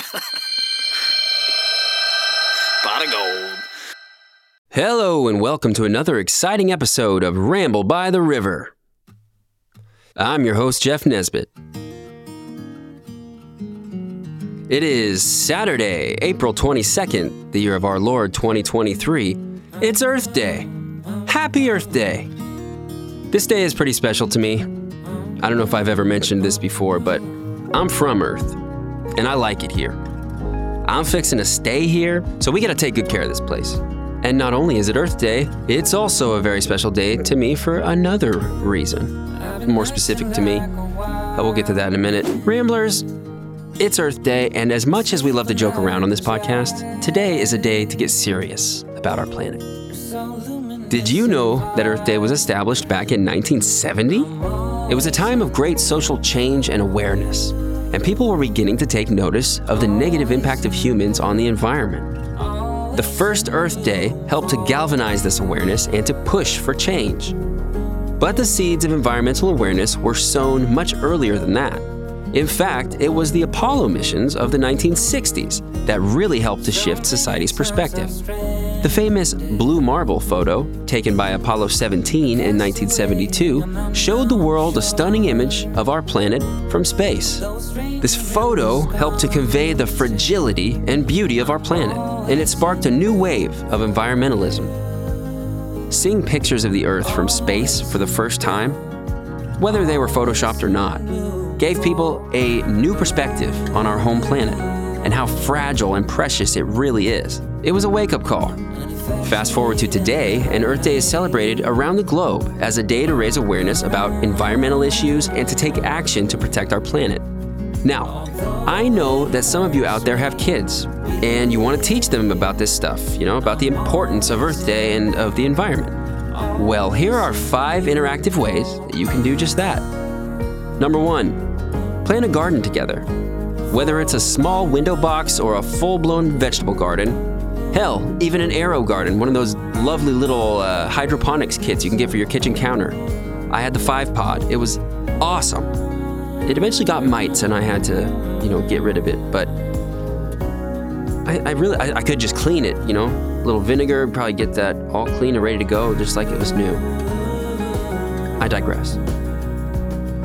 Pot of gold. Hello, and welcome to another exciting episode of Ramble by the River. I'm your host, Jeff Nesbitt. It is Saturday, April 22nd, the year of our Lord 2023. It's Earth Day. Happy Earth Day. This day is pretty special to me. I don't know if I've ever mentioned this before, but I'm from Earth, and I like it here. I'm fixing to stay here, so we gotta take good care of this place. And not only is it Earth Day, it's also a very special day to me for another reason. More specific to me. Uh, We'll get to that in a minute. Ramblers, it's Earth Day, and as much as we love to joke around on this podcast, today is a day to get serious about our planet. Did you know that Earth Day was established back in 1970? It was a time of great social change and awareness, and people were beginning to take notice of the negative impact of humans on the environment. The first Earth Day helped to galvanize this awareness and to push for change. But the seeds of environmental awareness were sown much earlier than that. In fact, it was the Apollo missions of the 1960s that really helped to shift society's perspective. The famous Blue Marble photo, taken by Apollo 17 in 1972, showed the world a stunning image of our planet from space. This photo helped to convey the fragility and beauty of our planet, and it sparked a new wave of environmentalism. Seeing pictures of the Earth from space for the first time, whether they were photoshopped or not, gave people a new perspective on our home planet and how fragile and precious it really is. It was a wake up call. Fast forward to today, and Earth Day is celebrated around the globe as a day to raise awareness about environmental issues and to take action to protect our planet. Now, I know that some of you out there have kids and you want to teach them about this stuff, you know, about the importance of Earth Day and of the environment. Well, here are five interactive ways that you can do just that. Number one, plant a garden together. Whether it's a small window box or a full blown vegetable garden, hell, even an AeroGarden, one of those lovely little uh, hydroponics kits you can get for your kitchen counter. I had the five pod, it was awesome. It eventually got mites and I had to, you know, get rid of it, but I, I really, I, I could just clean it, you know, a little vinegar, probably get that all clean and ready to go, just like it was new. I digress.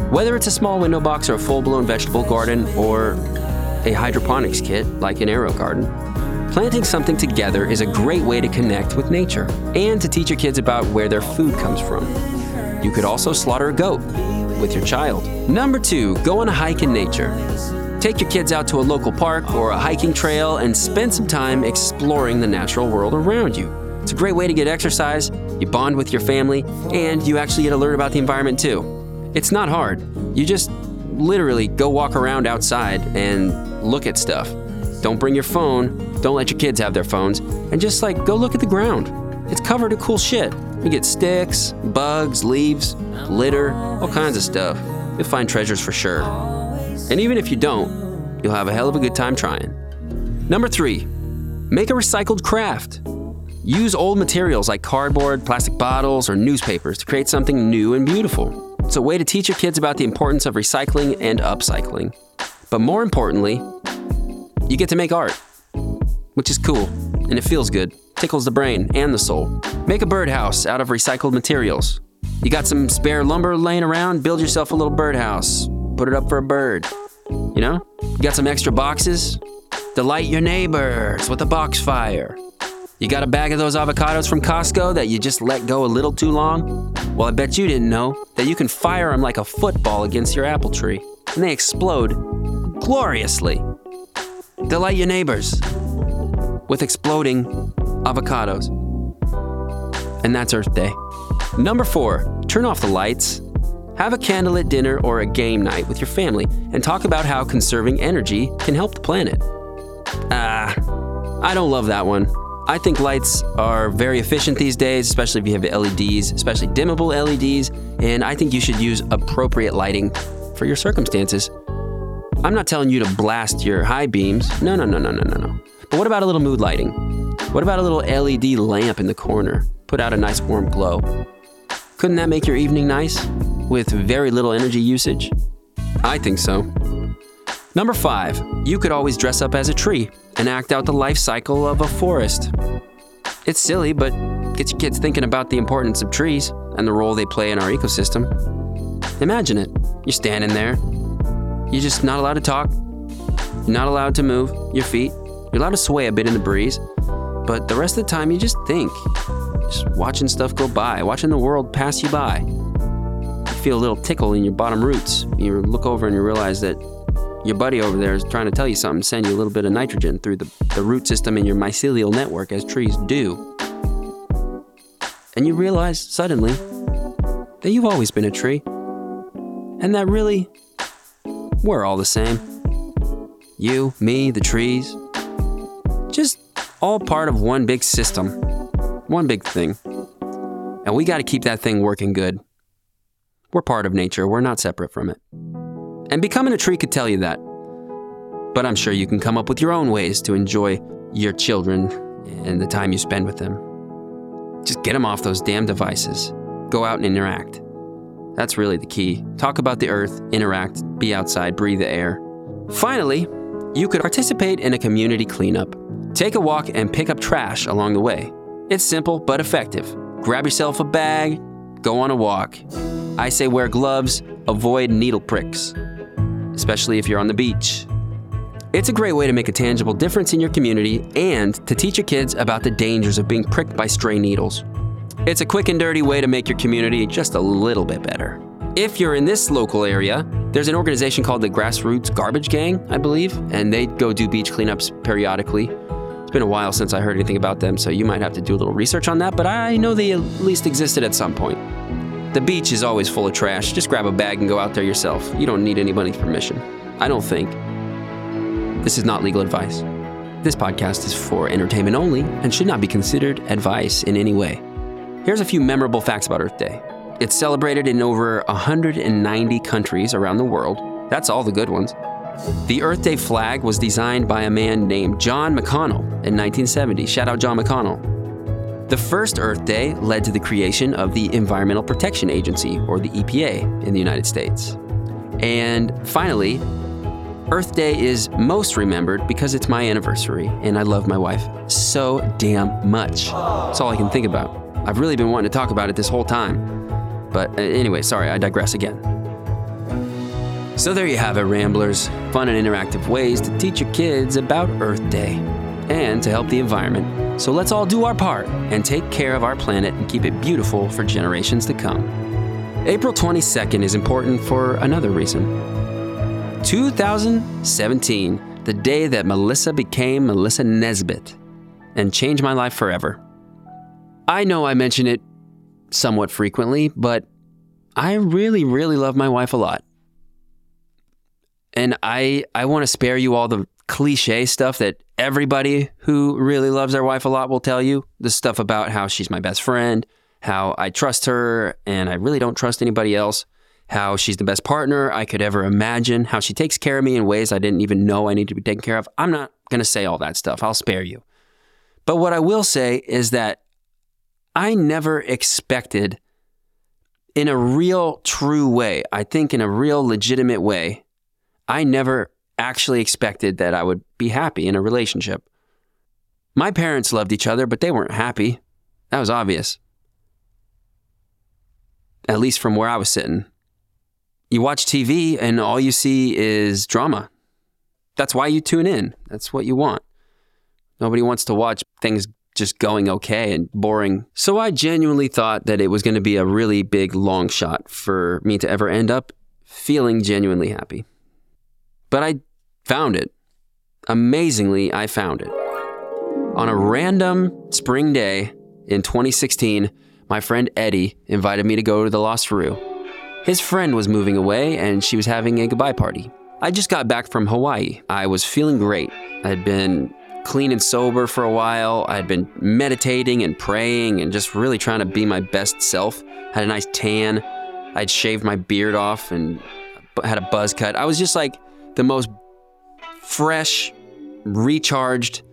Whether it's a small window box or a full blown vegetable garden or a hydroponics kit like an AeroGarden, planting something together is a great way to connect with nature and to teach your kids about where their food comes from. You could also slaughter a goat with your child. Number two, go on a hike in nature. Take your kids out to a local park or a hiking trail and spend some time exploring the natural world around you. It's a great way to get exercise, you bond with your family, and you actually get to learn about the environment too. It's not hard. You just literally go walk around outside and look at stuff. Don't bring your phone, don't let your kids have their phones, and just like go look at the ground. It's covered in cool shit. You get sticks, bugs, leaves, litter, all kinds of stuff. You'll find treasures for sure. And even if you don't, you'll have a hell of a good time trying. Number three, make a recycled craft. Use old materials like cardboard, plastic bottles, or newspapers to create something new and beautiful. It's a way to teach your kids about the importance of recycling and upcycling. But more importantly, you get to make art, which is cool and it feels good. Tickles the brain and the soul. Make a birdhouse out of recycled materials. You got some spare lumber laying around, build yourself a little birdhouse. Put it up for a bird. You know? You got some extra boxes? Delight your neighbors with a box fire. You got a bag of those avocados from Costco that you just let go a little too long? Well, I bet you didn't know that you can fire them like a football against your apple tree, and they explode gloriously. Delight your neighbors with exploding avocados. And that's Earth Day. Number four, turn off the lights. Have a candlelit dinner or a game night with your family and talk about how conserving energy can help the planet. Ah, I don't love that one. I think lights are very efficient these days, especially if you have LEDs, especially dimmable LEDs, and I think you should use appropriate lighting for your circumstances. I'm not telling you to blast your high beams. No, no, no, no, no, no, no. But what about a little mood lighting? What about a little LED lamp in the corner? Put out a nice warm glow. Couldn't that make your evening nice with very little energy usage? I think so. Number five, you could always dress up as a tree and act out the life cycle of a forest. It's silly, but gets your kids thinking about the importance of trees and the role they play in our ecosystem. Imagine it. You're standing there. You're just not allowed to talk. You're not allowed to move your feet. You're allowed to sway a bit in the breeze. But the rest of the time, you just think. Just watching stuff go by, watching the world pass you by. You feel a little tickle in your bottom roots. You look over and you realize that your buddy over there is trying to tell you something, send you a little bit of nitrogen through the, the root system in your mycelial network as trees do. And you realize suddenly that you've always been a tree. And that really, we're all the same. You, me, the trees. Just all part of one big system, one big thing. And we got to keep that thing working good. We're part of nature, we're not separate from it. And becoming a tree could tell you that. But I'm sure you can come up with your own ways to enjoy your children and the time you spend with them. Just get them off those damn devices. Go out and interact. That's really the key. Talk about the earth, interact, be outside, breathe the air. Finally, you could participate in a community cleanup. Take a walk and pick up trash along the way. It's simple but effective. Grab yourself a bag, go on a walk. I say wear gloves, avoid needle pricks especially if you're on the beach. It's a great way to make a tangible difference in your community and to teach your kids about the dangers of being pricked by stray needles. It's a quick and dirty way to make your community just a little bit better. If you're in this local area, there's an organization called the Grassroots Garbage Gang, I believe, and they go do beach cleanups periodically. It's been a while since I heard anything about them, so you might have to do a little research on that, but I know they at least existed at some point. The beach is always full of trash. Just grab a bag and go out there yourself. You don't need anybody's permission. I don't think. This is not legal advice. This podcast is for entertainment only and should not be considered advice in any way. Here's a few memorable facts about Earth Day. It's celebrated in over 190 countries around the world. That's all the good ones. The Earth Day flag was designed by a man named John McConnell in 1970. Shout out John McConnell. The first Earth Day led to the creation of the Environmental Protection Agency, or the EPA, in the United States. And finally, Earth Day is most remembered because it's my anniversary and I love my wife so damn much. That's all I can think about. I've really been wanting to talk about it this whole time. But uh, anyway, sorry, I digress again. So there you have it, Ramblers. Fun and interactive ways to teach your kids about Earth Day and to help the environment so let's all do our part and take care of our planet and keep it beautiful for generations to come. April 22nd is important for another reason. 2017, the day that Melissa became Melissa Nesbitt and changed my life forever. I know I mention it somewhat frequently, but I really, really love my wife a lot. And I, I want to spare you all the cliche stuff that everybody who really loves their wife a lot will tell you. The stuff about how she's my best friend, how I trust her and I really don't trust anybody else, how she's the best partner I could ever imagine, how she takes care of me in ways I didn't even know I need to be taken care of. I'm not going to say all that stuff. I'll spare you. But what I will say is that I never expected, in a real, true way, I think in a real, legitimate way, I never actually expected that I would be happy in a relationship. My parents loved each other, but they weren't happy. That was obvious. At least from where I was sitting. You watch TV and all you see is drama. That's why you tune in. That's what you want. Nobody wants to watch things just going okay and boring. So I genuinely thought that it was going to be a really big long shot for me to ever end up feeling genuinely happy. But I found it. Amazingly, I found it. On a random spring day in 2016, my friend Eddie invited me to go to the Lost Roo. His friend was moving away and she was having a goodbye party. I just got back from Hawaii. I was feeling great. I had been clean and sober for a while. I had been meditating and praying and just really trying to be my best self. Had a nice tan. I'd shaved my beard off and had a buzz cut. I was just like the most fresh, recharged,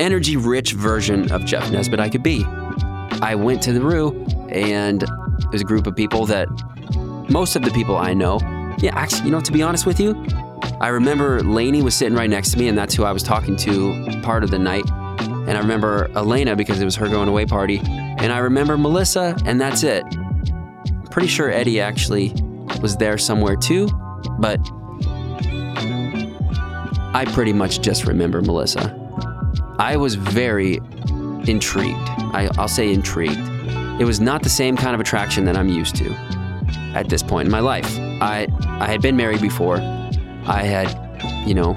energy rich version of Jeff Nesbitt I could be. I went to the Roo, and there's a group of people that most of the people I know, yeah, actually, you know, to be honest with you, I remember Lainey was sitting right next to me, and that's who I was talking to part of the night. And I remember Elena because it was her going away party. And I remember Melissa, and that's it. Pretty sure Eddie actually was there somewhere too, but I pretty much just remember Melissa. I was very intrigued. I, will say intrigued. It was not the same kind of attraction that I'm used to at this point in my life. I I had been married before. I had, you know,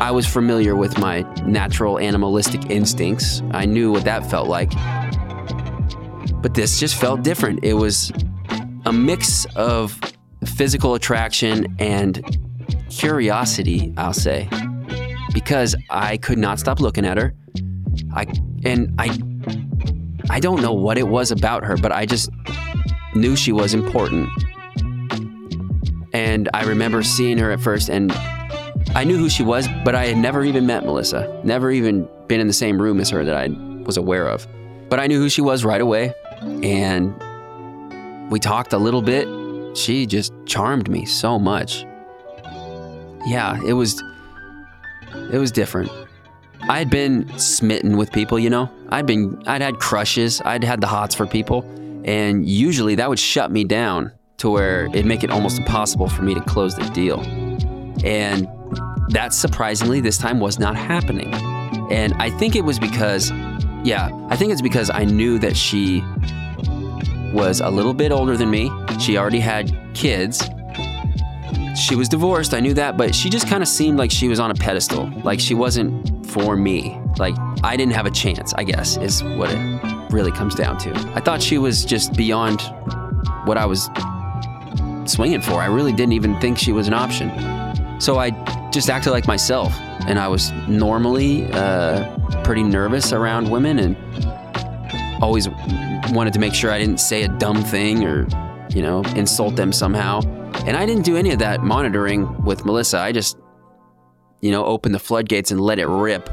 I was familiar with my natural animalistic instincts. I knew what that felt like. But this just felt different. It was a mix of physical attraction and curiosity, I'll say, because I could not stop looking at her. I and I I don't know what it was about her, but I just knew she was important. And I remember seeing her at first and I knew who she was, but I had never even met Melissa. Never even been in the same room as her that I was aware of. But I knew who she was right away and we talked a little bit. She just charmed me so much yeah, it was it was different. I had been smitten with people, you know. I'd been I'd had crushes. I'd had the hots for people, and usually that would shut me down to where it'd make it almost impossible for me to close the deal. And that surprisingly this time was not happening. And I think it was because yeah, I think it's because I knew that she was a little bit older than me. She already had kids she was divorced, I knew that, but she just kind of seemed like she was on a pedestal. Like she wasn't for me. Like I didn't have a chance, I guess, is what it really comes down to. I thought she was just beyond what I was swinging for. I really didn't even think she was an option. So I just acted like myself. And I was normally uh, pretty nervous around women and always wanted to make sure I didn't say a dumb thing or, you know, insult them somehow. And I didn't do any of that monitoring with Melissa. I just, you know, opened the floodgates and let it rip.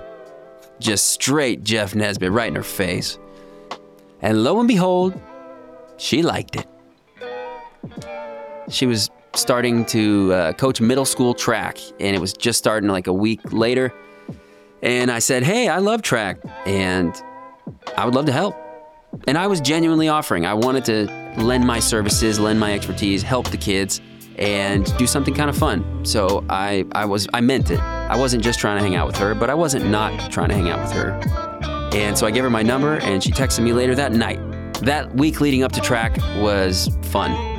Just straight Jeff Nesbitt right in her face. And lo and behold, she liked it. She was starting to uh, coach middle school track, and it was just starting like a week later. And I said, Hey, I love track, and I would love to help. And I was genuinely offering. I wanted to lend my services, lend my expertise, help the kids and do something kind of fun. So I, I was I meant it. I wasn't just trying to hang out with her, but I wasn't not trying to hang out with her. And so I gave her my number and she texted me later that night. That week leading up to track was fun.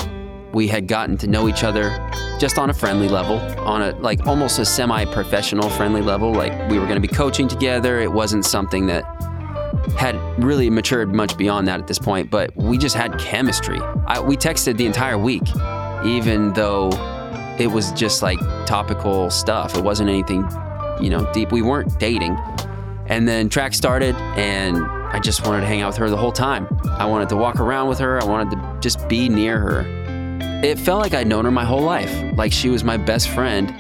We had gotten to know each other just on a friendly level, on a like almost a semi-professional friendly level. Like we were going to be coaching together. It wasn't something that had really matured much beyond that at this point, but we just had chemistry. I, we texted the entire week even though it was just like topical stuff. It wasn't anything, you know, deep. We weren't dating. And then track started, and I just wanted to hang out with her the whole time. I wanted to walk around with her, I wanted to just be near her. It felt like I'd known her my whole life, like she was my best friend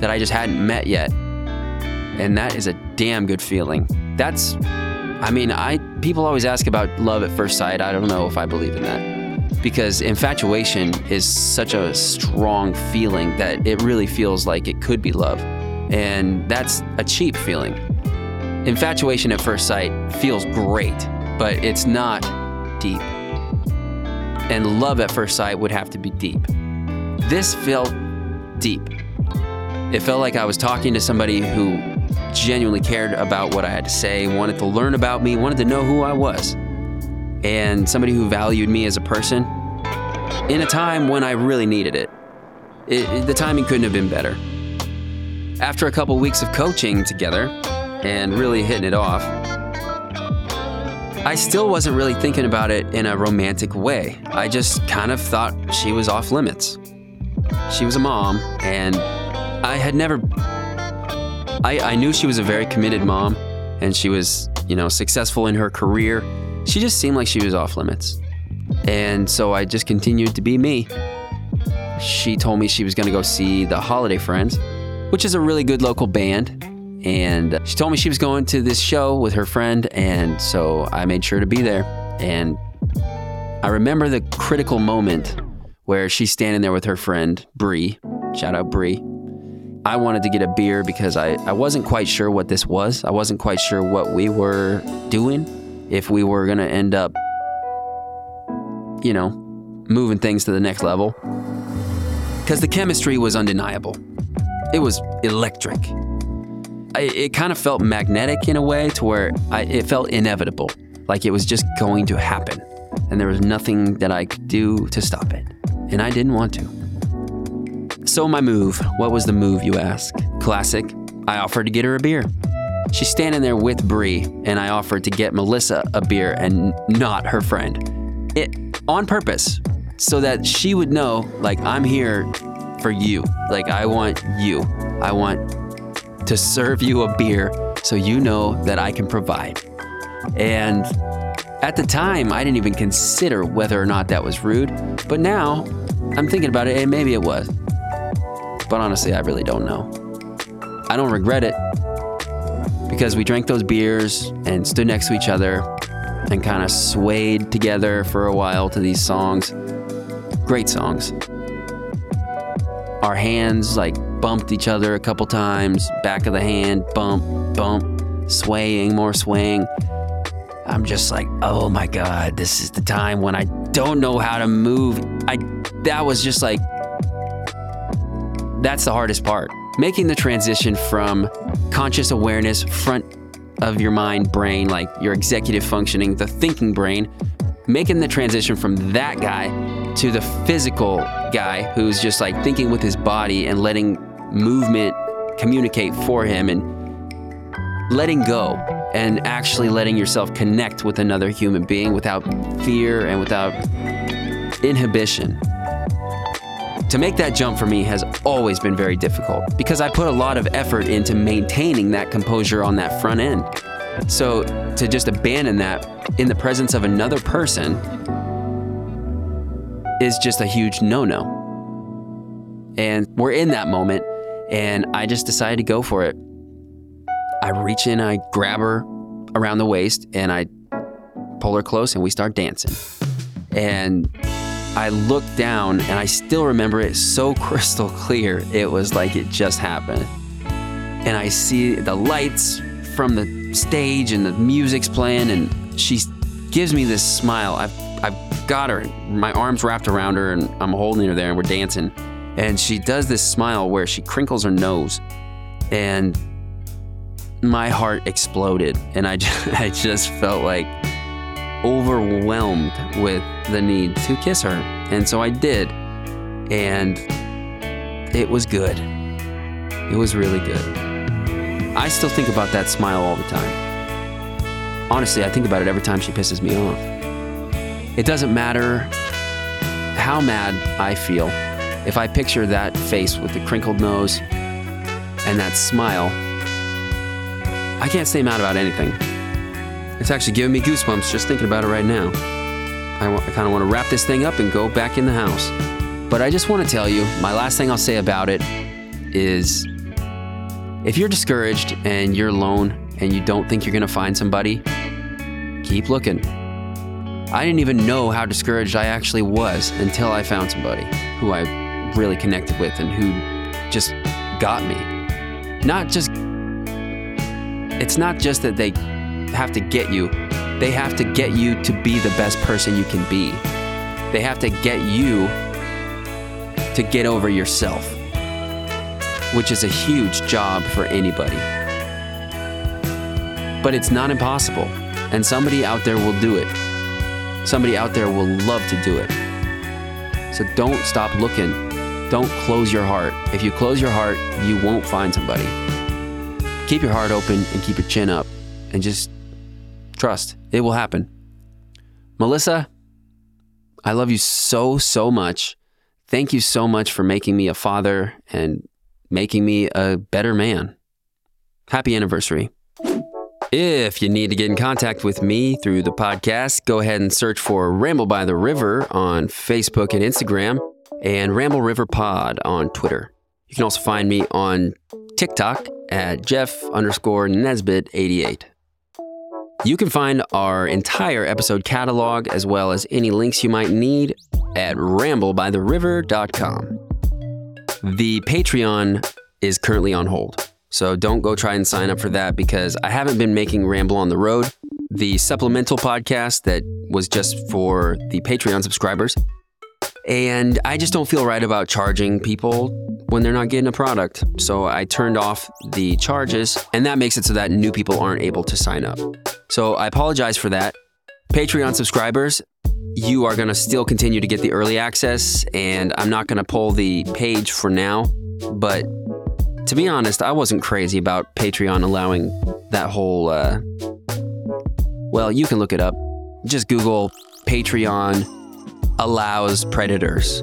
that I just hadn't met yet. And that is a damn good feeling. That's, I mean, I people always ask about love at first sight. I don't know if I believe in that because infatuation is such a strong feeling that it really feels like it could be love. And that's a cheap feeling. Infatuation at first sight feels great, but it's not deep. And love at first sight would have to be deep. This felt deep. It felt like I was talking to somebody who genuinely cared about what I had to say, wanted to learn about me, wanted to know who I was and somebody who valued me as a person in a time when I really needed it. it, the timing couldn't have been better. After a couple weeks of coaching together and really hitting it off, I still wasn't really thinking about it in a romantic way. I just kind of thought she was off limits. She was a mom, and I had never. I, I knew she was a very committed mom, and she was, you know, successful in her career she just seemed like she was off limits. And so I just continued to be me. She told me she was going to go see the Holiday Friends, which is a really good local band. And she told me she was going to this show with her friend. And so I made sure to be there. And I remember the critical moment where she's standing there with her friend, Bree. Shout out, Bree. I wanted to get a beer because I, I wasn't quite sure what this was. I wasn't quite sure what we were doing, if we were going to end up, you know, moving things to the next level. Because the chemistry was undeniable, it was electric. I, it kind of felt magnetic in a way to where I, it felt inevitable, like it was just going to happen. And there was nothing that I could do to stop it. And I didn't want to. So, my move. What was the move, you ask? Classic. I offered to get her a beer. She's standing there with Bree, and I offered to get Melissa a beer and not her friend. It on purpose, so that she would know, like, I'm here for you. Like, I want you. I want to serve you a beer so you know that I can provide. And at the time, I didn't even consider whether or not that was rude, but now I'm thinking about it, and maybe it was. But honestly, I really don't know. I don't regret it because we drank those beers and stood next to each other and kind of swayed together for a while to these songs. Great songs. Our hands like bumped each other a couple times, back of the hand, bump, bump, swaying, more swaying. I'm just like, oh my God, this is the time when I don't know how to move. I that was just like that's the hardest part. Making the transition from conscious awareness, front of your mind brain, like your executive functioning, the thinking brain, making the transition from that guy to the physical guy who's just like thinking with his body and letting movement communicate for him and letting go and actually letting yourself connect with another human being without fear and without inhibition to make that jump for me has always been very difficult because I put a lot of effort into maintaining that composure on that front end. So to just abandon that in the presence of another person is just a huge no no. And we're in that moment, and I just decided to go for it. I reach in, I grab her around the waist, and I pull her close, and we start dancing. And I looked down and I still remember it so crystal clear. It was like it just happened. And I see the lights from the stage and the music's playing, and she gives me this smile. I've, I've got her, my arms wrapped around her, and I'm holding her there, and we're dancing. And she does this smile where she crinkles her nose, and my heart exploded. And I just, I just felt like overwhelmed with the need to kiss her. And so I did. And it was good. It was really good. I still think about that smile all the time. Honestly, I think about it every time she pisses me off. It doesn't matter how mad I feel. If I picture that face with the crinkled nose and that smile, I can't stay mad about anything. It's actually giving me goosebumps just thinking about it right now. I, I kind of want to wrap this thing up and go back in the house. But I just want to tell you my last thing I'll say about it is if you're discouraged and you're alone and you don't think you're going to find somebody, keep looking. I didn't even know how discouraged I actually was until I found somebody who I really connected with and who just got me. Not just, it's not just that they have to get you, they have to get you to be the best person you can be. They have to get you to get over yourself, which is a huge job for anybody. But it's not impossible, and somebody out there will do it. Somebody out there will love to do it. So don't stop looking. Don't close your heart. If you close your heart, you won't find somebody. Keep your heart open and keep your chin up and just Trust, it will happen. Melissa, I love you so, so much. Thank you so much for making me a father and making me a better man. Happy anniversary. If you need to get in contact with me through the podcast, go ahead and search for Ramble by the River on Facebook and Instagram and Ramble River Pod on Twitter. You can also find me on TikTok at Jeff underscore Nesbitt 88. You can find our entire episode catalog as well as any links you might need at ramblebytheriver.com. The Patreon is currently on hold. So don't go try and sign up for that because I haven't been making Ramble on the Road, the supplemental podcast that was just for the Patreon subscribers. And I just don't feel right about charging people when they're not getting a product. So I turned off the charges, and that makes it so that new people aren't able to sign up. So I apologize for that. Patreon subscribers, you are going to still continue to get the early access, and I'm not going to pull the page for now. But to be honest, I wasn't crazy about Patreon allowing that whole. Uh, well, you can look it up. Just Google Patreon allows predators,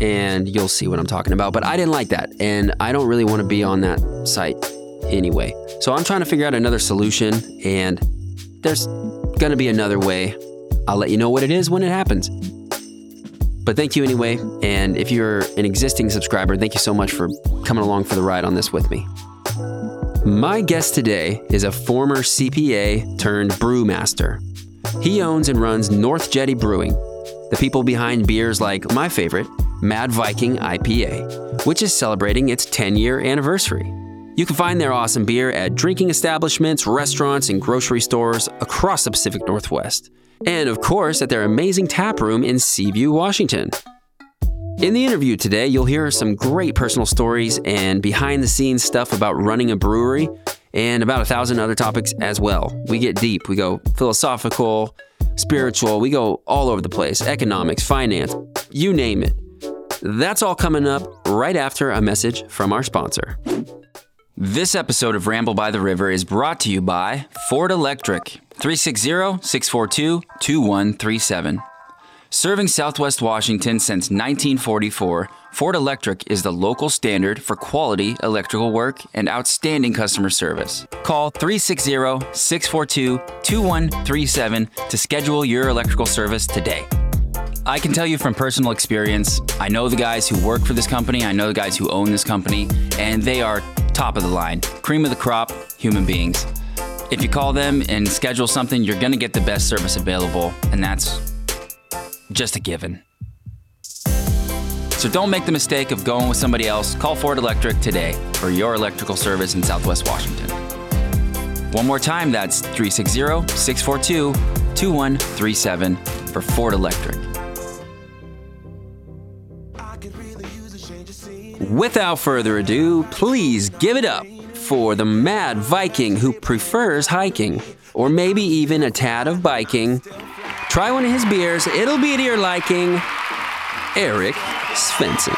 and you'll see what I'm talking about. But I didn't like that, and I don't really want to be on that site anyway. So I'm trying to figure out another solution, and there's going to be another way. I'll let you know what it is when it happens. But thank you anyway. And if you're an existing subscriber, thank you so much for coming along for the ride on this with me. My guest today is a former CPA turned brewmaster. He owns and runs North Jetty Brewing, the people behind beers like my favorite, Mad Viking IPA, which is celebrating its 10 year anniversary. You can find their awesome beer at drinking establishments, restaurants, and grocery stores across the Pacific Northwest. And of course, at their amazing tap room in Seaview, Washington. In the interview today, you'll hear some great personal stories and behind the scenes stuff about running a brewery and about a thousand other topics as well. We get deep, we go philosophical, spiritual, we go all over the place economics, finance, you name it. That's all coming up right after a message from our sponsor. This episode of Ramble by the River is brought to you by Ford Electric, 360 642 2137. Serving Southwest Washington since 1944, Ford Electric is the local standard for quality electrical work and outstanding customer service. Call 360 642 2137 to schedule your electrical service today. I can tell you from personal experience, I know the guys who work for this company, I know the guys who own this company, and they are top of the line, cream of the crop human beings. If you call them and schedule something, you're going to get the best service available, and that's just a given. So don't make the mistake of going with somebody else. Call Ford Electric today for your electrical service in Southwest Washington. One more time, that's 360 642 2137 for Ford Electric. Without further ado, please give it up for the mad Viking who prefers hiking, or maybe even a tad of biking. Try one of his beers, it'll be to your liking. Erik Svendsen.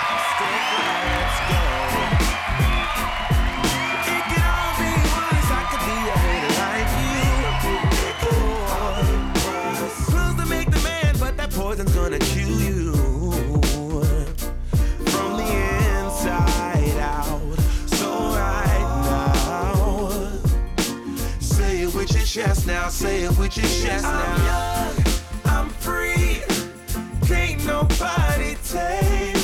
now, say it with your chest now. Nobody take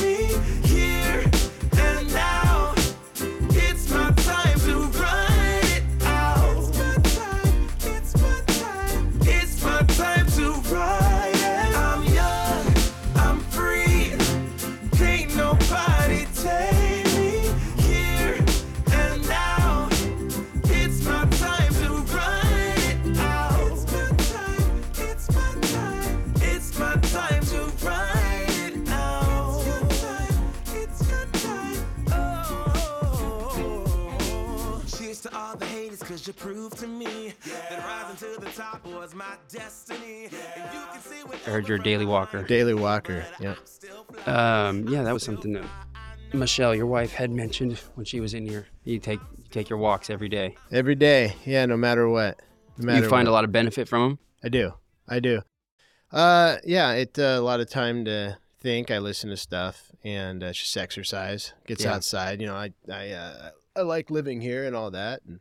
cause you proved to me that rising to the top was my destiny. And you can see what I heard you're a daily walker. Daily Walker. Yeah. Um, yeah, that was something that Michelle, your wife, had mentioned when she was in here. You take you take your walks every day. Every day. Yeah, no matter what. No matter You find what. a lot of benefit from them. I do. I do. Uh, yeah, it's uh, a lot of time to think. I listen to stuff and uh, just exercise. Gets Yeah. outside. You know, I I uh, I like living here and all that, and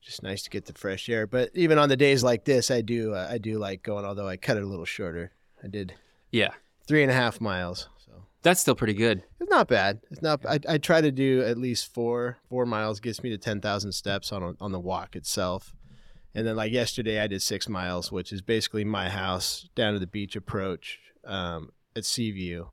just nice to get the fresh air. But even on the days like this, I do uh, I do like going. Although I cut it a little shorter. I did Yeah, three and a half miles. So that's still pretty good. it's not bad. It's not. I, I try to do at least four. Four miles gets me to ten thousand steps on a, on the walk itself. And then like yesterday, I did six miles, which is basically my house down to the beach approach um, at Seaview,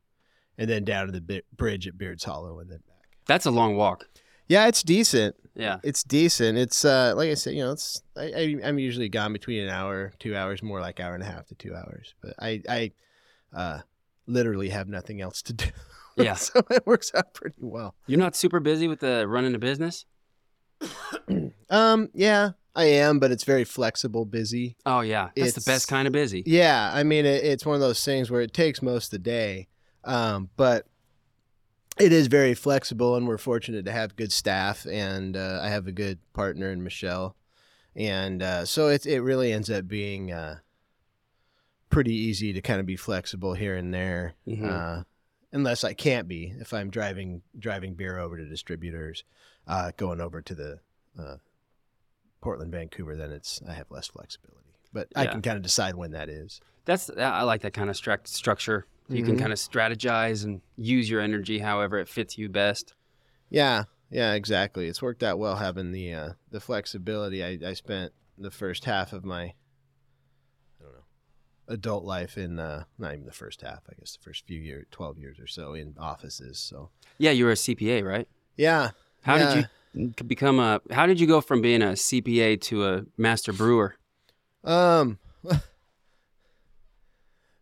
and then down to the bridge at Beards Hollow, and then back. That's a long walk. Yeah, it's decent. Yeah. It's decent. It's uh, like I said, you know, it's I, I I'm usually gone between an hour, two hours, more like hour and a half to two hours. But I I uh, literally have nothing else to do. Yeah. so it works out pretty well. You're not super busy with the running a business? Um, yeah, I am, but it's very flexible, busy. Oh yeah. That's the best kind of busy. Yeah, I mean, it, it's one of those things where it takes most of the day, um, but it is very flexible, and we're fortunate to have good staff, and uh, I have a good partner in Michelle, and uh, so it it really ends up being uh, pretty easy to kind of be flexible here and there, Mhm. uh, unless I can't be if I'm driving driving beer over to distributors, uh, going over to the uh, Portland, Vancouver, then it's I have less flexibility. But I can kind of decide when that is. That's I like that kind of struct- structure. You can Mhm. kind of strategize and use your energy however it fits you best. Yeah, yeah, exactly. It's worked out well having the uh, the flexibility. I, I spent the first half of my I don't know adult life in uh, not even the first half. I guess the first few years, twelve years or so in offices. So Yeah, you were a CPA, right? yeah, How Yeah. did you become a how did you go from being a CPA to a master brewer? um.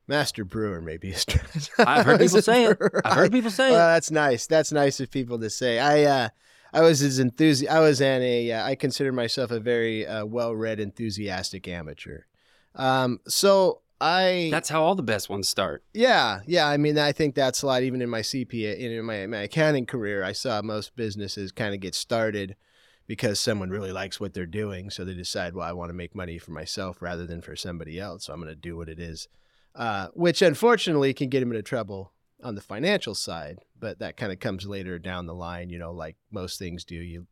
Master brewer, maybe. I've heard people say it. I've heard people say Well, it. that's nice. That's nice of people to say. I uh, I was as enthusi- I was an a. Uh, I consider myself a very uh, well-read, enthusiastic amateur. Um, so I That's how all the best ones start. yeah yeah. I mean, I think that's a lot. Even in my CPA, in my my accounting career, I saw most businesses kind of get started because someone really likes what they're doing, so they decide, well, I want to make money for myself rather than for somebody else. So I'm going to do what it is, uh, which unfortunately can get him into trouble on the financial side. But that kind of comes later down the line, you know, like most things do. You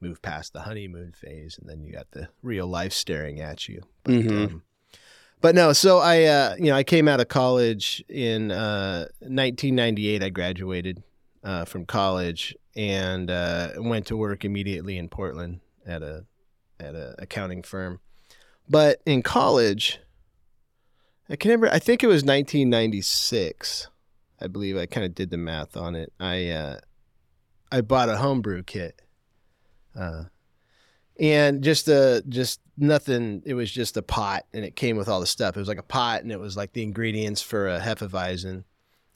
move past the honeymoon phase, and then you got the real life staring at you. But, Mhm. um, but no, so I, uh, you know, I came out of college in uh, 1998. I graduated uh, from college and uh, went to work immediately in Portland at a at a accounting firm. But in college, I can remember. I think it was 1996. I believe I kind of did the math on it. I uh, I bought a homebrew kit, uh, and just uh just nothing. It was just a pot, and it came with all the stuff. It was like a pot, and it was like the ingredients for a hefeweizen,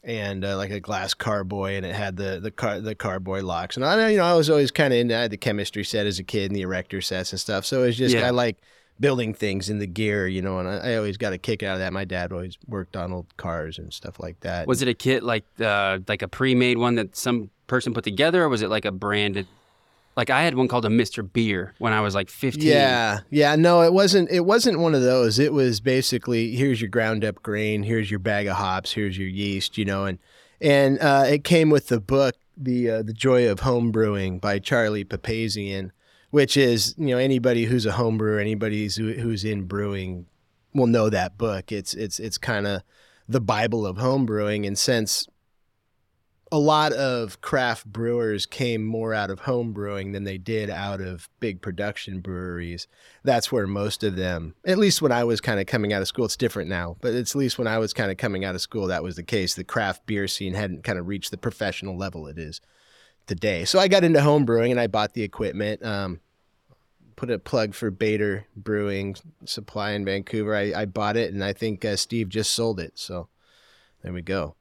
and uh, like a glass carboy, and it had the the car the carboy locks. And I you know I was always kind of into I had the chemistry set as a kid and the erector sets and stuff. So it was just Yeah. I like building things in the gear, you know, and I, I always got a kick out of that. My dad always worked on old cars and stuff like that. Was it a kit like uh, like a pre-made one that some person put together, or was it like a branded? Like I had one called a Mr. Beer when I was like 15. Yeah, yeah. No, it wasn't. It wasn't one of those. It was basically here's your ground up grain, here's your bag of hops, here's your yeast, you know, and and uh, it came with the book, the uh, the Joy of Home Brewing by Charlie Papazian, which is you know anybody who's a home brewer, anybody who's, in brewing will know that book. It's it's it's kind of the Bible of home brewing, and since a lot of craft brewers came more out of home brewing than they did out of big production breweries. That's where most of them, at least when I was kind of coming out of school, it's different now, but at least when I was kind of coming out of school, that was the case. The craft beer scene hadn't kind of reached the professional level it is today. So I got into home brewing and I bought the equipment. Um, put a plug for Bader Brewing Supply in Vancouver. I, I bought it and I think uh, Steve just sold it. So there we go.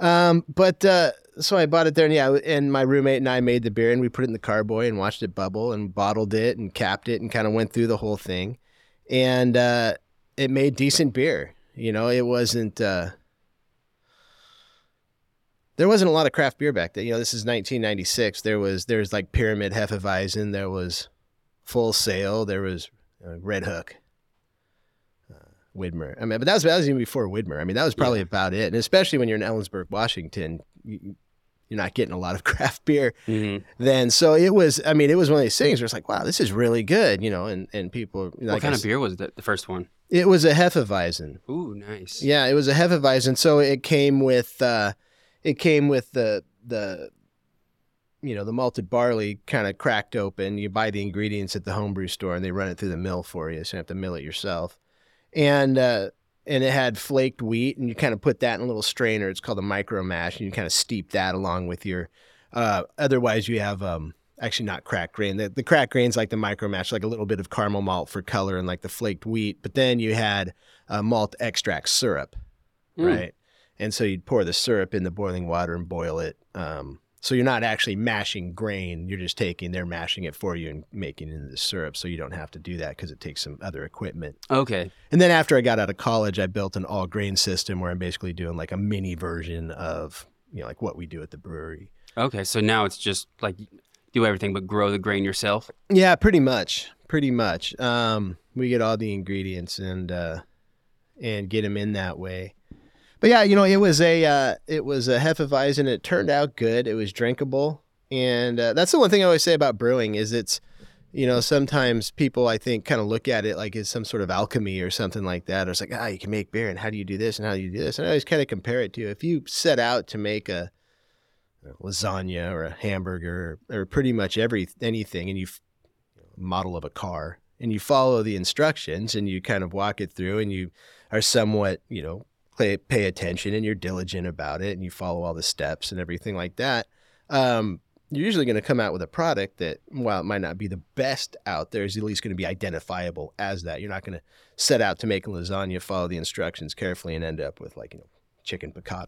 Um, but uh, so I bought it there, and yeah, and my roommate and I made the beer, and we put it in the carboy and watched it bubble, and bottled it, and capped it, and kind of went through the whole thing, and uh, it made decent beer. You know, it wasn't. Uh, there wasn't a lot of craft beer back then. You know, this is 1996. There was there's like Pyramid Hefeweizen. There was Full Sail. There was uh, Redhook. uh, Widmer. I mean, but that was, that was even before Widmer. I mean, that was probably about it. And especially when you're in Ellensburg, Washington, you, you're not getting a lot of craft beer Mhm. then. So it was. I mean, it was one of these things where it's like, wow, this is really good, you know. And and people, What like kind I of beer was the, the first one? It was a Hefeweizen. Ooh, nice. Yeah, it was a Hefeweizen. So it came with uh, it came with the the you know the malted barley kind of cracked open. You buy the ingredients at the homebrew store, and they run it through the mill for you, so you have to mill it yourself. And uh, and it had flaked wheat, and you kind of put that in a little strainer. It's called a micro mash, and you kind of steep that along with your Uh, otherwise, you have um, actually not cracked grain. The, the cracked grain's like the micro mash, like a little bit of caramel malt for color and like the flaked wheat. But then you had uh, malt extract syrup, Mm. right? And so you'd pour the syrup in the boiling water and boil it. Um, so you're not actually mashing grain. You're just taking, they're mashing it for you and making it into the syrup. So you don't have to do that because it takes some other equipment. Okay. And then after I got out of college, I built an all grain system where I'm basically doing like a mini version of, you know, like what we do at the brewery. Okay. So now it's just like do everything but grow the grain yourself. Yeah, pretty much. Pretty much. Um, we get all the ingredients and uh, and get them in that way. But yeah, you know, it was a uh, it was a hefeweizen. It turned out good. It was drinkable, and uh, that's the one thing I always say about brewing is it's, you know, sometimes people I think kind of look at it like it's some sort of alchemy or something like that. Or it's like ah, you can make beer, and how do you do this, and how do you do this? And I always kind of compare it to if you set out to make a lasagna or a hamburger or, or pretty much every anything, and you model of a car, and you follow the instructions and you kind of walk it through, and you are somewhat, you know, pay, pay attention and you're diligent about it, and you follow all the steps and everything like that. Um, you're usually going to come out with a product that, while it might not be the best out there, is at least going to be identifiable as that. You're not going to set out to make a lasagna, follow the instructions carefully, and end up with like you know chicken piccata.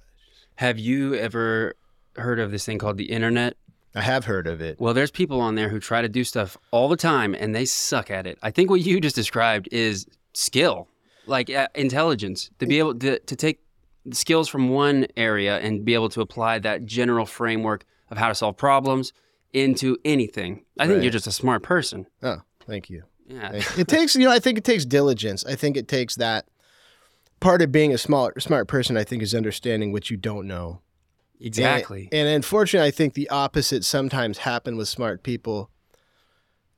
Have you ever heard of this thing called the internet? I have heard of it. Well, there's people on there who try to do stuff all the time and they suck at it. I think what you just described is skill, like uh, intelligence, to be able to, to take skills from one area and be able to apply that general framework of how to solve problems into anything. I think Right. you're just a smart person. Oh, thank you. Yeah. Thank- it takes, you know, I think it takes diligence. I think it takes that part of being a smart, smart person. I think is understanding what you don't know. Exactly. And, and unfortunately, I think the opposite sometimes happen with smart people.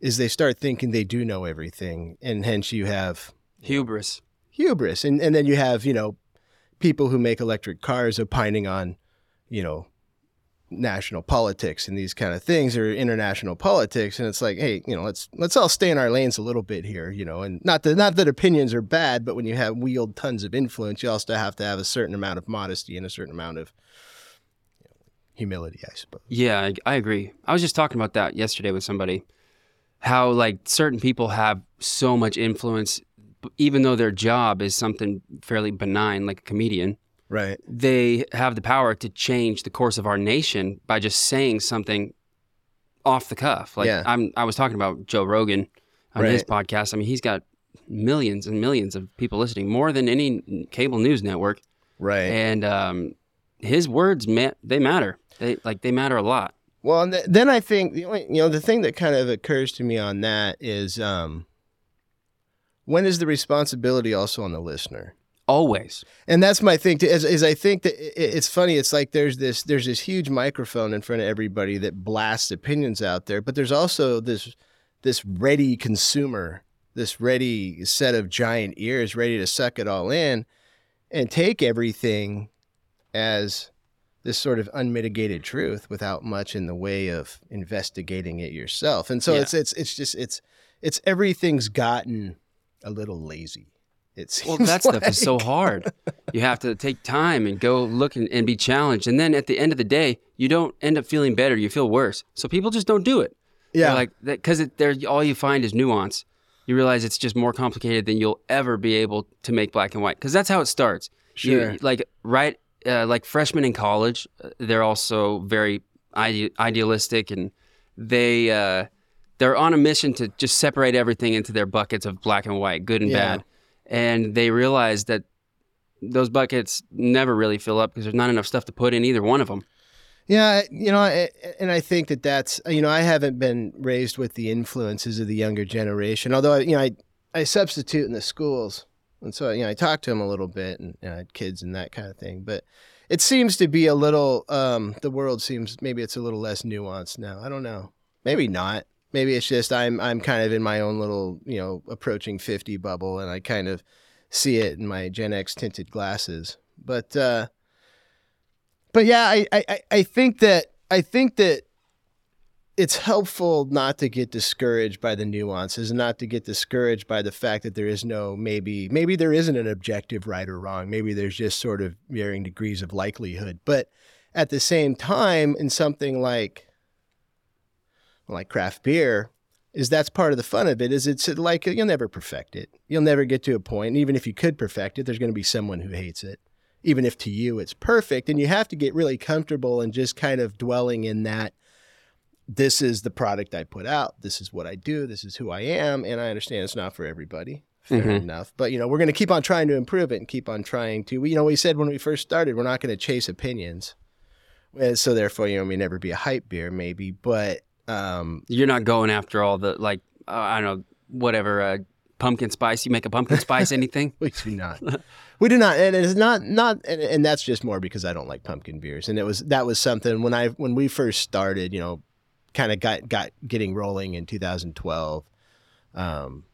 Is they start thinking they do know everything, and hence you have Hubris. Hubris, and and then you have you know people who make electric cars opining on, you know, national politics and these kind of things or international politics and it's like hey you know let's let's all stay in our lanes a little bit here you know and not that not that opinions are bad but when you have wield tons of influence you also have to have a certain amount of modesty and a certain amount of humility i suppose Yeah, I, I agree. I was just talking about that yesterday with somebody. How like certain people have so much influence, even though their job is something fairly benign, like a comedian. right They have the power to change the course of our nation by just saying something off the cuff. Like Yeah. I'm, I was talking about Joe Rogan on his podcast. I mean, he's got millions and millions of people listening, more than any cable news network. right And um, his words, ma- they matter. They like they matter a lot. Well, and th- then I think the only, you know the thing that kind of occurs to me on that is um, when is the responsibility also on the listener? Always. And that's my thing. Too, is, is I think that it's funny. It's like there's this there's this huge microphone in front of everybody that blasts opinions out there, but there's also this this ready consumer, this ready set of giant ears, ready to suck it all in and take everything as this sort of unmitigated truth without much in the way of investigating it yourself. And so Yeah. it's it's it's just it's it's everything's gotten a little lazy. It Well, that stuff is so hard. You have to take time and go look and, and be challenged. And then at the end of the day, you don't end up feeling better. You feel worse. So people just don't do it. Yeah. They're like that because there all you find is nuance. You realize it's just more complicated than you'll ever be able to make black and white because that's how it starts. You- Sure. like right, uh, like freshmen in college, uh, they're also very ide- idealistic and they uh, they're on a mission to just separate everything into their buckets of black and white, good and Yeah. bad, and they realize that those buckets never really fill up because there's not enough stuff to put in either one of them. Yeah, you know, and I think that that's you know I haven't been raised with the influences of the younger generation. Although you know I I substitute in the schools, and so you know I talk to them a little bit and, and I had kids and that kind of thing. But it seems to be a little um, the world seems maybe it's a little less nuanced now. I don't know. Maybe not. Maybe it's just I'm I'm kind of in my own little you know approaching fifty bubble, and I kind of see it in my Gen X tinted glasses. But uh, but yeah, I, I, I- think that I think that it's helpful not to get discouraged by the nuances and not to get discouraged by the fact that there is no maybe maybe there isn't an objective right or wrong. Maybe there's just sort of varying degrees of likelihood. But at the same time, in something like like craft beer, is that's part of the fun of it. Is it's like you'll never perfect it. You'll never get to a point. And even if you could perfect it, there's going to be someone who hates it. Even if to you it's perfect, and you have to get really comfortable and just kind of dwelling in that. This is the product I put out. This is what I do. This is who I am, and I understand it's not for everybody. Fair Mhm. enough, but you know we're going to keep on trying to improve it and keep on trying to. You know, we said when we first started, we're not going to chase opinions, and so therefore, you know, we never be a hype beer, maybe, but um, You're not going after all the like uh, I don't know whatever uh, pumpkin spice. You make a pumpkin spice anything? We do not. we do not, and it's not not, and, and that's just more because I don't like pumpkin beers. And it was that was something when I when we first started, you know, kind of got got getting rolling in 2012. Um,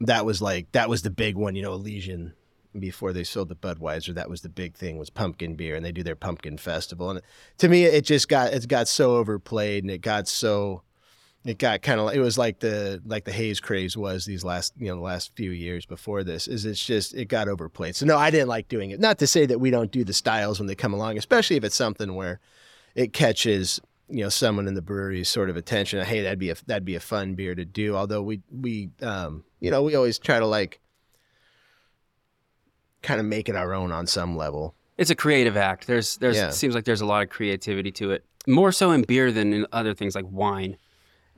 that was like that was the big one, you know, Elysian before they sold the Budweiser. That was the big thing was pumpkin beer, and they do their pumpkin festival. And to me, it just got it got so overplayed, and it got so it got kind of it was like the like the haze craze was these last you know the last few years before this is it's just it got overplayed so no i didn't like doing it not to say that we don't do the styles when they come along especially if it's something where it catches you know someone in the brewery's sort of attention hey that'd be a that'd be a fun beer to do although we we um you know we always try to like kind of make it our own on some level It's a creative act. There's there's Yeah. it seems like there's a lot of creativity to it. More so in beer than in other things like wine,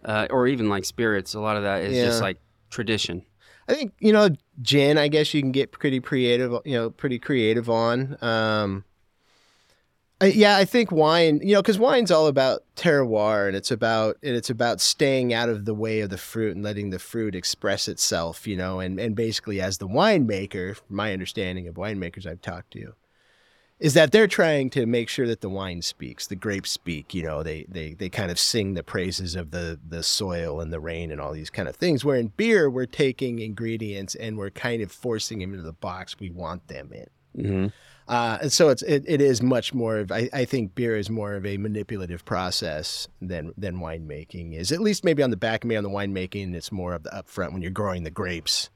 uh, or even like spirits. A lot of that is just like tradition. I think you know gin. I guess you can get pretty creative. You know, pretty creative on. Um, yeah, I think wine. You know, because wine's all about terroir, and it's about and it's about staying out of the way of the fruit and letting the fruit express itself. You know, and and basically as the winemaker, my understanding of winemakers I've talked to, is that they're trying to make sure that the wine speaks, the grapes speak. You know, they they they kind of sing the praises of the the soil and the rain and all these kind of things. Where in beer, we're taking ingredients and we're kind of forcing them into the box we want them in. hmm Uh, and so it's it, it is much more of I, I think beer is more of a manipulative process than than winemaking is. At least maybe on the back, maybe on the winemaking, it's more of the upfront when you're growing the grapes.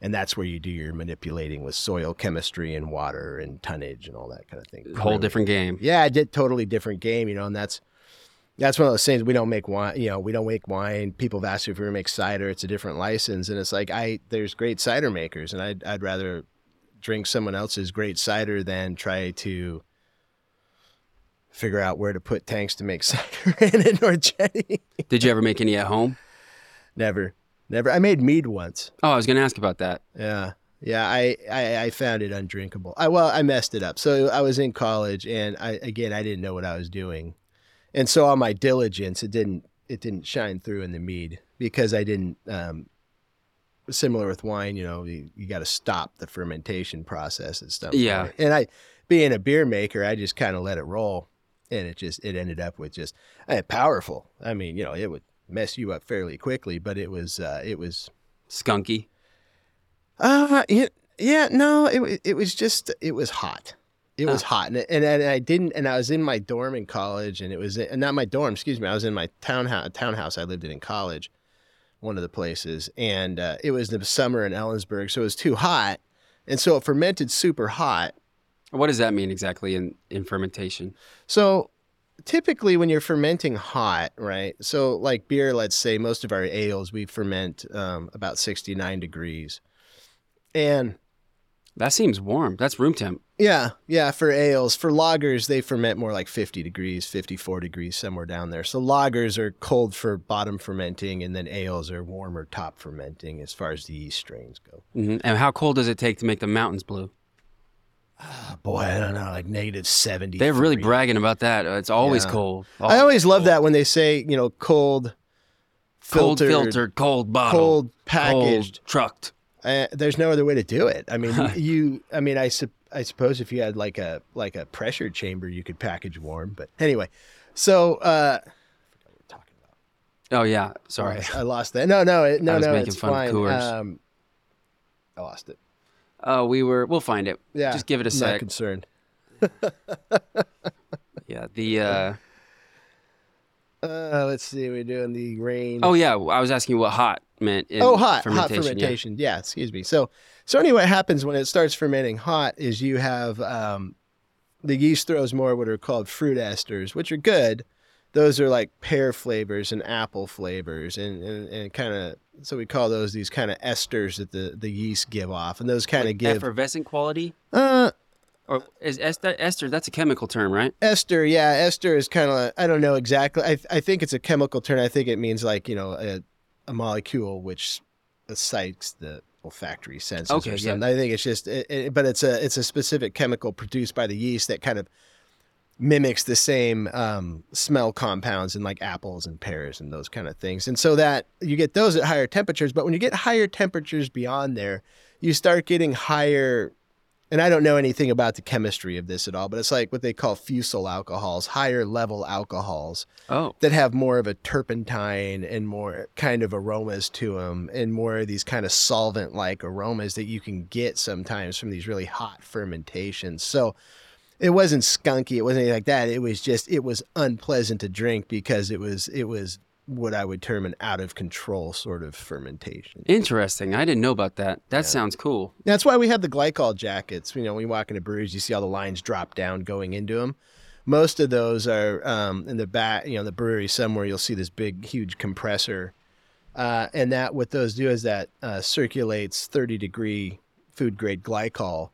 And that's where you do your manipulating with soil chemistry and water and tonnage and all that kind of thing. Whole Really. different game. Yeah, I did totally different game, you know, and that's that's one of those things we don't make wine, you know, we don't make wine. People have asked me if we make cider, it's a different license, and it's like I there's great cider makers, and I'd I'd rather drink someone else's great cider than try to figure out where to put tanks to make cider in or Jenny. Did you ever make any at home? Never, never. I made mead once. Oh, I was gonna ask about that. Yeah. Yeah, I, I, I found it undrinkable. I well, I messed it up. So I was in college and I again I didn't know what I was doing. And so on my diligence it didn't it didn't shine through in the mead because I didn't um similar with wine, you know, you, you got to stop the fermentation process and stuff. Yeah. And I being a beer maker, I just kind of let it roll and it just it ended up with just powerful. I mean, you know, it would mess you up fairly quickly, but it was uh it was Skunky. uh, yeah, yeah, no, it it was just it was hot. It was hot, and, and and I didn't, and I was in my dorm in college, and it was and not my dorm, excuse me. I was in my townhouse townhouse I lived in in college, one of the places, and uh, it was the summer in Ellensburg, so it was too hot, and so it fermented super hot. What does that mean exactly in, in fermentation? So typically when you're fermenting hot, right? So like beer, let's say most of our ales we ferment um, about 69 degrees, and That seems warm. That's room temp. Yeah, yeah, for ales. For lagers, they ferment more like 50 degrees, 54 degrees, somewhere down there. So lagers are cold for bottom fermenting, and then ales are warmer top fermenting as far as the yeast strains go. hmm And how cold does it take to make the mountains blue? Oh, boy, I don't know, like negative 70. They're really bragging about that. Uh, It's always Yeah. cold. I always love that when they say, you know, cold, cold filtered, filtered, cold bottle, cold packaged. cold trucked. Uh, there's no other way to do it. I mean, you. I mean, I I suppose if you had like a like a pressure chamber, you could package warm. But anyway, so uh, I forgot what we're talking about. Oh yeah, sorry. I lost that. No, no, it, no, was no. making it's fun fine. Um, I lost it. Oh, we were. We'll find it. Yeah, Just give it a I'm Not sec. concerned. Yeah. The. uh Uh, let's see. We're doing the rain. Oh yeah, I was asking what hot meant. In oh, hot, fermentation. hot fermentation. Yeah. excuse me. So, so anyway, what happens when it starts fermenting hot is you have um, the yeast throws more what are called fruit esters, which are good. Those are like pear flavors and apple flavors, and and, and kind of so we call those these kind of esters that the the yeast give off, and those kind of give effervescent quality, uh or is ester? Ester that's a chemical term, right? ester. Yeah, ester is kind of I don't know exactly. I I think it's a chemical term. I think it means like you know a, a molecule which excites the olfactory senses Okay, or yeah. something. I think it's just, it, it- but it's a it's a specific chemical produced by the yeast that kind of mimics the same um, smell compounds in like apples and pears and those kind of things. And so that you get those at higher temperatures, but when you get higher temperatures beyond there, you start getting higher. And I don't know anything about the chemistry of this at all, but it's like what they call fusel alcohols, higher level alcohols Oh, that have more of a turpentine and more kind of aromas to them and more of these kind of solvent like aromas that you can get sometimes from these really hot fermentations. So it wasn't skunky, it wasn't anything like that. It was just it was unpleasant to drink because it was it was what I would term an out of control sort of fermentation. interesting. I didn't know about that. That sounds cool. That's why we have the glycol jackets. You know, when you walk into breweries, you see all the lines drop down going into them. Most of those are um, in the back, you know, the brewery somewhere. You'll see this big, huge compressor, uh, and that what those do is that uh, circulates 30 degree food grade glycol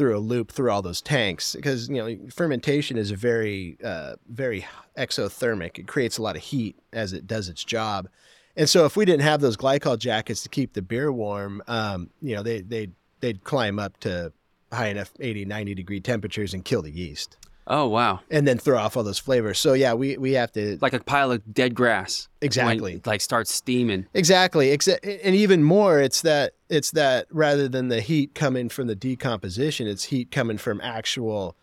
through a loop through all those tanks because you know fermentation is a very uh, very exothermic. It creates a lot of heat as it does its job. And so if we didn't have those glycol jackets to keep the beer warm, um, you know, they they they'd climb up to high enough 80, 90 degree temperatures and kill the yeast Oh wow, and then throw off all those flavors. So yeah, we we have to like a pile of dead grass. Exactly. it, like starts steaming. Exactly. Except, and even more, it's that it's that rather than the heat coming from the decomposition, it's heat coming from actual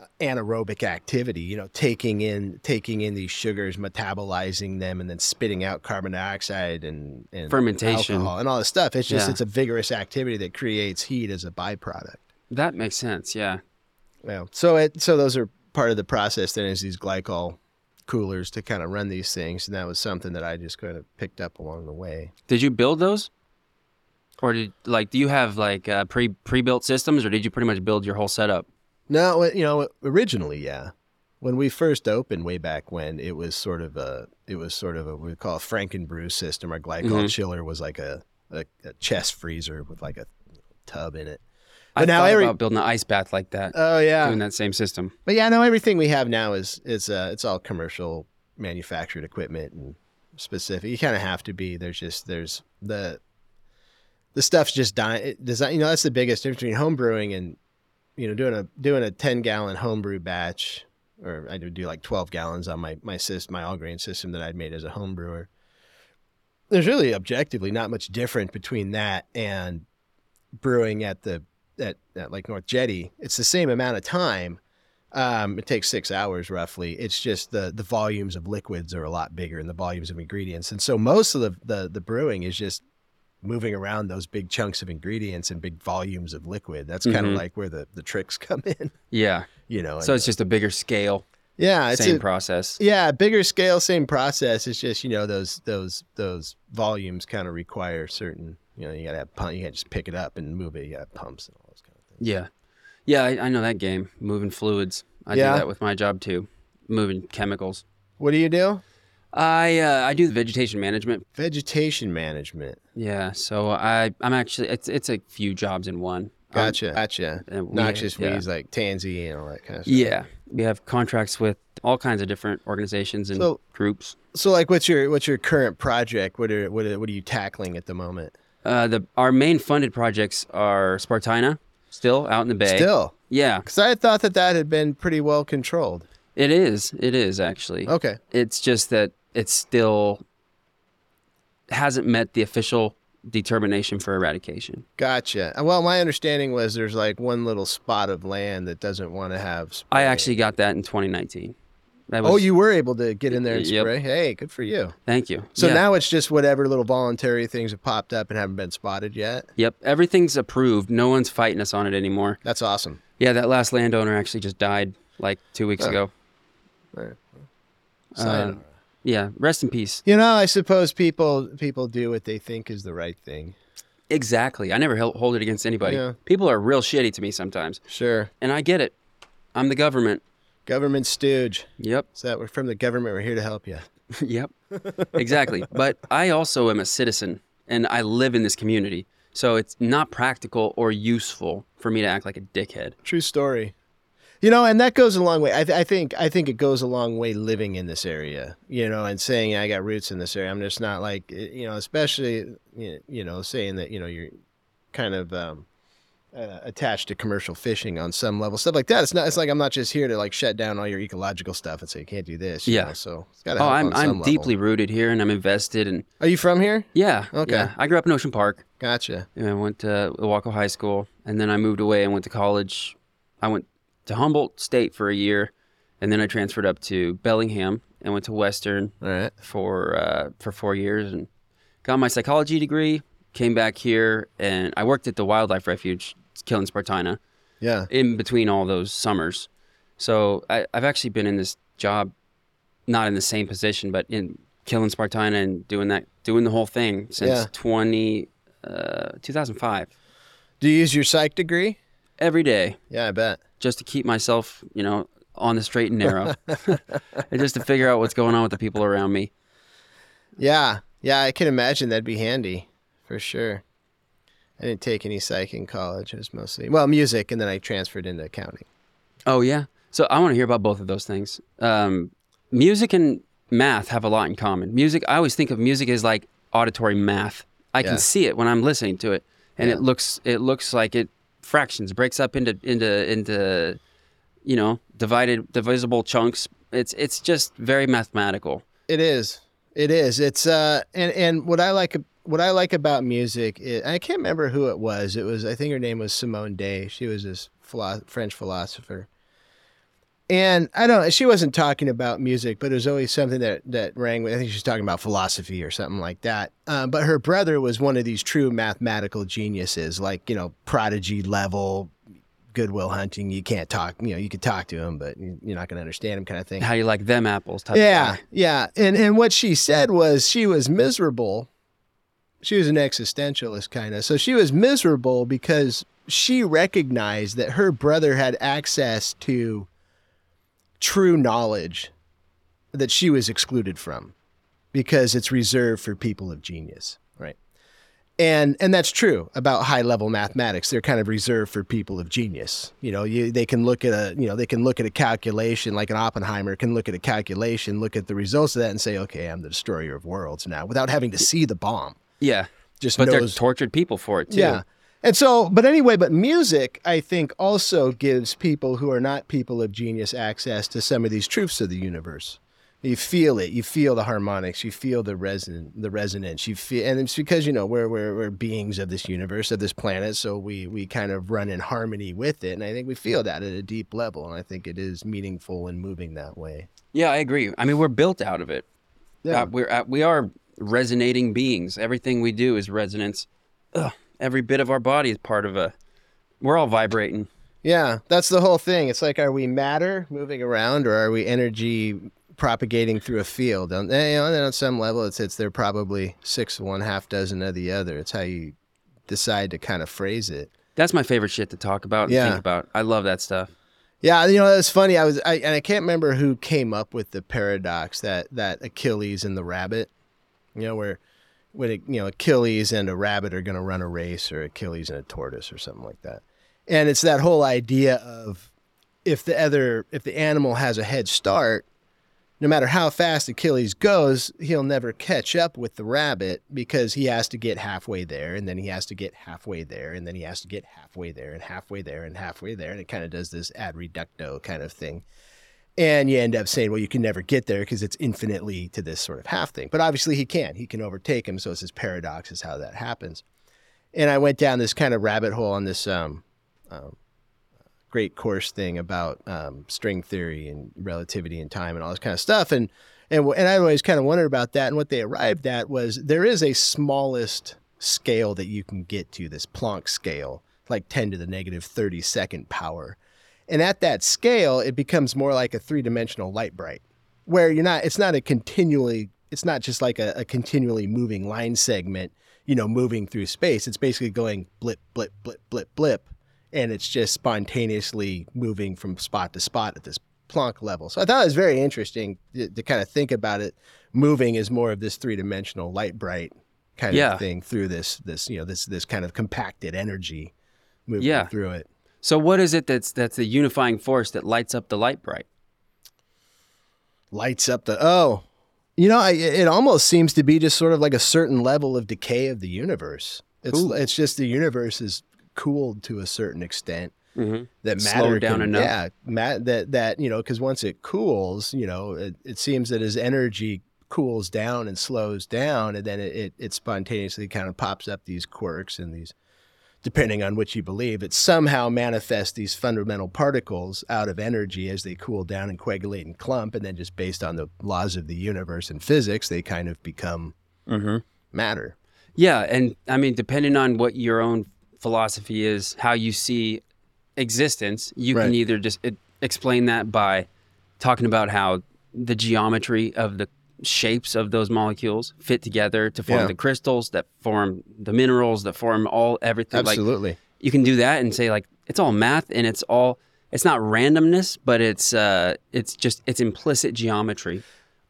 uh, anaerobic activity. You know, taking in taking in these sugars, metabolizing them, and then spitting out carbon dioxide and, and Fermentation. alcohol and all this stuff. It's just Yeah. it's a vigorous activity that creates heat as a byproduct. That makes sense. Yeah. Yeah. So it so those are part of the process. Then is these glycol coolers to kind of run these things, and that was something that I just kind of picked up along the way. Did you build those? Or did like do you have like uh, pre pre built systems, or did you pretty much build your whole setup? No, you know, originally, yeah. When we first opened way back when, it was sort of a, it was sort of a, we call a Frankenbrew system. Our glycol Mhm. chiller was like a, a, a chest freezer with like a tub in it. I now thought every- about building an ice bath like that, Oh yeah, doing that same system. but yeah, no, everything we have now is is uh, it's all commercial manufactured equipment and specific. You kind of have to be. There's just there's the the stuff's just dying. Design, you know, that's the biggest difference between home brewing and you know doing a doing a ten gallon homebrew batch, or I would do like twelve gallons on my my system, my all grain system that I'd made as a home brewer. There's really objectively not much different between that and brewing at the at, at like North Jetty. It's the same amount of time. Um, it takes six hours roughly. It's just the the volumes of liquids are a lot bigger and the volumes of ingredients, and so most of the the, the brewing is just moving around those big chunks of ingredients and big volumes of liquid. That's kind of like where the the tricks come in, Yeah. you know. So it's just a bigger scale, yeah, it's same a, process. yeah, bigger scale, same process. It's just you know those those those volumes kind of require certain. You know, you gotta have pump. You can't just pick it up and move it. You gotta have pumps and all Yeah. Yeah, I, I know that game. Moving fluids. I Yeah? do that with my job too. Moving chemicals. What do you do? I uh, I do vegetation management. Vegetation management. Yeah, so I I'm actually it's it's a few jobs in one. Um, Gotcha. gotcha. and we- Noxious yeah. weeds like tansy and all that kind of stuff. Yeah, we have contracts with all kinds of different organizations and So- groups. So like, what's your what's your current project? What are what are, what are you tackling at the moment? Uh, the our main funded projects are Spartina, still out in the bay. Still, Yeah, because I had thought that that had been pretty well controlled. it is. It is actually. Okay. It's just that it still hasn't met the official determination for eradication. Gotcha. Well, my understanding was there's like one little spot of land that doesn't want to have. I actually got that in 2019. That oh, was, Oh, you were able to get in there and Yep. spray. Hey, good for you. Thank you. So Yeah. now it's just whatever little voluntary things have popped up and haven't been spotted yet. Yep, everything's approved. No one's fighting us on it anymore. That's awesome. Yeah, that last landowner actually just died like two weeks Oh. ago. Uh, Sayonara. Yeah, rest in peace. you know, I suppose people people do what they think is the right thing. Exactly. I never hold it against anybody. Yeah. People are real shitty to me sometimes, Sure. and I get it. I'm the government. Government stooge. Yep. So that we're from the government. We're here to help you. yep. Exactly. but I also am a citizen and I live in this community. So it's not practical or useful for me to act like a dickhead. True story. You know, and that goes a long way. I, th- I think I think it goes a long way living in this area. You know, and saying I got roots in this area. I'm just not like you know, especially you know, saying that you know you're kind of um, uh, attached to commercial fishing on some level, stuff like that. It's not. It's like I'm not just here to like shut down all your ecological stuff and say you can't do this. Yeah. know, so it's got to. Oh, I'm I'm level. deeply rooted here and I'm invested and Are you from here? yeah. Okay. Yeah. I grew up in Ocean Park. Gotcha. And I went to Ilwaco High School, and then I moved away and went to college. I went to Humboldt State for a year, and then I transferred up to Bellingham and went to Western right. for uh, for four years and got my psychology degree. Came back here, and I worked at the wildlife refuge, killing Spartina, Yeah. in between all those summers. So I, I've actually been in this job, not in the same position, but in killing Spartina and doing that, doing the whole thing since Yeah. 20, uh, 2005 Do you use your psych degree? every day Yeah, I bet. just to keep myself, you know, on the straight and narrow, and just to figure out what's going on with the people around me. Yeah. Yeah, I can imagine that'd be handy for sure. I didn't take any psych in college. It was mostly well music, and then I transferred into accounting. Oh yeah. So I want to hear about both of those things. Um, music and math have a lot in common. Music, I always think of music as like auditory math. I Yeah. can see it when I'm listening to it, and Yeah. it looks it looks like it fractions breaks up into into into you know divided divisible chunks. It's it's just very mathematical. It is. It is. It's uh and and what I like what I like about music is, I can't remember who it was. It was I think her name was Simone Weil. She was this philo- French philosopher. And I don't she wasn't talking about music, but it was always something that that rang with I think she was talking about philosophy or something like that. Um, but her brother was one of these true mathematical geniuses, like, you know, prodigy level Goodwill hunting. You can't talk, you know, you could talk to him, but you- you're not going to understand him kind of thing. How you like them apples? Type Yeah, yeah. And and what she said was she was miserable. She was an existentialist kind of. So she was miserable because she recognized that her brother had access to true knowledge that she was excluded from because it's reserved for people of genius, right? And and that's true about high level mathematics. They're kind of reserved for people of genius. You know, you, they can look at a you know they can look at a calculation like an Oppenheimer can look at a calculation, look at the results of that, and say, okay, I'm the destroyer of worlds now, without having to see the bomb. Yeah. Just But they're tortured people for it too. yeah. And so, but anyway, but music, I think, also gives people who are not people of genius access to some of these truths of the universe. You feel it. You feel the harmonics. You feel the reson, the resonance. You feel, and it's because you know we're we're, we're beings of this universe, of this planet. So we we kind of run in harmony with it, and I think we feel that at a deep level, and I think it is meaningful and moving that way. Yeah, I agree. I mean, we're built out of it. Yeah. Uh, we're uh, we are resonating beings. Everything we do is resonance. Ugh, every bit of our body is part of a. We're all vibrating. Yeah, that's the whole thing. It's like, are we matter moving around, or are we energy propagating through a field? And, you know, and then on some level, it's it's they're probably six of one, half dozen of the other. It's how you decide to kind of phrase it. That's my favorite shit to talk about and Yeah. think about. I love that stuff. Yeah, you know that's funny. I was, I, and I can't remember who came up with the paradox that that Achilles and the rabbit. You know, where when it, you know Achilles and a rabbit are going to run a race, or Achilles and a tortoise, or something like that. And it's that whole idea of if the other, if the animal has a head start, no matter how fast Achilles goes, he'll never catch up with the rabbit because he has to get halfway there, and then he has to get halfway there, and then he has to get halfway there, and halfway there, and halfway there, and it kind of does this ad reducto kind of thing. And you end up saying, well, you can never get there because it's infinitely to this sort of half thing. But obviously he can. He can overtake him. So it's this paradox is how that happens. And I went down this kind of rabbit hole on this um, um, great course thing about um, string theory and relativity and time and all this kind of stuff. And and and I always kind of wondered about that. And what they arrived at was there is a smallest scale that you can get to, this Planck scale, like 10 to the negative 30 second power. And at that scale, it becomes more like a three dimensional Lite-Brite, where you're not, it's not a continually, it's not just like a, a continually moving line segment, you know, moving through space. It's basically going blip, blip, blip, blip, blip. and it's just spontaneously moving from spot to spot at this Planck level. So I thought it was very interesting to, to kind of think about it moving as more of this three dimensional Lite-Brite kind Yeah. of thing through this this you know this this kind of compacted energy moving Yeah. through it. So what is it that's that's the unifying force that lights up the Lite-Brite? lights up the oh you know I, it almost seems to be just sort of like a certain level of decay of the universe it's Ooh. it's just the universe is cooled to a certain extent Mm-hmm. that Slowed matter down can, enough. yeah ma- that that you know because once it cools you know it, it seems that as energy cools down and slows down and then it, it, it spontaneously kind of pops up these quarks and these depending on which you believe it somehow manifests these fundamental particles out of energy as they cool down and coagulate and clump and then just based on the laws of the universe and physics they kind of become Mm-hmm. matter Yeah, and I mean, depending on what your own philosophy is, how you see existence, you Right. can either just explain that by talking about how the geometry of the shapes of those molecules fit together to form Yeah. the crystals that form the minerals that form all everything. Like absolutely you can do that and say like it's all math and it's all it's not randomness, but it's uh it's just it's implicit geometry.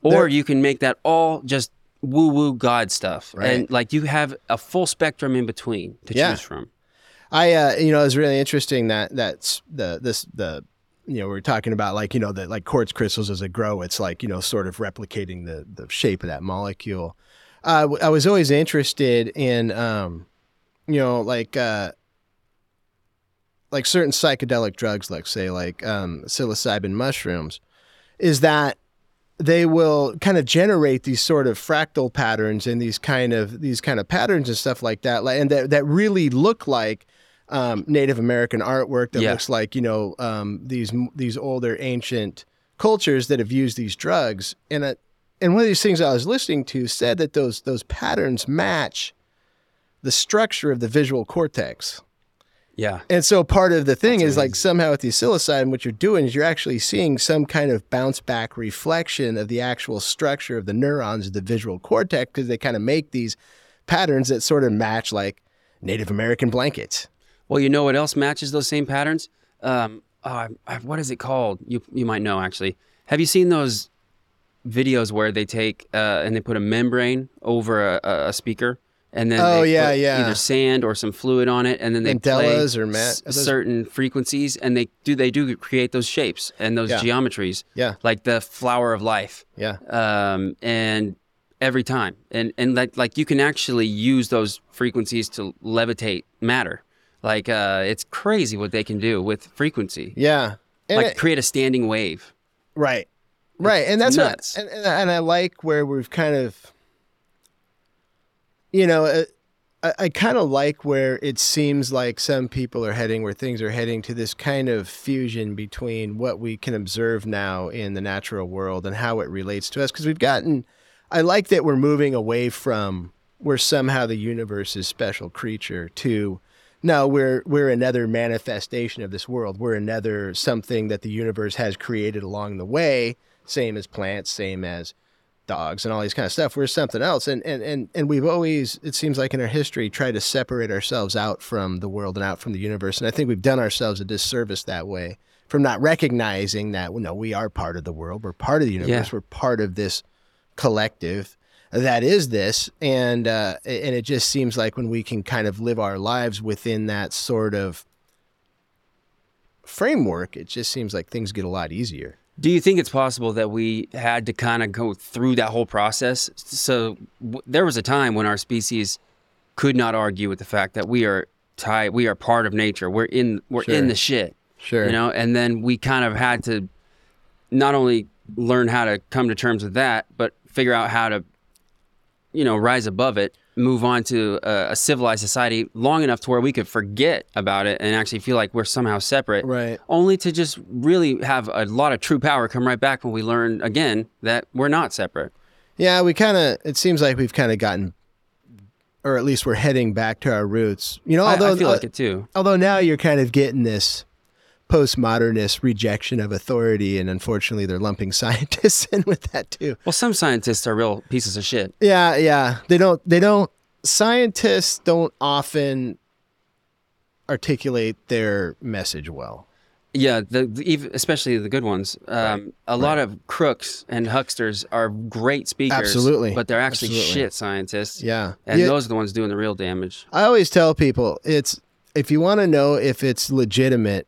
Or There- you can make that all just woo woo God stuff. Right. And like you have a full spectrum in between to Yeah. choose from. I, uh, you know, it was really interesting that that's the this the you know we are talking about like you know that like quartz crystals as they grow, it's like you know sort of replicating the the shape of that molecule. Uh, was always interested in um, you know like uh, like certain psychedelic drugs, like say like um, psilocybin mushrooms, is that they will kind of generate these sort of fractal patterns and these kind of these kind of patterns and stuff like that, and that that really look like um, Native American artwork that Yeah. looks like you know um, these these older ancient cultures that have used these drugs. And a, and one of these things I was listening to said that those those patterns match the structure of the visual cortex. Yeah. And so part of the thing That's is like somehow with the psilocybin, what you're doing is you're actually seeing some kind of bounce back reflection of the actual structure of the neurons of the visual cortex because they kind of make these patterns that sort of match like Native American blankets. Well, you know what else matches those same patterns? Um, uh, what is it called? You you might know actually. Have you seen those videos where they take uh, and they put a membrane over a, a- speaker and then Oh, they yeah, put yeah. either sand or some fluid on it and then they mandalas play or those- certain frequencies and they do they do create those shapes and those Yeah. geometries Yeah, like the flower of life yeah, um, and every time and and like like you can actually use those frequencies to levitate matter like uh, it's crazy what they can do with frequency yeah. And like it- create a standing wave Right. Right. And that's nuts. what, and, and, I like where we've kind of, you know, uh, I, I kind of like where it seems like some people are heading, where things are heading to this kind of fusion between what we can observe now in the natural world and how it relates to us. Because we've gotten, I like that we're moving away from where somehow the universe is special creature to no, we're we're another manifestation of this world. We're another something that the universe has created along the way, same as plants, same as dogs and all these kind of stuff. We're something else. And and and, and we've always, it seems like in our history, tried to separate ourselves out from the world and out from the universe. And I think we've done ourselves a disservice that way from not recognizing that well, no, we are part of the world. We're part of the universe. Yeah. We're part of this collective that is this and uh, and it just seems like when we can kind of live our lives within that sort of framework it just seems like things get a lot easier. Do you think it's possible that we had to kind of go through that whole process? So w- there was a time when our species could not argue with the fact that we are tied we are part of nature. We're in we're Sure. in the shit sure. you know? And then we kind of had to not only learn how to come to terms with that but figure out how to you know rise above it move on to a, a civilized society long enough to where we could forget about it and actually feel like we're somehow separate. Right. Only to just really have a lot of true power come right back when we learn again that we're not separate. Yeah we kind of it seems like we've kind of gotten or at least we're heading back to our roots. You know I- although I, feel uh, like it too. although now you're kind of getting this postmodernist rejection of authority and unfortunately they're lumping scientists in with that too well some scientists are real pieces of shit Yeah, yeah. They don't they don't scientists don't often articulate their message well. Yeah, the, the especially the good ones. Um, a lot of crooks and hucksters are great speakers, Absolutely. but they're actually Absolutely. shit scientists. Yeah. and Yeah. those are the ones doing the real damage. I always tell people it's if you want to know if it's legitimate,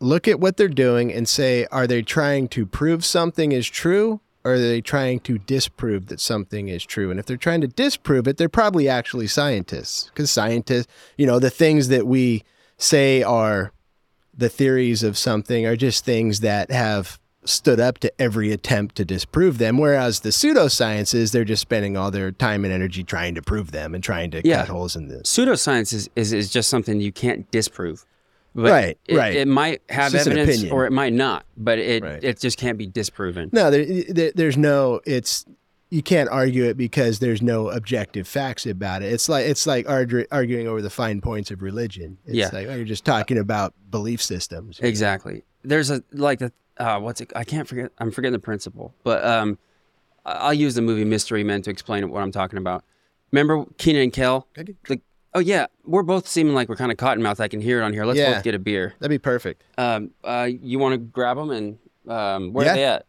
look at what they're doing and say, are they trying to prove something is true or are they trying to disprove that something is true? And if they're trying to disprove it, they're probably actually scientists because scientists, you know, the things that we say are the theories of something are just things that have stood up to every attempt to disprove them. Whereas the pseudosciences, they're just spending all their time and energy trying to prove them and trying to Yeah. cut holes in this. Pseudoscience is, is, is just something you can't disprove. But Right, it, right. It might have evidence or it might not, but it Right. it just can't be disproven. No, there, there, there's no. It's you can't argue it because there's no objective facts about it. It's like it's like argu- arguing over the fine points of religion. It's Yeah. like oh, you're just talking about belief systems. Exactly. There's a like the uh, what's it? I can't forget. I'm forgetting the principle, but um, I'll use the movie Mystery Men to explain what I'm talking about. Remember Kenan and Kel? The, oh yeah, we're both seeming like we're kind of cottonmouth. I can hear it on here. Let's Yeah. both get a beer. That'd be perfect. Um, uh, you want to grab them and um, where Yeah. are they at?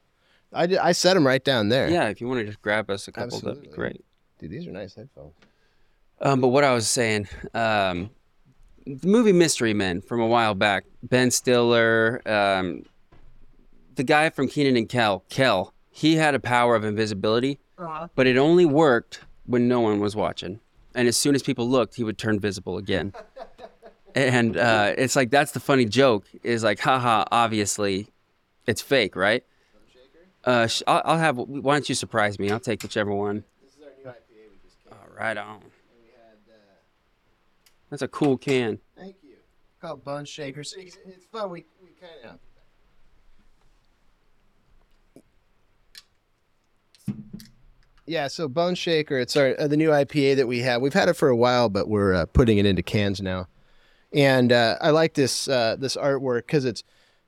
I, ju- I set them right down there. Yeah, if you want to just grab us a couple, that'd be Absolutely. great. Dude, these are nice headphones. Um, but what I was saying, um, the movie Mystery Men from a while back, Ben Stiller, um, the guy from Kenan and Kel, Kel, he had a power of invisibility, but it only worked when no one was watching. And as soon as people looked, he would turn visible again. and uh, it's like that's the funny joke is like, haha, obviously, it's fake, right? Uh, sh- I'll, I'll have. Why don't you surprise me? I'll take whichever one. This is our new IPA we just came. All right on. We had. Uh, That's a cool can. thank you. Called Bone Shaker. So it's it's fun. We we kind of. Yeah, so Bone Shaker, it's our uh, the new IPA that we have. We've had it for a while, but we're uh, putting it into cans now. And uh, I like this uh, this artwork because it's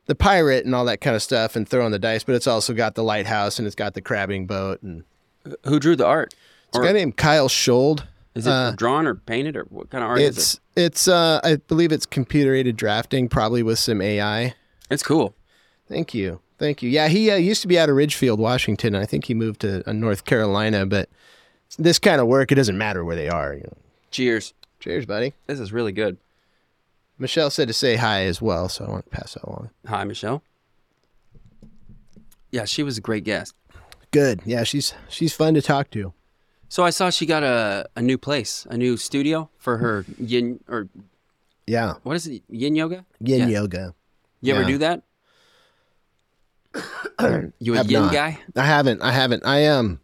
the pirate and all that kind of stuff, and throwing the dice. But it's also got the lighthouse and it's got the crabbing boat, and Who drew the art? it's a guy named Kyle Schold. Is it Uh, drawn or painted or what kind of art is it? It's it's uh, I believe it's computer aided drafting, probably with some AI. It's cool. Thank you. Thank you. Yeah, he uh, used to be out of Ridgefield, Washington. I think he moved to uh, North Carolina, but this kind of work, it doesn't matter where they are. You know. Cheers. Cheers, buddy. This is really good. Michelle said to say hi as well, so I want to pass that along. Hi, Michelle. Yeah, she was a great guest. Good. Yeah, she's she's fun to talk to. So I saw she got a, a new place, a new studio for her yin or Yeah, what is it? Yin yoga? yin Yeah. yoga. You ever do that? you a yin not. guy? I haven't. I haven't. I um.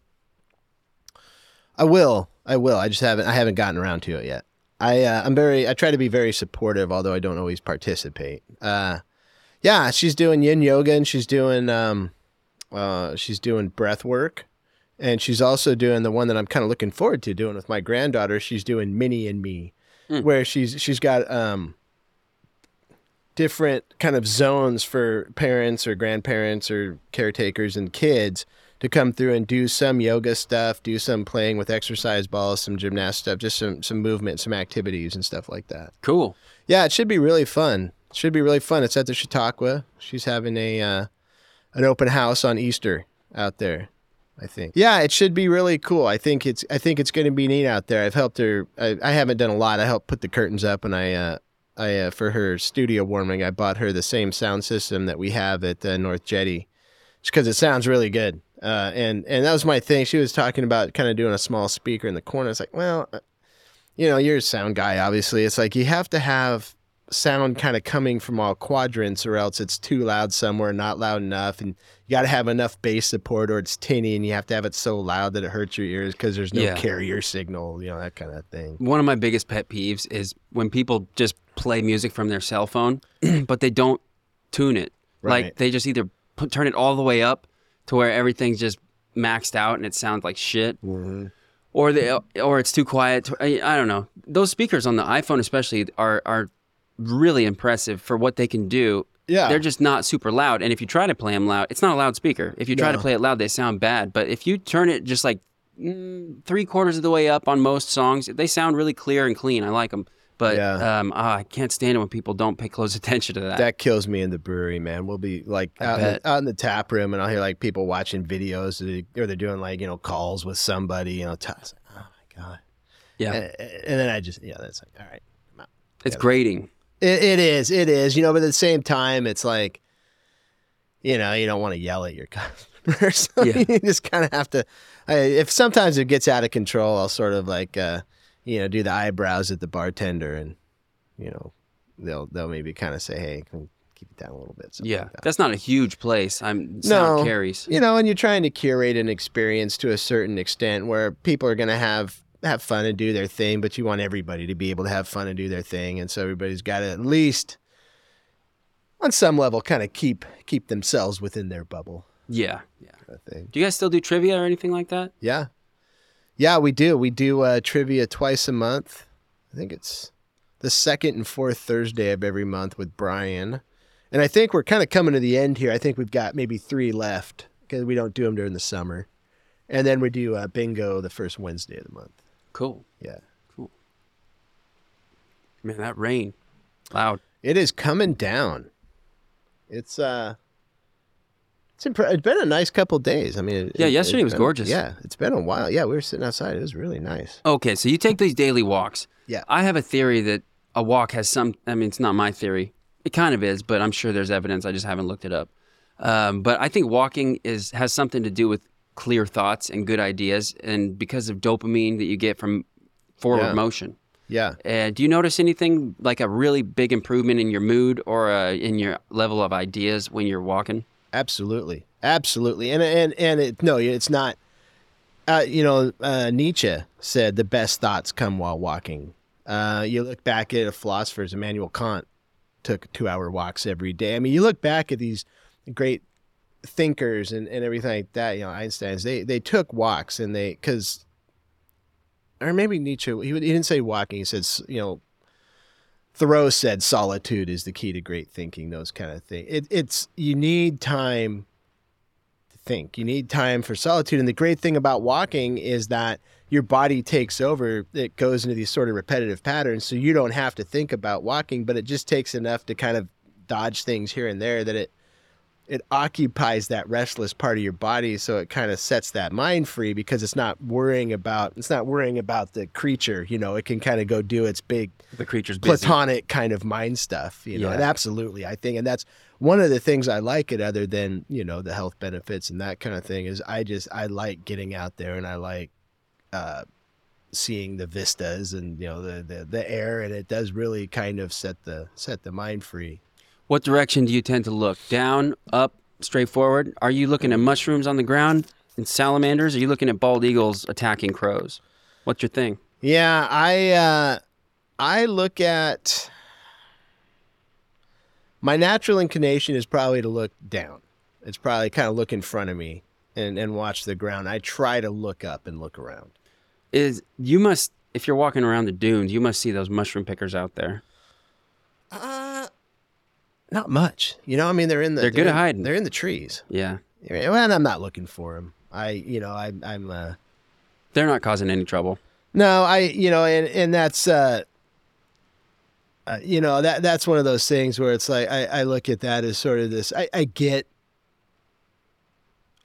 I will. I will. I just haven't. I haven't gotten around to it yet. I uh, I'm very. I try to be very supportive, although I don't always participate. Uh, yeah, she's doing yin yoga and she's doing um, uh, she's doing breath work, and she's also doing the one that I'm kind of looking forward to doing with my granddaughter. She's doing Minnie and Me, Hmm. where she's she's got um different kind of zones for parents or grandparents or caretakers and kids to come through and do some yoga stuff, do some playing with exercise balls, some gymnast stuff, just some some movement, some activities and stuff like that. Cool. Yeah, it should be really fun. It should be really fun. It's at the Chautauqua. She's having a uh, an open house on Easter out there. I think. Yeah, it should be really cool. I think it's I think it's going to be neat out there. I've helped her. I, I haven't done a lot. I helped put the curtains up, and I uh, I uh, for her studio warming, I bought her the same sound system that we have at uh, North Jetty, just because it sounds really good. Uh, and and that was my thing. She was talking about kind of doing a small speaker in the corner. It's like, well, uh, you know, you're a sound guy, obviously. It's like you have to have sound kind of coming from all quadrants, or else it's too loud somewhere, not loud enough, and you got to have enough bass support, or it's tinny, and you have to have it so loud that it hurts your ears because there's no Yeah. carrier signal, you know, that kind of thing. One of my biggest pet peeves is when people just play music from their cell phone, but they don't tune it. Right. Like they just either put, turn it all the way up to where everything's just maxed out and it sounds like shit, mm-hmm. or they or it's too quiet. I, I don't know. Those speakers on the iPhone especially are are really impressive for what they can do. Yeah. They're just not super loud, and if you try to play them loud, it's not a loud speaker. If you try to play it loud, they sound bad. But if you turn it just like mm, three quarters of the way up on most songs, they sound really clear and clean. I like them. But Yeah. um, ah, I can't stand it when people don't pay close attention to that. That kills me in the brewery, man. We'll be like out in, the, out in the tap room, and I'll hear like people watching videos, or they're doing like you know calls with somebody. You know, t- it's like, oh my god. yeah, And, and then I just yeah, that's like all right. it's grating. It, it is, it is. You know, but at the same time, it's like, you know, you don't want to yell at your customers. Yeah. you just kind of have to. I, if sometimes it gets out of control, I'll sort of like, uh, you know, do the eyebrows at the bartender, and you know, they'll they'll maybe kind of say, hey, can we keep it down a little bit. Yeah, like that. that's not a huge place. I'm No. carries. you know, and you're trying to curate an experience to a certain extent where people are going to have have fun and do their thing, but you want everybody to be able to have fun and do their thing, and so everybody's got to at least, on some level, kind of keep keep themselves within their bubble. Yeah, yeah. Kind of. Do you guys still do trivia or anything like that? Yeah, yeah, we do. We do uh, trivia twice a month. I think it's the second and fourth Thursday of every month with Brian, and I think we're kind of coming to the end here. I think we've got maybe three left because we don't do them during the summer, and then we do uh, bingo the first Wednesday of the month. Cool. Yeah. Cool. Man, that rain, loud. It is coming down. It's uh it's, impre- it's been a nice couple days. I mean, it- Yeah, it- yesterday was been- gorgeous. Yeah, it's been a while. Yeah, we were sitting outside. It was really nice. Okay, so you take these daily walks. Yeah. I have a theory that a walk has some. I mean, it's not my theory. It kind of is, but I'm sure there's evidence. I just haven't looked it up. Um, but I think walking is has something to do with clear thoughts and good ideas, and because of dopamine that you get from forward Yeah. motion. Yeah. Uh, do you notice anything like a really big improvement in your mood or uh, in your level of ideas when you're walking? Absolutely, absolutely, and and and it, no, it's not. Uh, you know, uh, Nietzsche said the best thoughts come while walking. Uh, you look back at philosophers, Immanuel Kant took two-hour walks every day. I mean, you look back at these great thinkers and, and everything like that. You know, Einstein's they they took walks and they because, or maybe Nietzsche he, he didn't say walking. He said you know Thoreau said solitude is the key to great thinking, those kind of things. It, it's you need time to think. You need time for solitude. And the great thing about walking is that your body takes over. It goes into these sort of repetitive patterns. So you don't have to think about walking, but it just takes enough to kind of dodge things here and there that it it occupies that restless part of your body so it kind of sets that mind free because it's not worrying about it's not worrying about the creature you know it can kind of go do its big The creature's busy. platonic kind of mind stuff, you know. Yeah. And absolutely, I think, and that's one of the things I like it. Other than you know the health benefits and that kind of thing, is I just I like getting out there and I like uh, seeing the vistas and you know the, the the air, and it does really kind of set the set the mind free. What direction do you tend to look? Down, up, straight forward? Are you looking at mushrooms on the ground and salamanders? Are you looking at bald eagles attacking crows? What's your thing? Yeah, I uh, I look at my natural inclination is probably to look down. It's probably kind of look in front of me and and watch the ground. I try to look up and look around. Is you must if you're walking around the dunes, you must see those mushroom pickers out there. Uh, not much. You know, I mean, they're in the They're good at hiding. They're in the trees. Yeah. Well, and I'm not looking for them. I, you know, I, I'm. Uh, They're not causing any trouble. No, I you know, and and that's uh, uh you know that that's one of those things where it's like I, I look at that as sort of this. I, I get,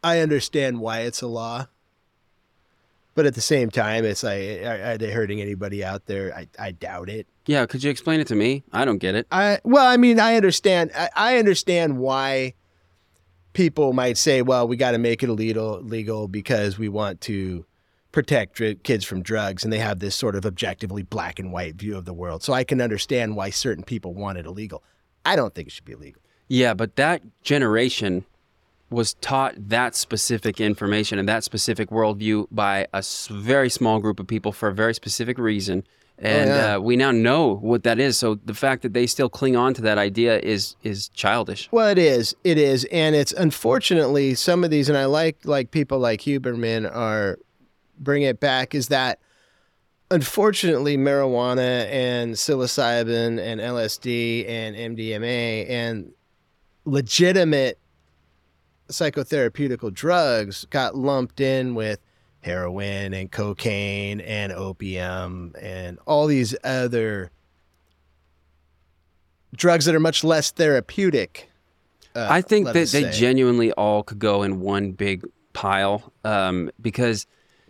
I understand why it's a law, but at the same time, it's like, eh, are, are they hurting anybody out there? I, I doubt it. Yeah, could you explain it to me? I don't get it. I well, I mean, I understand. I, I understand why people might say, "Well, we got to make it illegal, legal because we want to protect dr- kids from drugs," and they have this sort of objectively black and white view of the world. So I can understand why certain people want it illegal. I don't think it should be illegal. Yeah, but that generation was taught that specific information and that specific worldview by a very small group of people for a very specific reason. And yeah. uh, we now know what that is. So the fact that they still cling on to that idea is is childish. Well, it is. It is, and it's unfortunately some of these, and I like like people like Huberman are bring it back. Is that unfortunately marijuana and psilocybin and LSD and MDMA and legitimate psychotherapeutical drugs got lumped in with heroin and cocaine and opium and all these other drugs that are much less therapeutic. Uh, I think that they say. genuinely all could go in one big pile um, because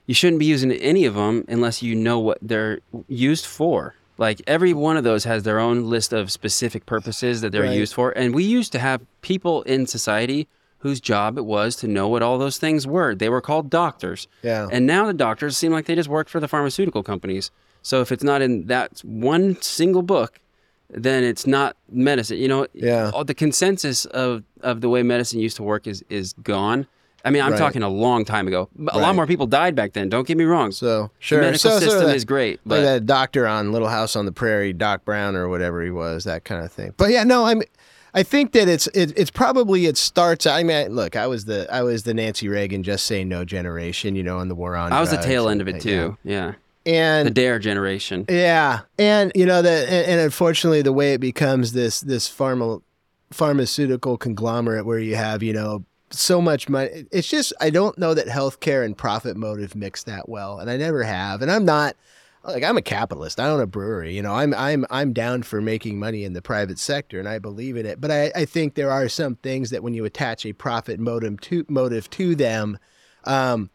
you shouldn't be using any of them unless you know what they're used for. Like every one of those has their own list of specific purposes that they're Right. used for. And we used to have people in society whose job it was to know what all those things were. They were called doctors. Yeah. And now the doctors seem like they just work for the pharmaceutical companies. So if it's not in that one single book, then it's not medicine. You know, Yeah. all the consensus of, of the way medicine used to work is is gone. I mean, I'm Right. talking a long time ago. A Right. lot more people died back then. Don't get me wrong. So sure, the medical so, so system that- is great, like but that doctor on Little House on the Prairie, Doc Brown or whatever he was, that kind of thing. But yeah, no, I'm. I think that it's it, it's probably it starts. I mean, look, I was the I was the Nancy Reagan just say no generation, you know, on the war on. I was the tail end of it too. Yeah, And the Dare generation. Yeah, and you know that, and, and unfortunately, the way it becomes this this pharma, pharmaceutical conglomerate where you have you know so much money. It's just I don't know that healthcare and profit motive mix that well, and I never have. And I'm not like I'm a capitalist. I own a brewery. You know, I'm I'm I'm down for making money in the private sector, and I believe in it. But I, I think there are some things that when you attach a profit motive to motive to them. Um,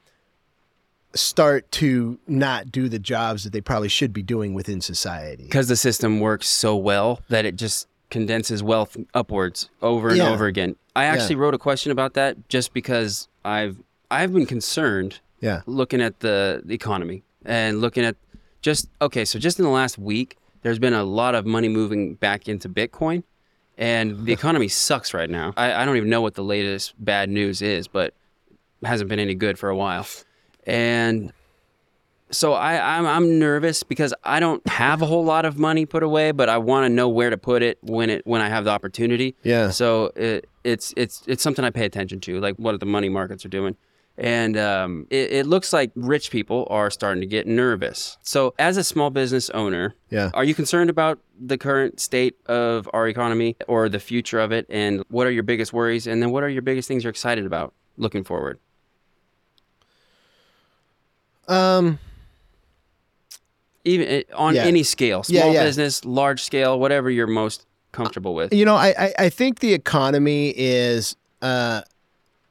start to not do the jobs that they probably should be doing within society. because the system works so well that it just condenses wealth upwards over and Yeah. over again. I actually wrote a question about that just because I've I've been concerned Yeah. looking at the economy and looking at just okay, so just in the last week there's been a lot of money moving back into Bitcoin and the economy sucks right now. I, I don't even know what the latest bad news is, but it hasn't been any good for a while. And so I, I'm, I'm nervous because I don't have a whole lot of money put away, but I want to know where to put it when it when I have the opportunity. Yeah. So it, it's it's it's something I pay attention to, like what the money markets are doing. And um, it, it looks like rich people are starting to get nervous. So, as a small business owner, Yeah. are you concerned about the current state of our economy or the future of it? And what are your biggest worries? And then, what are your biggest things you're excited about looking forward? Um. even eh, on Yeah. any scale, Yeah, small yeah. business, large scale, whatever you're most comfortable with. You know, I, I, I think the economy is. Uh,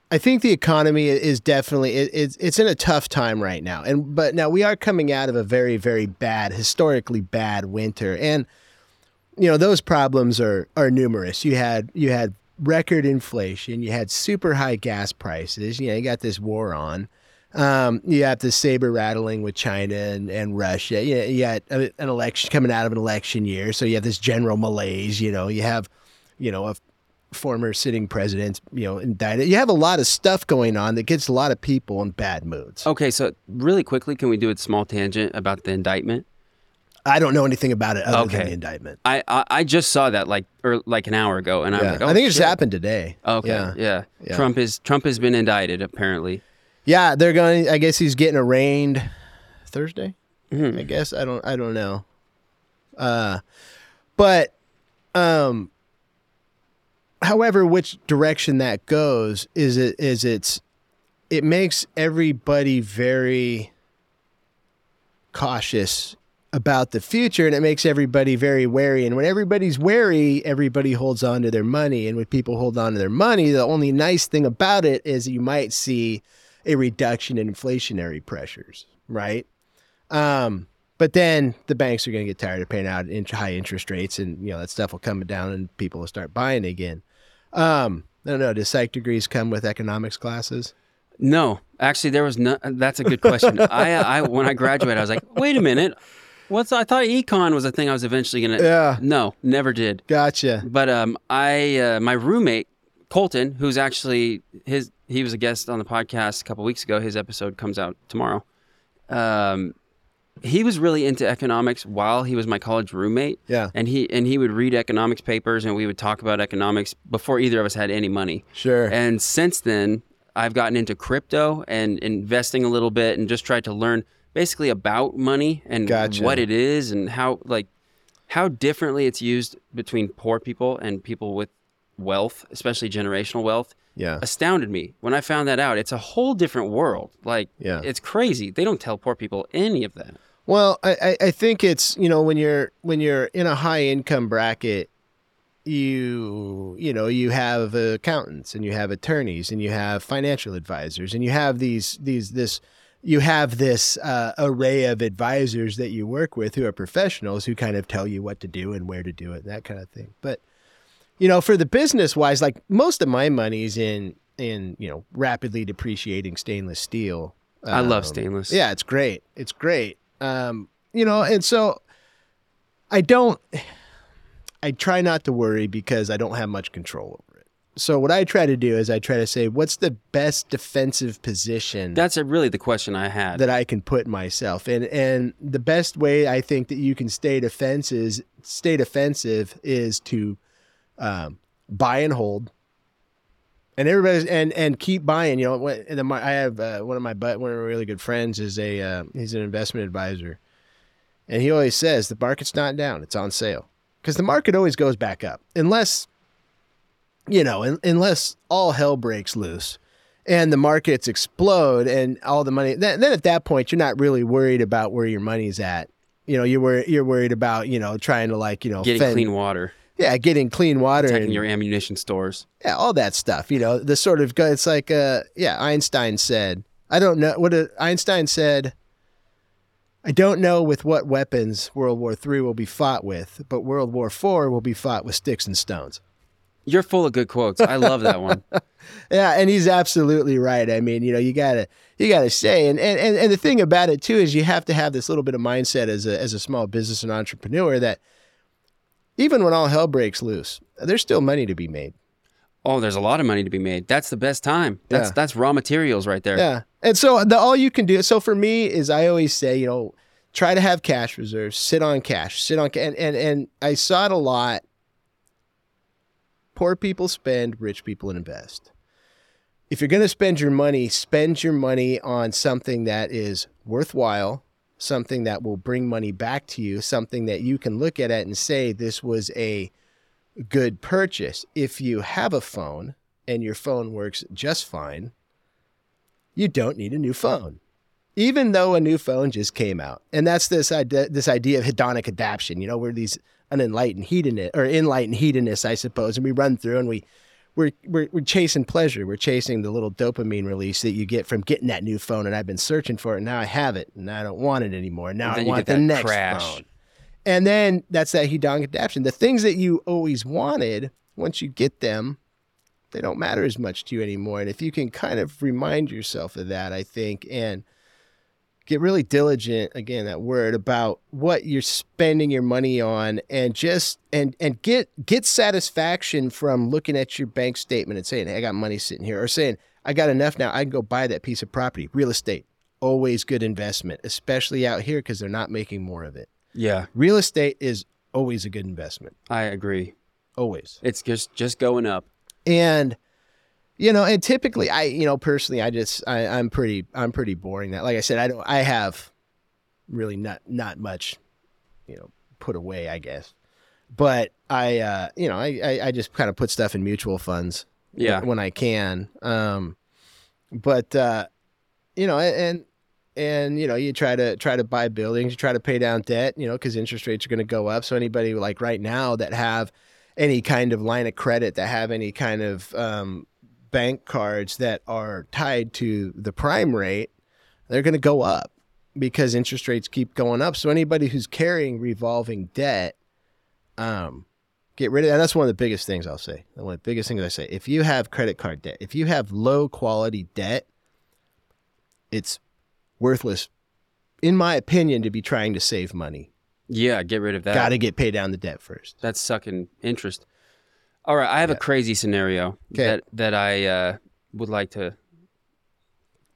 I think the economy is definitely it, it's it's in a tough time right now, and but now we are coming out of a very very bad, historically bad winter, and you know those problems are are numerous. You had you had record inflation, you had super high gas prices, you know you got this war on, um, you have the saber rattling with China and, and Russia. You, you got an election coming out of an election year, so you have this general malaise. You know, you have, you know, a former sitting president, you know, indicted. You have a lot of stuff going on that gets a lot of people in bad moods. Okay, so really quickly, can we do a small tangent about the indictment? I don't know anything about it other than Okay. the indictment. I I, I just saw that like or like an hour ago, and Yeah. like, oh, I think it just happened today. Okay, Yeah. yeah. Yeah. Trump is Trump has been indicted apparently. Yeah, they're going. I guess he's getting arraigned Thursday. Mhm. I guess I don't. I don't know. Uh, but um, however, which direction that goes is it is it's it makes everybody very cautious about the future and it makes everybody very wary. And when everybody's wary everybody holds on to their money. And when people hold on to their money the only nice thing about it is you might see a reduction in inflationary pressures right? Um, but then the banks are going to get tired of paying out high interest rates and you know that stuff will come down and people will start buying again um, i don't know do psych degrees come with economics classes No, actually, there was no. That's a good question. I I when I graduated, I was like, wait a minute, what's I thought econ was a thing I was eventually gonna. Yeah. No, never did. gotcha But um, I uh, my roommate Colton, who's actually his he was a guest on the podcast a couple weeks ago. His episode comes out tomorrow. Um, he was really into economics while he was my college roommate. Yeah. and he and he would read economics papers and we would talk about economics before either of us had any money. sure And since then, I've gotten into crypto and investing a little bit and just tried to learn basically about money and Gotcha. what it is and how like how differently it's used between poor people and people with wealth, especially generational wealth. yeah Astounded me when I found that out. It's a whole different world. Like, Yeah. it's crazy. They don't tell poor people any of that. Well, I, I- think it's you know when you're when you're in a high income bracket, you you know you have accountants and you have attorneys and you have financial advisors and you have these these this you have this uh, array of advisors that you work with who are professionals who kind of tell you what to do and where to do it and that kind of thing. But you know for the business wise like most of my money's in in you know rapidly depreciating stainless steel. I love Um, stainless. yeah it's great. It's great um you know and so i don't i try not to worry because i don't have much control over it so what i try to do is i try to say what's the best defensive position That's a, really the question I had. that I can put myself in. And the best way I think that you can stay defenses stay defensive is to um, buy and hold. And everybody's and and keep buying. You know, and the, mar- I have uh, one of my but one of my really good friends is a uh, he's an investment advisor, and he always says the market's not down; it's on sale. Because the market always goes back up unless you know un- unless all hell breaks loose and the markets explode and all the money then, then at that point you're not really worried about where your money's at. You know you're wor- you're worried about you know trying to like you know Getting fend- clean water, yeah getting clean water checking and your ammunition stores. yeah all that stuff you know the sort of it's like uh yeah einstein said i don't know what did, einstein said i don't know with what weapons world war three will be fought with but world war four will be fought with sticks and stones You're full of good quotes. I love that one. Yeah, and he's absolutely right. I mean, you know, you gotta you gotta say, and and and, and the thing about it too is you have to have this little bit of mindset as a as a small business and entrepreneur that even when all hell breaks loose, there's still money to be made. Oh, there's a lot of money to be made. That's the best time. That's Yeah. that's raw materials right there. Yeah, and so the all you can do. So for me is I always say, you know, try to have cash reserves, sit on cash, sit on, and and and I saw it a lot. Poor people spend, rich people invest. If you're going to spend your money, spend your money on something that is worthwhile, something that will bring money back to you, something that you can look at it and say this was a good purchase. If you have a phone and your phone works just fine, you don't need a new phone. Even though a new phone just came out. And that's this idea, this idea of hedonic adaptation, you know, we're these unenlightened hedonist or enlightened hedonists, I suppose, and we run through and we we're, we're, we're chasing pleasure. We're chasing the little dopamine release that you get from getting that new phone. And I've been searching for it. And now I have it and I don't want it anymore. Now I want the next crash. phone. And then that's that hedonic adaptation. The things that you always wanted, once you get them, they don't matter as much to you anymore. And if you can kind of remind yourself of that, I think, and get really diligent again that word about what you're spending your money on and just and and get get satisfaction from looking at your bank statement and saying hey, i got money sitting here or saying i got enough now i can go buy that piece of property. Real estate always good investment especially out here because they're not making more of it. Yeah, real estate is always a good investment. I agree. always. It's just just going up. and you know and typically i you know personally i just I, i'm pretty i'm pretty boring that like i said i don't i have really not not much you know put away i guess but i uh you know i i, I just kind of put stuff in mutual funds Yeah. when i can um but uh you know and and you know you try to try to buy buildings you try to pay down debt you know because interest rates are going to go up so anybody like right now that have any kind of line of credit that have any kind of um, bank cards that are tied to the prime rate they're going to go up because interest rates keep going up so anybody who's carrying revolving debt um get rid of that that's one of the biggest things i'll say one of the biggest things i say if you have credit card debt if you have low quality debt it's worthless in my opinion to be trying to save money Yeah, get rid of that. got to get paid down the debt first That's sucking interest. All right, I have a crazy scenario 'Kay. that that I uh, would like to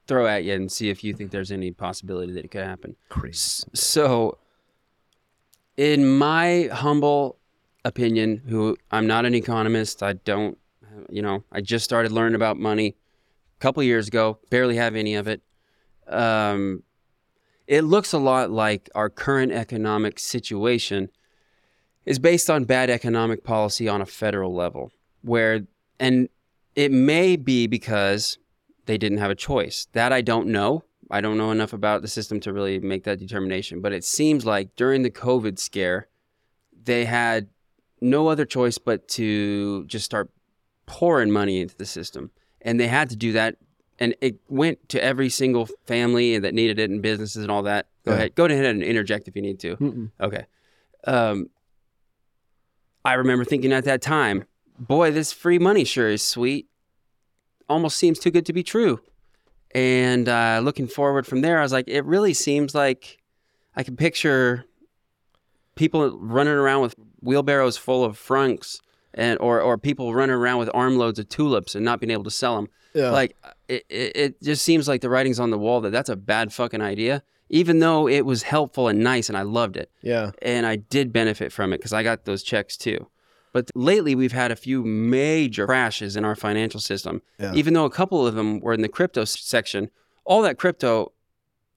throw at you and see if you think there's any possibility that it could happen. crazy So, in my humble opinion, who I'm not an economist, I don't, you know, I just started learning about money a couple years ago, barely have any of it. Um, it looks a lot like our current economic situation is based on bad economic policy on a federal level, where, and it may be because they didn't have a choice. That I don't know. I don't know enough about the system to really make that determination. But it seems like during the COVID scare, they had no other choice but to just start pouring money into the system. And they had to do that. And it went to every single family that needed it and businesses and all that. Go Yeah. ahead. Go ahead and interject if you need to. Mm-mm. Okay. Um, I remember thinking at that time, boy, this free money sure is sweet. Almost seems too good to be true. And uh, looking forward from there, I was like, it really seems like I can picture people running around with wheelbarrows full of francs and or, or people running around with armloads of tulips and not being able to sell them. Yeah. Like it, it, it just seems like the writing's on the wall that that's a bad fucking idea, even though it was helpful and nice and I loved it yeah. and I did benefit from it because I got those checks too. But lately, we've had a few major crashes in our financial system. Yeah. Even though a couple of them were in the crypto section, all that crypto,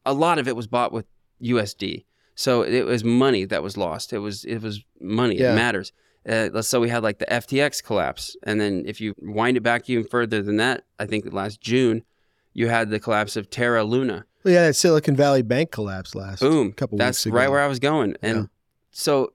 a lot of it was bought with USD. So it was money that was lost. It was it was money. Yeah. It matters. Uh, let's so we had like the FTX collapse, and then if you wind it back even further than that, I think last June, you had the collapse of Terra Luna. Well, yeah, that Silicon Valley Bank collapse last Boom. couple That's weeks ago. right where I was going. And Yeah. so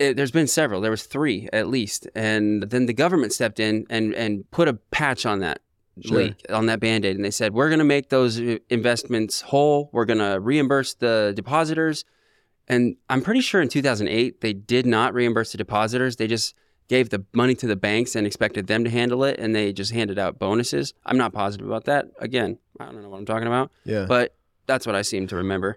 it, there's been several. There was three at least, and then the government stepped in and and put a patch on that Sure. leak on that band-aid and they said we're going to make those uh, investments whole we're going to reimburse the depositors and i'm pretty sure in 2008 they did not reimburse the depositors they just gave the money to the banks and expected them to handle it and they just handed out bonuses i'm not positive about that again i don't know what i'm talking about Yeah. but that's what I seem to remember.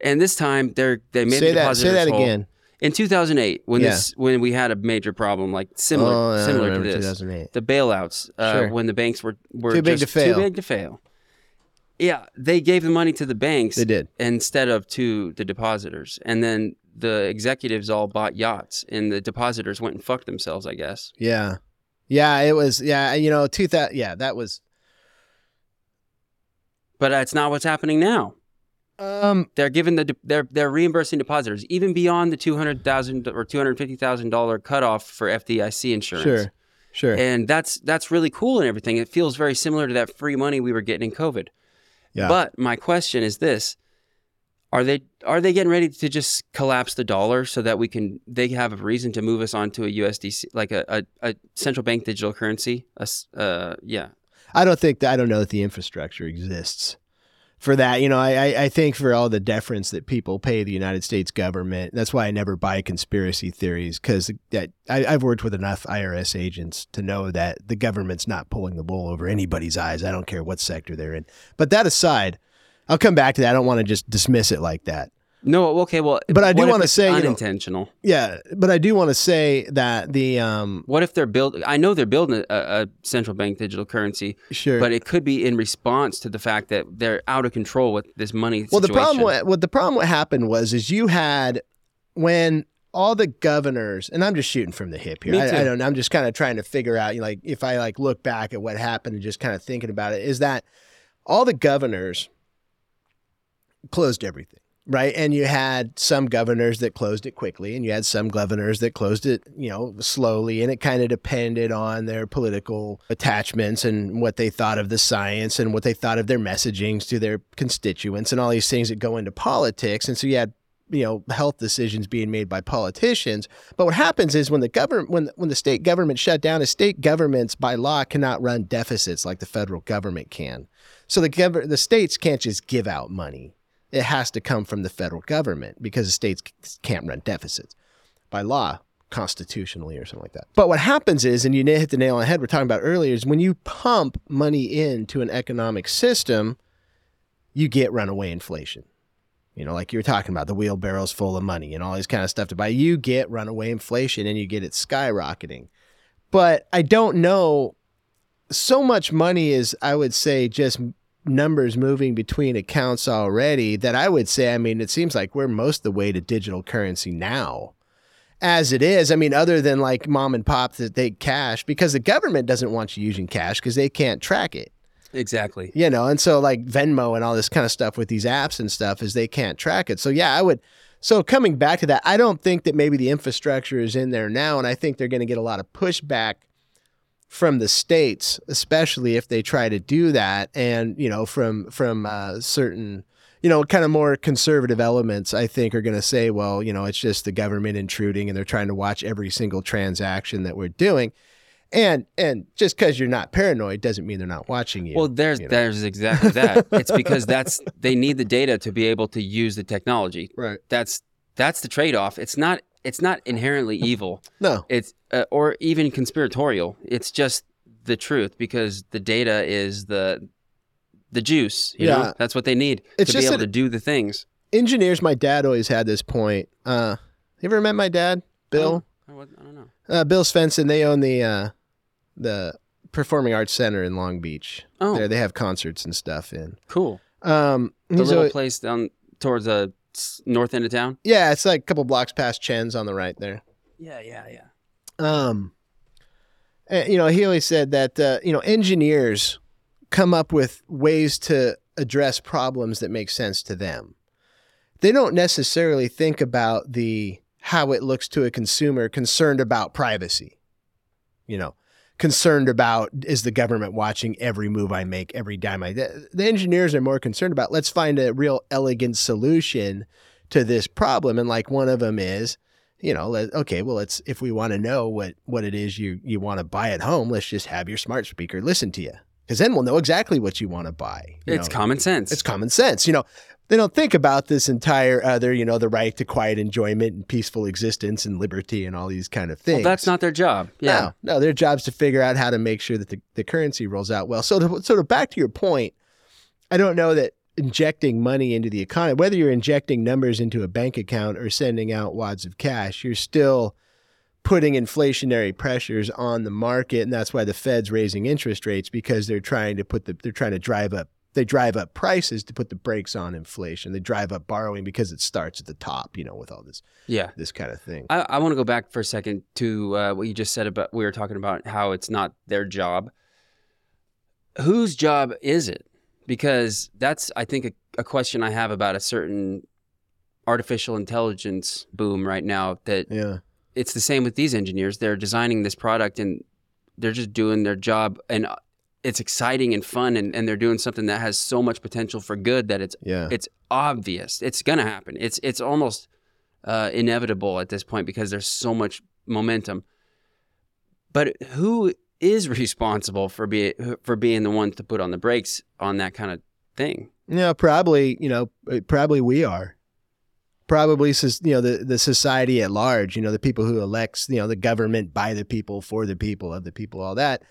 And this time they're they made say the that. Say that whole. again. In 2008, when Yeah. this when we had a major problem like similar oh, similar to this, 2008. the bailouts uh, Sure. when the banks were were Too big to fail. Too big to fail. Yeah, they gave the money to the banks They did. instead of to the depositors, and then the executives all bought yachts, and the depositors went and fucked themselves. I guess. Yeah. Yeah, it was. Yeah, you know, 2000. Yeah, that was. But that's not what's happening now. Um. They're giving the de- they're they're reimbursing depositors even beyond the two hundred thousand or two hundred fifty thousand dollar cutoff for FDIC insurance. Sure. Sure. and that's that's really cool and everything. It feels very similar to that free money we were getting in COVID. yeah. But my question is this: Are they are they getting ready to just collapse the dollar so that we can they have a reason to move us onto a USDC like a, a, a central bank digital currency? A uh, yeah, I don't think that I don't know that the infrastructure exists for that. You know, I, I I think for all the deference that people pay the United States government, that's why I never buy conspiracy theories because that I, I've worked with enough IRS agents to know that the government's not pulling the wool over anybody's eyes. I don't care what sector they're in. But that aside, I'll come back to that. I don't want to just dismiss it like that. no, okay, well, But I do wanna it's say, you know- unintentional. Yeah, but I do want to say that the um What if they're building? I know they're building a, a central bank digital currency, sure. but it could be in response to the fact that they're out of control with this money. Well, the problem what, what the problem what happened was is you had when all the governors and I'm just shooting from the hip here. Me I. I don't. I'm just kind of trying to figure out. You know, like if I like look back at what happened and just kind of thinking about it, is that all the governors closed everything. Right. And you had some governors that closed it quickly, and you had some governors that closed it, you know, slowly. And it kind of depended on their political attachments and what they thought of the science and what they thought of their messagings to their constituents and all these things that go into politics. And so you had, you know, health decisions being made by politicians. But what happens is when the government, when when the state government shut down, is state governments by law cannot run deficits like the federal government can. So the gov- the states can't just give out money it has to come from the federal government because the states can't run deficits by law, constitutionally, or something like that. But what happens is, and you hit the nail on the head, we're talking about earlier, is when you pump money into an economic system, you get runaway inflation. You know, like you were talking about the wheelbarrows full of money and all this kind of stuff to buy. You get runaway inflation and you get it skyrocketing. But I don't know. So much money is, I would say, just numbers moving between accounts already that I would say, I mean, it seems like we're most the way to digital currency now. As it is, I mean, other than like mom and pop that they cash, because the government doesn't want you using cash because they can't track it, exactly. you know. And so, like Venmo and all this kind of stuff with these apps and stuff is they can't track it. So, yeah, I would. So, coming back to that, I don't think that maybe the infrastructure is in there now. And I think they're going to get a lot of pushback from the states, especially if they try to do that, and you know, from from uh, certain you know, kind of more conservative elements, I think, are going to say, well, you know, it's just the government intruding and they're trying to watch every single transaction that we're doing. And and just because you're not paranoid doesn't mean they're not watching you. Well, there's you know? there's exactly that. it's because that's they need the data to be able to use the technology. right. That's that's the trade-off. It's not it's not inherently evil. No. It's uh, or even conspiratorial. It's just the truth because the data is the the juice. You Yeah. know, that's what they need It's to be able to do the things. Engineers, my dad always had this point. Uh, you ever met my dad, Bill? I don't, I don't know. Uh, Bill Svendsen. They own the uh, the Performing Arts Center in Long Beach. Oh, There, they have concerts and stuff in. cool. Um, The little always- place down towards the s- north end of town. yeah, it's like a couple blocks past Chen's on the right there. Yeah, yeah, yeah. Um, uh, you know, he always said that uh, you know engineers come up with ways to address problems that make sense to them. They don't necessarily think about the how it looks to a consumer concerned about privacy. You know, concerned about is the government watching every move I make, every dime I. The, the engineers are more concerned about let's find a real elegant solution to this problem, and like one of them is you know, let, okay, well, let's if we want to know what what it is you you want to buy at home, let's just have your smart speaker listen to you, because then we'll know exactly what you want to buy. you It's know. common sense. It's common sense. You know, they don't think about this entire other, you know, the right to quiet enjoyment and peaceful existence and liberty and all these kind of things. well, that's not their job. Yeah. No, no, their job's to figure out how to make sure that the, the currency rolls out well. So, to, so to back to your point, I don't know that injecting money into the economy, whether you're injecting numbers into a bank account or sending out wads of cash, you're still putting inflationary pressures on the market, and that's why the Fed's raising interest rates because they're trying to put the they're trying to drive up they drive up prices to put the brakes on inflation. They drive up borrowing because it starts at the top, you know, with all this Yeah. this kind of thing. I, I want to go back for a second to uh, what you just said about we were talking about how it's not their job. Whose job is it? Because that's I think a, a question I have about a certain artificial intelligence boom right now. That Yeah. it's the same with these engineers. They're designing this product and they're just doing their job, and it's exciting and fun, and, and they're doing something that has so much potential for good that it's Yeah. it's obvious. It's gonna happen. It's it's almost uh, inevitable at this point because there's so much momentum. But who is responsible for being for being the one to put on the brakes on that kind of thing? Yeah, probably, you know, probably we are. Probably, you know, the, the society at large, you know, the people who elects, you know, the government by the people, for the people, of the people, all that.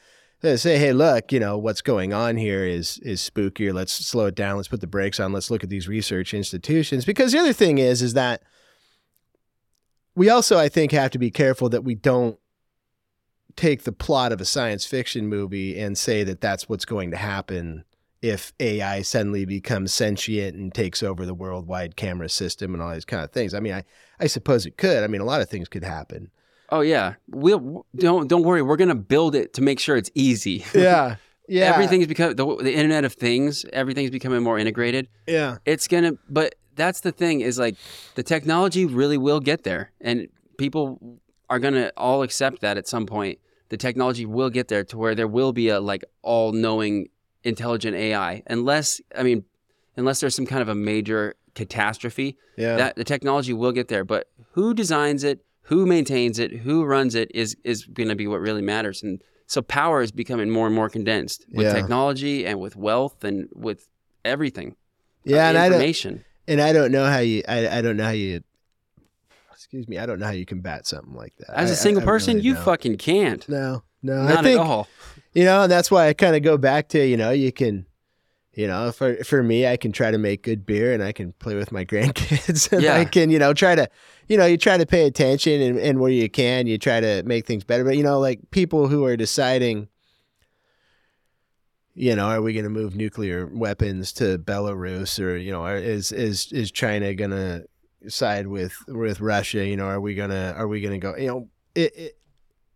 Say, hey, look, you know, what's going on here is is spookier. Let's slow it down. Let's put the brakes on. Let's look at these research institutions. Because the other thing is, is that we also, I think, have to be careful that we don't take the plot of a science fiction movie and say that that's what's going to happen if AI suddenly becomes sentient and takes over the worldwide camera system and all these kind of things. I mean, I, I suppose it could. I mean, a lot of things could happen. Oh yeah, we'll don't don't worry. We're gonna build it to make sure it's easy. Yeah. Yeah. Everything's become the, the Internet of Things. Everything's becoming more integrated. Yeah. It's gonna, but that's the thing is like the technology really will get there, and people are gonna all accept that at some point. The technology will get there to where there will be a like all-knowing, intelligent AI. Unless, I mean, unless there's some kind of a major catastrophe, Yeah. that the technology will get there. But who designs it, who maintains it, who runs it is is going to be what really matters. And so power is becoming more and more condensed with Yeah. technology and with wealth and with everything. yeah. Uh, And I don't, information. and I don't know how you, I, I don't know how you, excuse me, I don't know how you combat something like that. As a single person, you know. fucking can't. No, no. Not I think, at all. you know, and that's why I kind of go back to, you know, you can, you know, for for me, I can try to make good beer and I can play with my grandkids and Yeah. I can, you know, try to, you know, you try to pay attention and, and where you can, you try to make things better. But, you know, like people who are deciding, you know, are we going to move nuclear weapons to Belarus or, you know, is, is, is China going to side with, with Russia? You know, are we going to, are we going to go, you know, it, it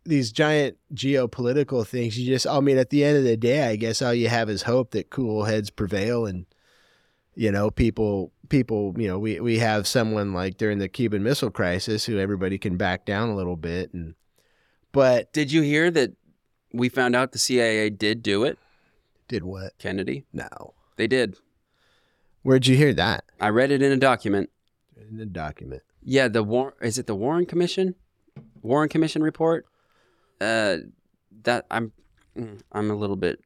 these giant geopolitical things you just i mean at the end of the day i guess all you have is hope that cool heads prevail and you know people people you know we we have someone like during the cuban missile crisis who everybody can back down a little bit and but Did you hear that we found out the CIA did do it? did what Kennedy. no They did. Where'd you hear that? I read it in a document. In the document. Yeah, the War is it the Warren Commission? Warren Commission report? Uh that I'm mm, I'm a little bit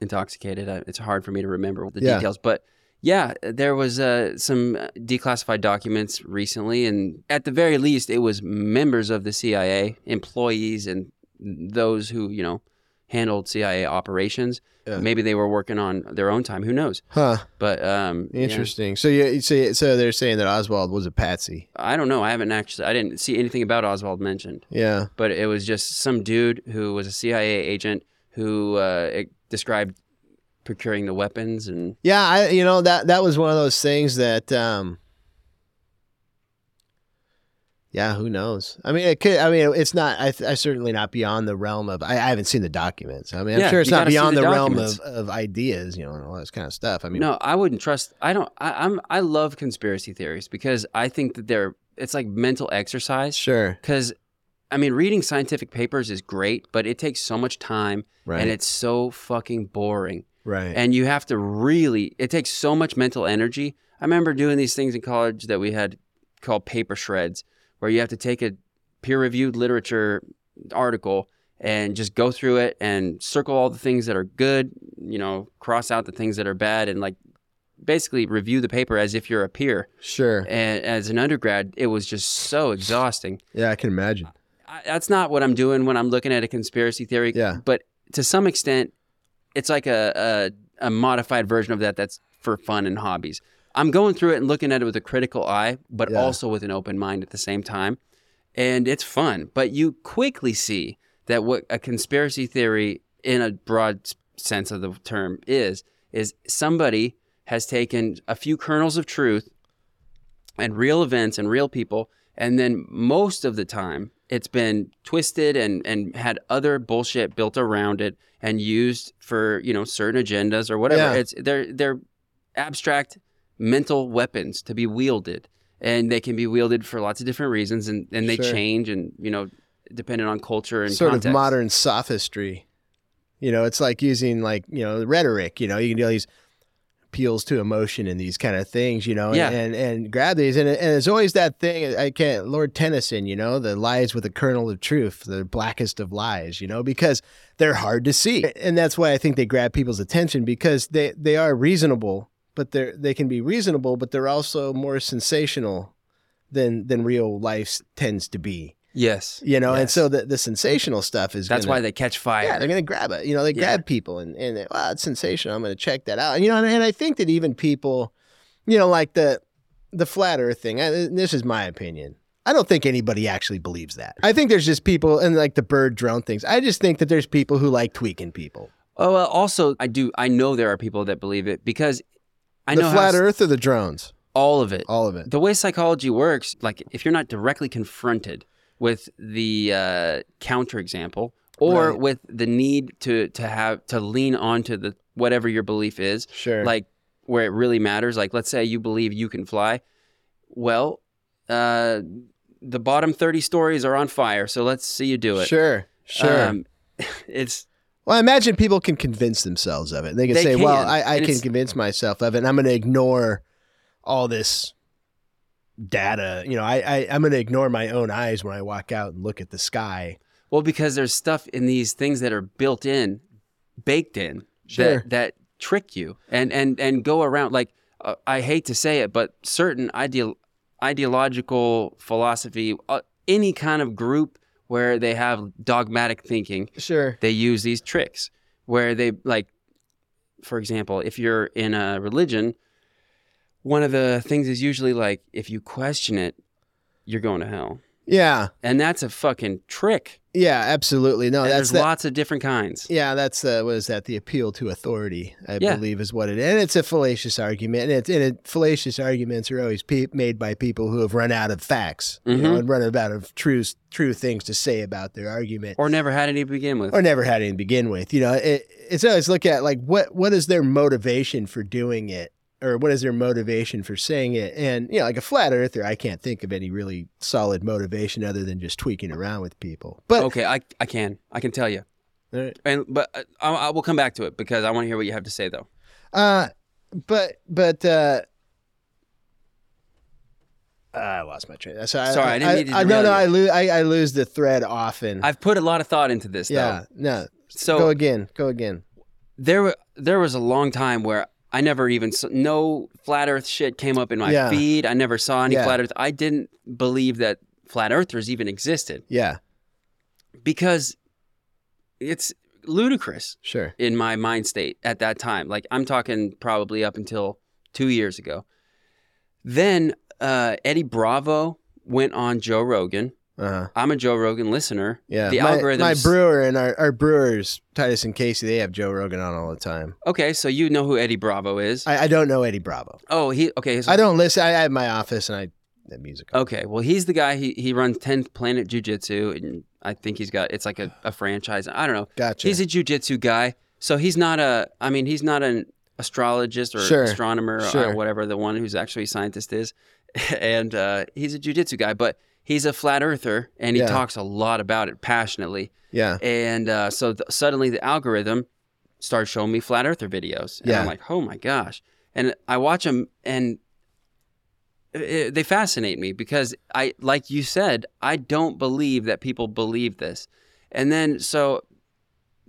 intoxicated. I, it's hard for me to remember the Yeah. details, but yeah, there was uh, some declassified documents recently, and at the very least, it was members of the CIA, employees, and those who you know handled CIA operations. Yeah. Maybe they were working on their own time. Who knows? Huh. But um, yeah. Interesting. So you you say so they're saying that Oswald was a patsy. I don't know. I haven't actually. I didn't see anything about Oswald mentioned, Yeah. but it was just some dude who was a CIA agent who uh, it described procuring the weapons and Yeah, I you know that that was one of those things that um yeah, who knows? I mean, it could. I mean, it's not. I, I certainly not beyond the realm of. I, I haven't seen the documents. I mean, I'm Yeah, sure it's not beyond the the, realm of, of ideas, you know, and all this kind of stuff. I mean, no, I wouldn't trust. I don't. I, I'm. I love conspiracy theories because I think that they're. It's like mental exercise. sure, Because, I mean, reading scientific papers is great, but it takes so much time right, and it's so fucking boring. right, and you have to really it takes so much mental energy i remember doing these things in college that we had called paper shreds where you have to take a peer-reviewed literature article and just go through it and circle all the things that are good you know cross out the things that are bad and like basically review the paper as if you're a peer sure. and as an undergrad it was just so exhausting Yeah, I can imagine. I, that's not what I'm doing when I'm looking at a conspiracy theory. Yeah. But to some extent, it's like a, a, a modified version of that that's for fun and hobbies. I'm going through it and looking at it with a critical eye, but Yeah. also with an open mind at the same time. And it's fun. But you quickly see that what a conspiracy theory, in a broad sense of the term, is, is somebody has taken a few kernels of truth and real events and real people. And then most of the time, it's been twisted and, and had other bullshit built around it and used for you know certain agendas or whatever. Yeah. It's they're they're abstract mental weapons to be wielded, and they can be wielded for lots of different reasons, and, and they Sure. change and you know depending on culture and sort context. of modern sophistry. You know, it's like using like you know rhetoric. You know, you can do all these appeals to emotion and these kind of things. You know, Yeah. and and grab these, and, and it's always that thing. I can't, Lord Tennyson. You know, the lies with a kernel of truth, the blackest of lies. You know, because they're hard to see, and that's why I think they grab people's attention because they they are reasonable, but they're they can be reasonable, but they're also more sensational than than real life tends to be. yes, You know, and so the, the sensational stuff is that's gonna- why they catch fire. yeah, they're gonna grab it. You know, they Yeah. grab people and and they, wow, it's sensational. I'm gonna check that out. And, you know, and, and I think that even people, you know, like the the flat Earth thing. I, this is my opinion. I don't think anybody actually believes that. I think there's just people and like the bird drone things. I just think that there's people who like tweaking people. oh, well, also I do. I know there are people that believe it because I the know flat how, Earth or the drones, all of it. all of it. the way psychology works, like if you're not directly confronted with the uh, counterexample or Right. with the need to to have to lean onto the whatever your belief is, Sure. like where it really matters. Like let's say you believe you can fly, well, uh, the bottom thirty stories are on fire, so let's see you do it. Sure. Sure. Um, it's Well, I imagine people can convince themselves of it. They can They say, "Well, I, I can it's- convince myself of it, and I'm going to ignore all this data. You know, I, I I'm going to ignore my own eyes when I walk out and look at the sky." Well, because there's stuff in these things that are built in, baked in, Sure. that that trick you and and and go around. Like uh, I hate to say it, but certain ideal ideological philosophy, uh, any kind of group where they have dogmatic thinking, Sure. they use these tricks where they like, for example, if you're in a religion, one of the things is usually like if you question it, you're going to hell, Yeah. and that's a fucking trick. Yeah. Absolutely. No, And that's there's that. lots of different kinds. Yeah, that's uh, what is that? The appeal to authority, I Yeah. believe, is what it is. And it's a fallacious argument, and it's and it, fallacious arguments are always pe- made by people who have run out of facts, you know, Mhm. and run out of true true things to say about their argument. Or never had any to begin with. or never had any to begin with. You know, it, it's always look at like what what is their motivation for doing it, or what is their motivation for saying it. And you know, like a flat earther, I can't think of any really solid motivation other than just tweaking around with people. But okay, I, I can. I can tell you. uh, And but uh, I, I will come back to it because I want to hear what you have to say though. uh, but but uh, I lost my train. Sorry, Sorry, I didn't mean to I, no, no. I lose. I, I lose the thread often. I've put a lot of thought into this. yeah, Though. no. So go again. Go again. there there was a long time where I never even s- no flat Earth shit came up in my Yeah. feed. I never saw any Yeah. flat Earth. I didn't believe that flat Earthers even existed Yeah, because it's ludicrous sure. in my mind state at that time. Like I'm talking probably up until two years ago. Then uh, Eddie Bravo went on Joe Rogan. Uh-huh. I'm a Joe Rogan listener. Yeah, The my, algorithms. My brewer and our, our brewers, Titus and Casey, they have Joe Rogan on all the time. okay, so you know who Eddie Bravo is? I, I don't know Eddie Bravo. oh, he okay. So I don't listen. I, I have my office and I have music. on. Okay, well, he's the guy. He he runs 10th Planet Jiu Jitsu, and I think he's got it's like a, a franchise. I don't know. Gotcha. He's a jiu jitsu guy, so he's not a. I mean, he's not an astrologist or Sure, astronomer or whatever the one who's actually a scientist is, and uh, he's a jiu jitsu guy, but he's a flat earther, and he Yeah. talks a lot about it passionately. yeah. And uh, so th- suddenly the algorithm starts showing me flat earther videos. And Yeah. I'm like, oh my gosh. And I watch them and it, they fascinate me because I, like you said, I don't believe that people believe this. And then, so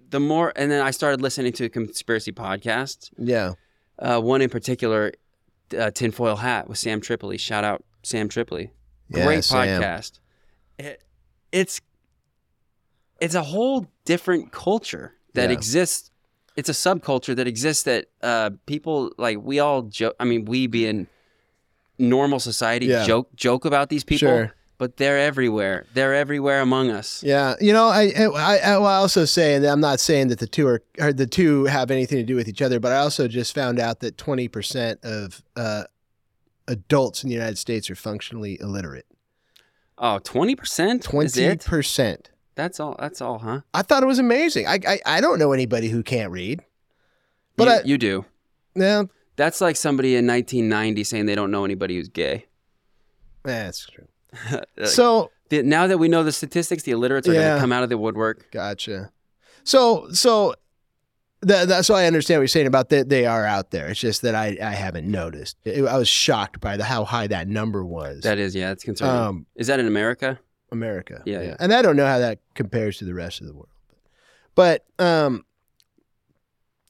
the more, and then I started listening to conspiracy podcasts. Yeah. Uh, one in particular, uh, Tinfoil Hat with Sam Tripoli. Shout out Sam Tripoli. Yeah, Great Sam. podcast. It, it's it's a whole different culture that Yeah. exists. It's a subculture that exists that uh, people like we all joke. I mean, we being normal society Yeah. joke joke about these people, Sure. but they're everywhere. They're everywhere among us. Yeah, you know, I I, I also say, and I'm not saying that the two are or the two have anything to do with each other, but I also just found out that 20 percent of uh, adults in the United States are functionally illiterate. Oh, 20 percent. 20%. That's all. That's all, huh? I thought it was amazing. I, I I don't know anybody who can't read, but you, I, you do. yeah, That's like somebody in 1990 saying they don't know anybody who's gay. that's true. Like, So the- now that we know the statistics, the illiterates are going to come out of the woodwork. Gotcha. So so that, that's why I understand what you're saying about that they are out there. It's just that I, I haven't noticed. It- I was shocked by the how high that number was. That is, yeah, it's concerning. um, is that in America? America. Yeah, yeah. And I don't know how that compares to the rest of the world. But um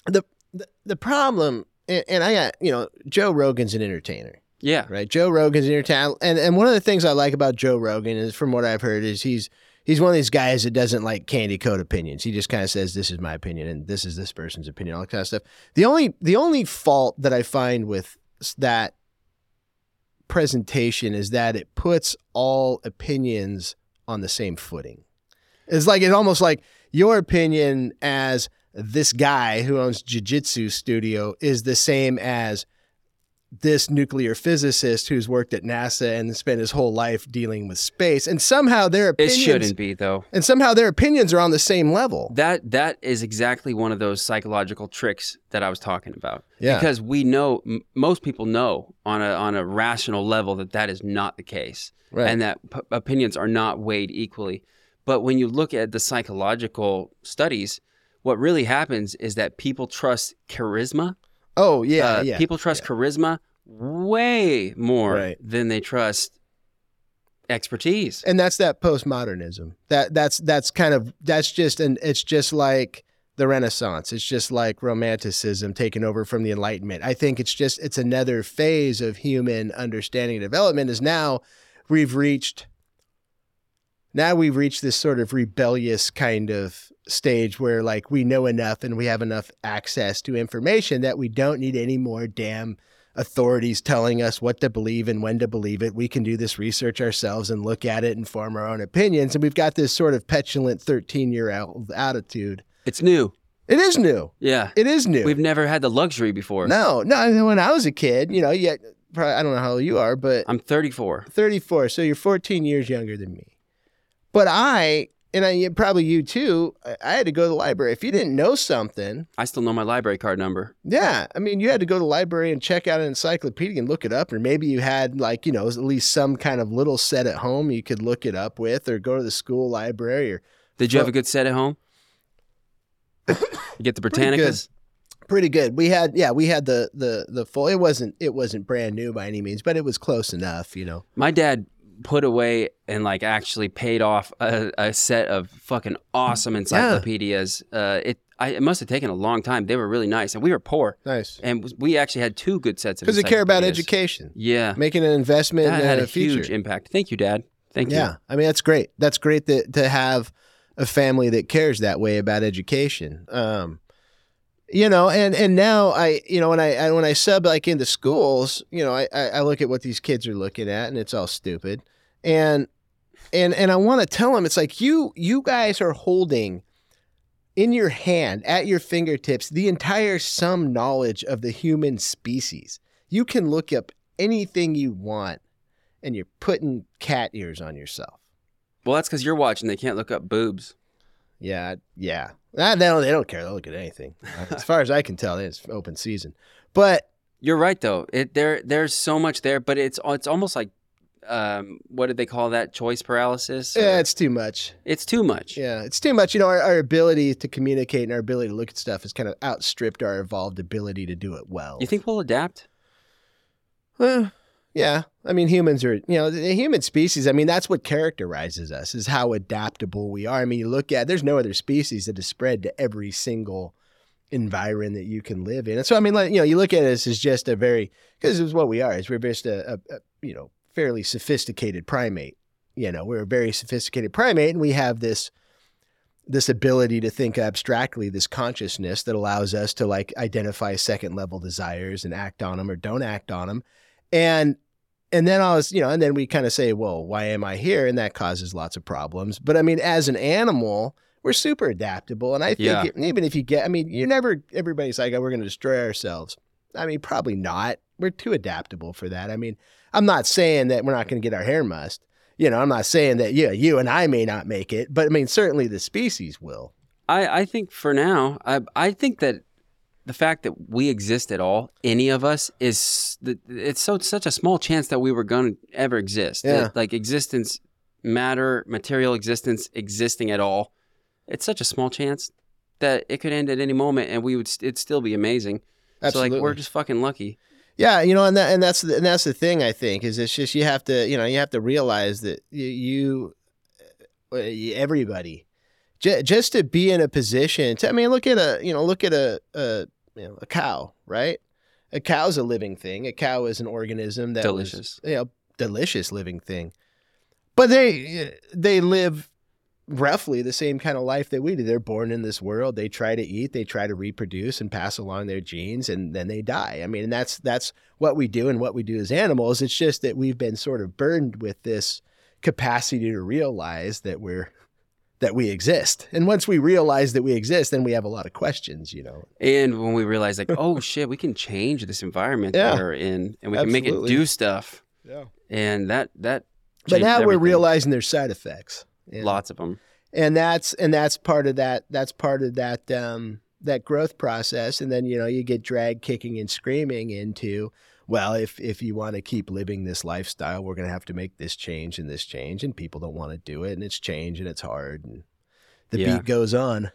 the the, the problem and, and I got, you know, Joe Rogan's an entertainer. Yeah. right? Joe Rogan's an entertainer, and and one of the things I like about Joe Rogan is, from what I've heard, is he's he's one of these guys that doesn't like candy coat opinions. He just kind of says, "This is my opinion, and this is this person's opinion," all that kind of stuff. The only the only fault that I find with that presentation is that it puts all opinions on the same footing. It's like it's almost like your opinion as this guy who owns jiu-jitsu studio is the same as this nuclear physicist who's worked at NASA and spent his whole life dealing with space and somehow their opinions it shouldn't be though. and somehow their opinions are on the same level. That that is exactly one of those psychological tricks that I was talking about. Yeah. Because we know m- most people know on a on a rational level that that is not the case, Right. and that p- opinions are not weighed equally. But when you look at the psychological studies, what really happens is that people trust charisma. Oh yeah, Uh, yeah. People trust charisma way more Right. than they trust expertise. and that's that postmodernism. That that's that's kind of that's just and it's just like the Renaissance. It's just like romanticism taken over from the Enlightenment. I think it's just it's another phase of human understanding and development. Is now we've reached now we've reached this sort of rebellious kind of stage where like we know enough and we have enough access to information that we don't need any more damn authorities telling us what to believe and when to believe it. We can do this research ourselves and look at it and form our own opinions. And we've got this sort of petulant 13 year old attitude. It's new. It is new. Yeah. It is new. We've never had the luxury before. no, no. When I was a kid, you know, yet probably, I don't know how old you are, but I'm 34. 34. So you're 14 years younger than me. But I, and I probably you too, I- had to go to the library. If you didn't know something, I still know my library card number. Yeah, I mean, you had to go to the library and check out an encyclopedia and look it up, or maybe you had like you know at least some kind of little set at home you could look it up with, or go to the school library, or Did you have a good set at home? you get the Pretty good. Pretty good. We had yeah, we had the the the full. It wasn't it wasn't brand new by any means, but it was close enough. You know. My dad put away and like actually paid off a, a set of fucking awesome encyclopedias. Uh, it I, it must have taken a long time. They were really nice, and we were poor, Nice. and we actually had two good sets of. Because they care about education, Yeah, making an investment that in had a future. huge impact. Thank you, Dad. Thank you. Yeah, I mean that's great. That's great that to have a family that cares that way about education. Um, you know, and and now I, you know, when I, I when I sub like into schools, you know, I I look at what these kids are looking at, and it's all stupid, and and and I want to tell them it's like you you guys are holding in your hand at your fingertips the entire sum knowledge of the human species. You can look up anything you want and you're putting cat ears on yourself. Well, that's because you're watching. They can't look up boobs. Yeah, yeah. Ah, they don't, they don't care. They'll look at anything. As far as I can tell, it's open season. But You're right though. It there there's so much there, but it's it's almost like um, what did they call that? Choice paralysis. yeah, it's too much. it's too much. Yeah, it's too much. You know, our, our ability to communicate and our ability to look at stuff has kind of outstripped our evolved ability to do it well. You think we'll adapt? Uh, yeah. I mean, humans are, you know, the human species, I mean, that's what characterizes us is how adaptable we are. I mean, you look at, there's no other species that is spread to every single environment that you can live in. And so, I mean, like, you know, you look at us as just a very, because it's what we are, is we're just a, a, a, you know, fairly sophisticated primate. You know, we're a very sophisticated primate and we have this, this ability to think abstractly, this consciousness that allows us to like identify second level desires and act on them or don't act on them. And and then I was, you know, and then we kind of say, well, why am I here? And that causes lots of problems. But I mean, as an animal, we're super adaptable. And I think Yeah. it- even if you get, I mean, you're never, everybody's like, oh, we're going to destroy ourselves. I mean, probably not. We're too adaptable for that. I mean, I'm not saying that we're not going to get our hair mussed. You know, I'm not saying that, yeah, you and I may not make it, but I mean, certainly the species will. I, I think for now, I, I think that the fact that we exist at all, any of us, is it's so such a small chance that we were going to ever exist. Yeah. Like existence, matter, material existence existing at all, it's such a small chance that it could end at any moment, and we would st- it'd still be amazing. Absolutely. So like we're just fucking lucky. Yeah, you know, and that and that's the, and that's the thing I think is it's just you have to you know you have to realize that you, you uh, everybody j- just to be in a position to I mean look at a you know look at a a you know a cow right? A cow's a living thing. A cow is an organism that was, Delicious. you know delicious living thing. But they they live roughly the same kind of life that we do. They're born in this world. They try to eat, they try to reproduce and pass along their genes, and then they die. I mean, and that's that's what we do and what we do as animals. It's just that we've been sort of burdened with this capacity to realize that we're that we exist. And once we realize that we exist, then we have a lot of questions, you know. And when we realize like, oh shit, we can change this environment Yeah. that we're in, and we can make it do stuff, Yeah. and that that. But now we're realizing there's side effects. And- lots of them. and that's and that's part of that that's part of that um that growth process and then you know you get dragged kicking and screaming into well if if you want to keep living this lifestyle we're going to have to make this change and this change and people don't want to do it and it's change and it's hard and the Yeah. beat goes on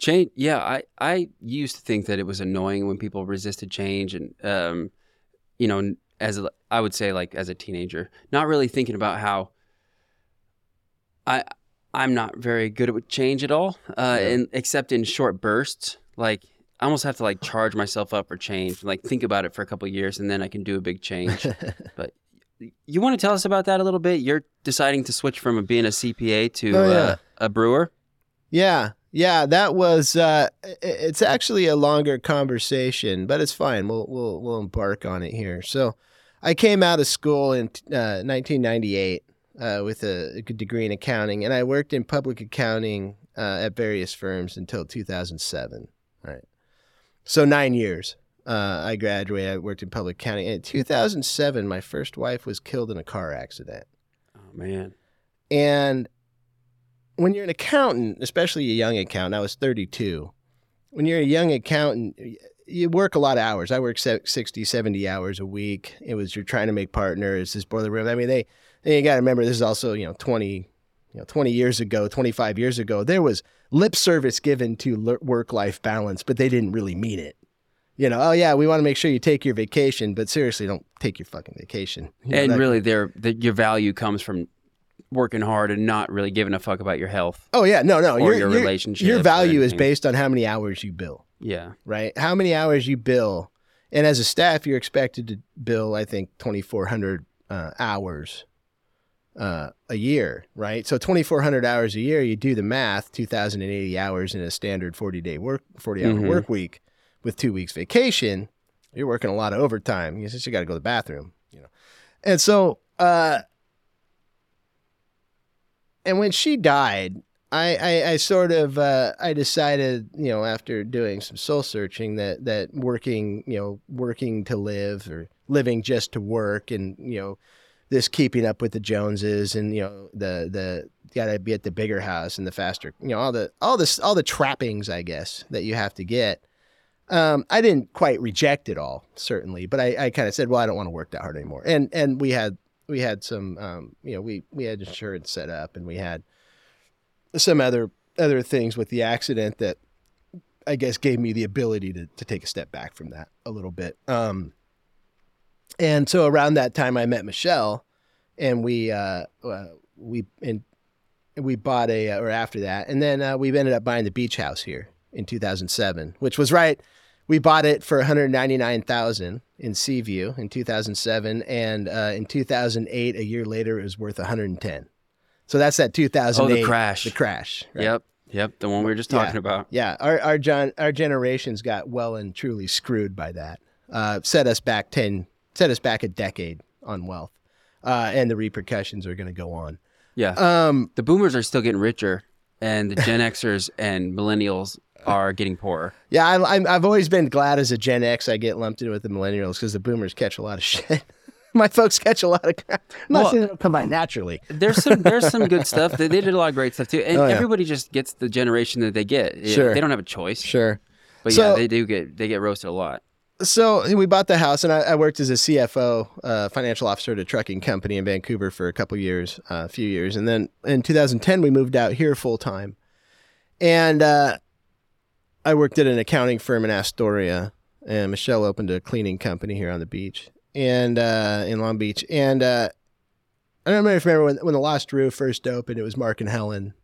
Change, yeah. I I used to think that it was annoying when people resisted change, and um, you know, as a, I would say, like as a teenager, not really thinking about how I I'm not very good at change at all, uh, Yeah. and except in short bursts. Like I almost have to like charge myself up for change, like think about it for a couple of years, and then I can do a big change. but you want to tell us about that a little bit? You're deciding to switch from being a CPA to Oh, yeah. uh, a brewer. Yeah, yeah, that was. Uh, it's actually a longer conversation, but it's fine. We'll we'll we'll embark on it here. So, I came out of school in uh, 1998 uh, with a, a degree in accounting, and I worked in public accounting uh, at various firms until 2007. All right, so nine years. Uh, I graduated. I worked in public accounting. In 2007, my first wife was killed in a car accident. Oh man. And when you're an accountant, especially a young accountant, I was 32. When you're a young accountant, you work a lot of hours. I work se- 60, 70 hours a week. It was you're trying to make partners, this boiler room. I mean, they, and you got to remember, this is also, you know, 20, you know, 20 years ago, 25 years ago, there was lip service given to work life balance, but they didn't really mean it. You know, oh yeah, we want to make sure you take your vacation, but seriously, don't take your fucking vacation. You know, and that- really, their the, your value comes from working hard and not really giving a fuck about your health. oh yeah, no, no, or your your your- Your value is based on how many hours you bill. Yeah. right? How many hours you bill, and as a staff, you're expected to bill, I think, 2,400 uh, hours uh, a year, right? So 2,400 hours a year, you do the math, 2,080 hours in a standard 40 day work, 40 hour Mhm. work week with two weeks vacation. You're working a lot of overtime. You just got to go to the bathroom, you know. And so, uh, and when she died, I, I, I sort of uh, I decided you know after doing some soul searching that that working you know working to live or living just to work and you know this keeping up with the Joneses and you know the the gotta be at the bigger house and the faster you know all the all this all the trappings I guess that you have to get. Um, I didn't quite reject it all certainly, but I, I kind of said, well, I don't want to work that hard anymore. And and we had we had some um, you know we we had insurance set up and we had some other other things with the accident that I guess gave me the ability to to take a step back from that a little bit. Um, and so around that time, I met Michelle, and we uh, uh, we and we bought a or after that, and then uh, we ended up buying the beach house here in 2007, which was right. We bought it for 199,000 in Seaview in 2007, and uh, in 2008, a year later, it was worth 110. So that's that 2008 Oh, the crash. The crash. right? Yep. Yep. The one we were just Yeah. talking about. Yeah, our our John our generations got well and truly screwed by that. Uh, set us back ten, set us back a decade on wealth, uh, and the repercussions are going to go on. Yeah. Um, the boomers are still getting richer, and the Gen Xers and millennials are getting poorer. yeah, I, I'm, I've always been glad as a Gen X I get lumped in with the millennials because the boomers catch a lot of shit. My folks catch a lot of crap. I'm not Well- saying it'll come by naturally. There's some there's some good stuff. They, they did a lot of great stuff too, and Oh, yeah. everybody just gets the generation that they get. Sure. They don't have a choice. Sure. But So- yeah, they do get they get roasted a lot. So we bought the house, and I, I worked as a CFO, uh, financial officer at a trucking company in Vancouver for a couple years, uh, a few years, and then in 2010 we moved out here full time, and uh, I worked at an accounting firm in Astoria, and Michelle opened a cleaning company here on the beach and uh, in Long Beach, and uh, I don't know if you remember when, when the Lost Roo first opened, it was Mark and Helen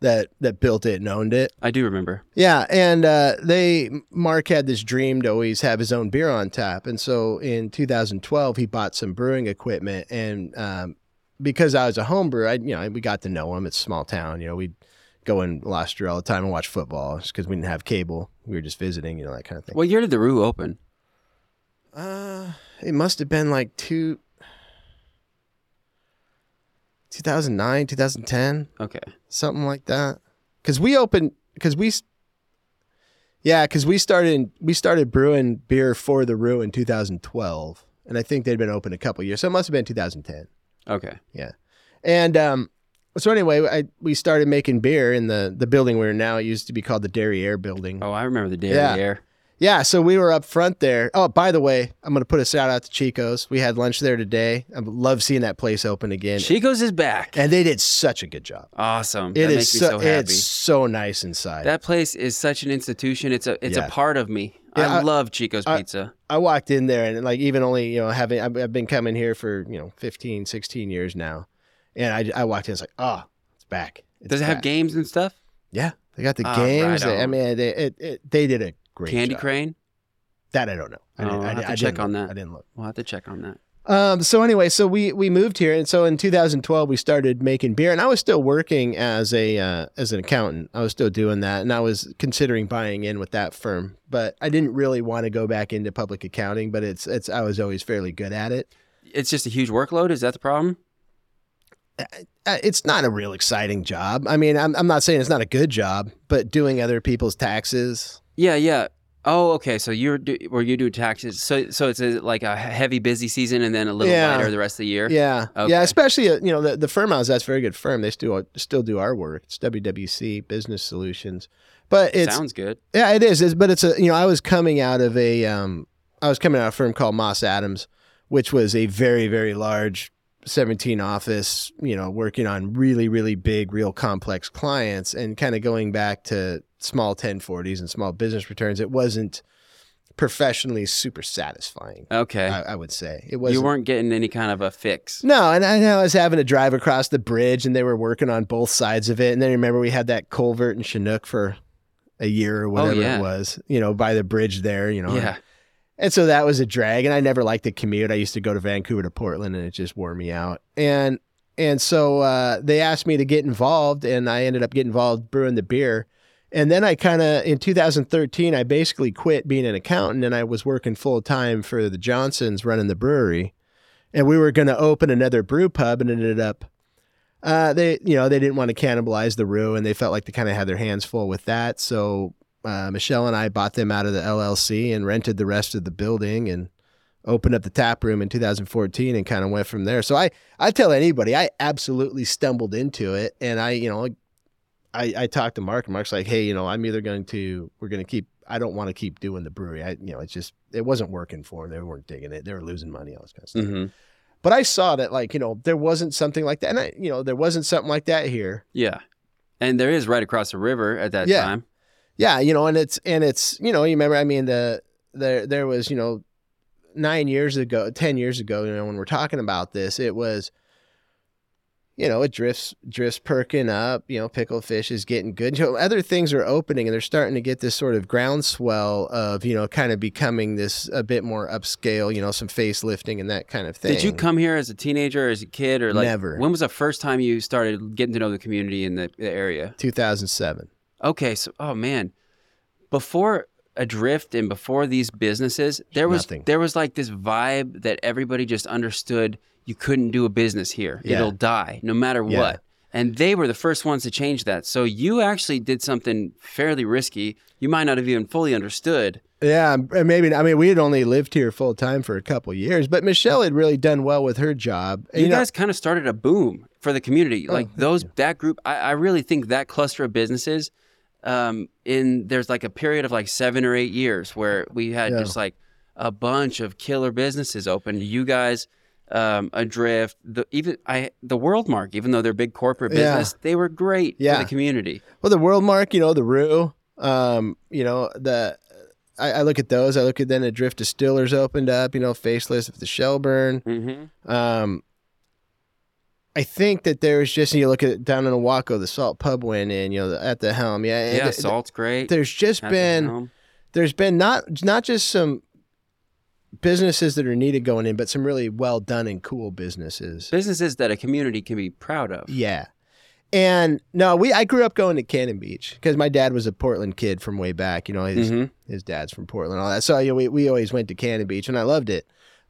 that that built it and owned it. I do remember. Yeah, and uh, they Mark had this dream to always have his own beer on tap, and so in 2012 he bought some brewing equipment, and um, because I was a home brewer, I you know we got to know him. It's a small town, you know we'd go in Year all the time and watch football just because we didn't have cable. We were just visiting, you know that kind of thing. What year did the Roo open? Uh, it must have been like two. 2009, 2010 Okay. something like that. Because we opened, because we, yeah, because we started we started brewing beer for the Roo in 2012, and I think they'd been open a couple years, so it must have been 2010. Okay. Yeah. And um, so anyway, I we started making beer in the the building we're in now. It used to be called the Derriere Building. Oh, I remember the Dairy Yeah. Yeah, so we were up front there. Oh, by the way, I'm gonna put a shout out to Chico's. We had lunch there today. I love seeing that place open again, Chico's is back. and they did such a good job. Awesome. It that is makes me so, so happy. it's so nice inside. That place is such an institution. It's a it's Yeah. a part of me. Yeah, I, I- love Chico's I- pizza. I walked in there and like even only, you know, having I've, I've been coming here for, you know, 15, 16 years now. And I, I walked in it's like, "Oh, it's back." It's Does it have games and stuff? Yeah. They got the Ah, games. right They- I mean, they it, it, they did a great Candy job. Crane? That I don't know. I Oh, didn't, I, have to I check on that. I didn't look. We'll have to check on that. Um, so anyway, so we we moved here, and so in 2012 we started making beer, and I was still working as a uh, as an accountant. I was still doing that, and I was considering buying in with that firm, but I didn't really want to go back into public accounting. But it's it's I was always fairly good at it. It's just a huge workload. Is that the problem? Uh, It's not a real exciting job. I mean, I'm I'm not saying it's not a good job, but doing other people's taxes. Yeah, yeah. Oh, okay. So you're do, where you do taxes. So so it's a, like a heavy busy season and then a little Yeah. lighter the rest of the year. Yeah, Okay. yeah. Especially uh, you know the the firm I was at's a very good firm. They still still do our work. It's WWC Business Solutions, but it Sounds good. Yeah, it is. It's, but it's a you know I was coming out of a um I was coming out of a firm called Moss Adams, which was a very very large 17 office. You know, working on really really big, real complex clients, and kind of going back to small 1040s and small business returns. It wasn't professionally super satisfying. Okay. I, I would say it was. you weren't getting any kind of a fix. No, and I, I was having to drive across the bridge, and they were working on both sides of it. And then remember we had that culvert in Chinook for a year or oh, whatever Oh, yeah. it was, you know, by the bridge there, you know. Yeah. And so that was a drag, and I never liked the commute. I used to go to Vancouver to Portland, and it just wore me out. And and so uh, they asked me to get involved, and I ended up getting involved brewing the beer. And then I kind of in 2013, I basically quit being an accountant, and I was working full time for the Johnsons running the brewery. And we were going to open another Roo pub, and ended up uh, they you know they didn't want to cannibalize the brew, and they felt like they kind of had their hands full with that. So uh, Michelle and I bought them out of the LLC and rented the rest of the building and opened up the tap room in 2014 and kind of went from there. So I I tell anybody I absolutely stumbled into it and I you know I I talked to Mark and Mark's like hey you know I'm either going to we're going to keep I don't want to keep doing the brewery I you know it's just it wasn't working for them they weren't digging it they were losing money all this kind of stuff. hmm But I saw that like you know there wasn't something like that and I you know there wasn't something like that here. Yeah. And there is right across the river at that Yeah. time. Yeah, you know, and it's and it's you know, you remember I mean the there there was, you know, 9 years ago, 10 years ago, you know, when we're talking about this, it was you know, Adrift's drifts perking up, you know, Pickled Fish is getting good. You know, other things are opening and they're starting to get this sort of groundswell of, you know, kind of becoming this a bit more upscale, you know, some facelifting and that kind of thing. Did you come here as a teenager, or as a kid, or like Never. When was the first time you started getting to know the community in the, the area? 2007. Okay, so oh man, before Adrift and before these businesses, there was Nothing. there was like this vibe that everybody just understood you couldn't do a business here. Yeah. It'll die no matter Yeah. what. And they were the first ones to change that. So you actually did something fairly risky. You might not have even fully understood. Yeah, and maybe I mean we had only lived here full time for a couple of years, but Michelle had really done well with her job. You, know, guys kind of started a boom for the community. Oh, like thank those that group, I, I really think that cluster of businesses, um, in there's like a period of like seven or eight years where we had Yeah. just like a bunch of killer businesses open. You guys, um, Adrift, the even I the WorldMark, even though they're big corporate Yeah. business, they were great Yeah. for the community. well, the WorldMark, you know, the Roo, um, you know, the I, I look at those. I look at then the Drift Distillers opened up, you know, Faceless with the Shelburne. Mm-hmm. Um, I think that there was just you look at down in Ilwaco, the Salt Pub went in, you know, the, at the helm. Yeah, and Yeah, th- salt's great. There's just At the been helm. there's been not not just some businesses that are needed going in, but some really well done and cool businesses. businesses that a community can be proud of. Yeah. And no, we I grew up going to Cannon Beach because my dad was a Portland kid from way back. You know, his Mhm. his dad's from Portland, all that. So you know, we we always went to Cannon Beach, and I loved it.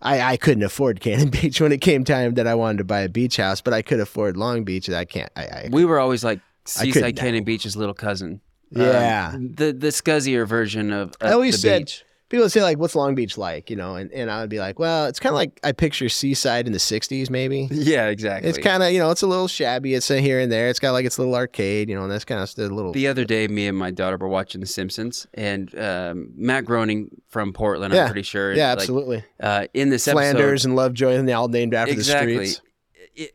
I, I couldn't afford Cannon Beach when it came time that I wanted to buy a beach house, but I could afford Long Beach. I can't. I, I We were always like Seaside now. Cannon Beach's little cousin. Yeah. Um, the the scuzzier version of, of I always the said beach. People would say like, "What's Long Beach like?" You know, and, and I would be like, "Well, it's kind of like I picture Seaside in the '60s, maybe." Yeah, exactly. It's kind of you know, it's a little shabby. It's a here and there. It's got like its little arcade, you know, and that's kind of the little. the other day, me and my daughter were watching The Simpsons, and um, Matt Groening from Portland, Yeah. I'm pretty sure. yeah, like, absolutely. uh, in this Flanders and Lovejoy, and they all named after exactly. the streets.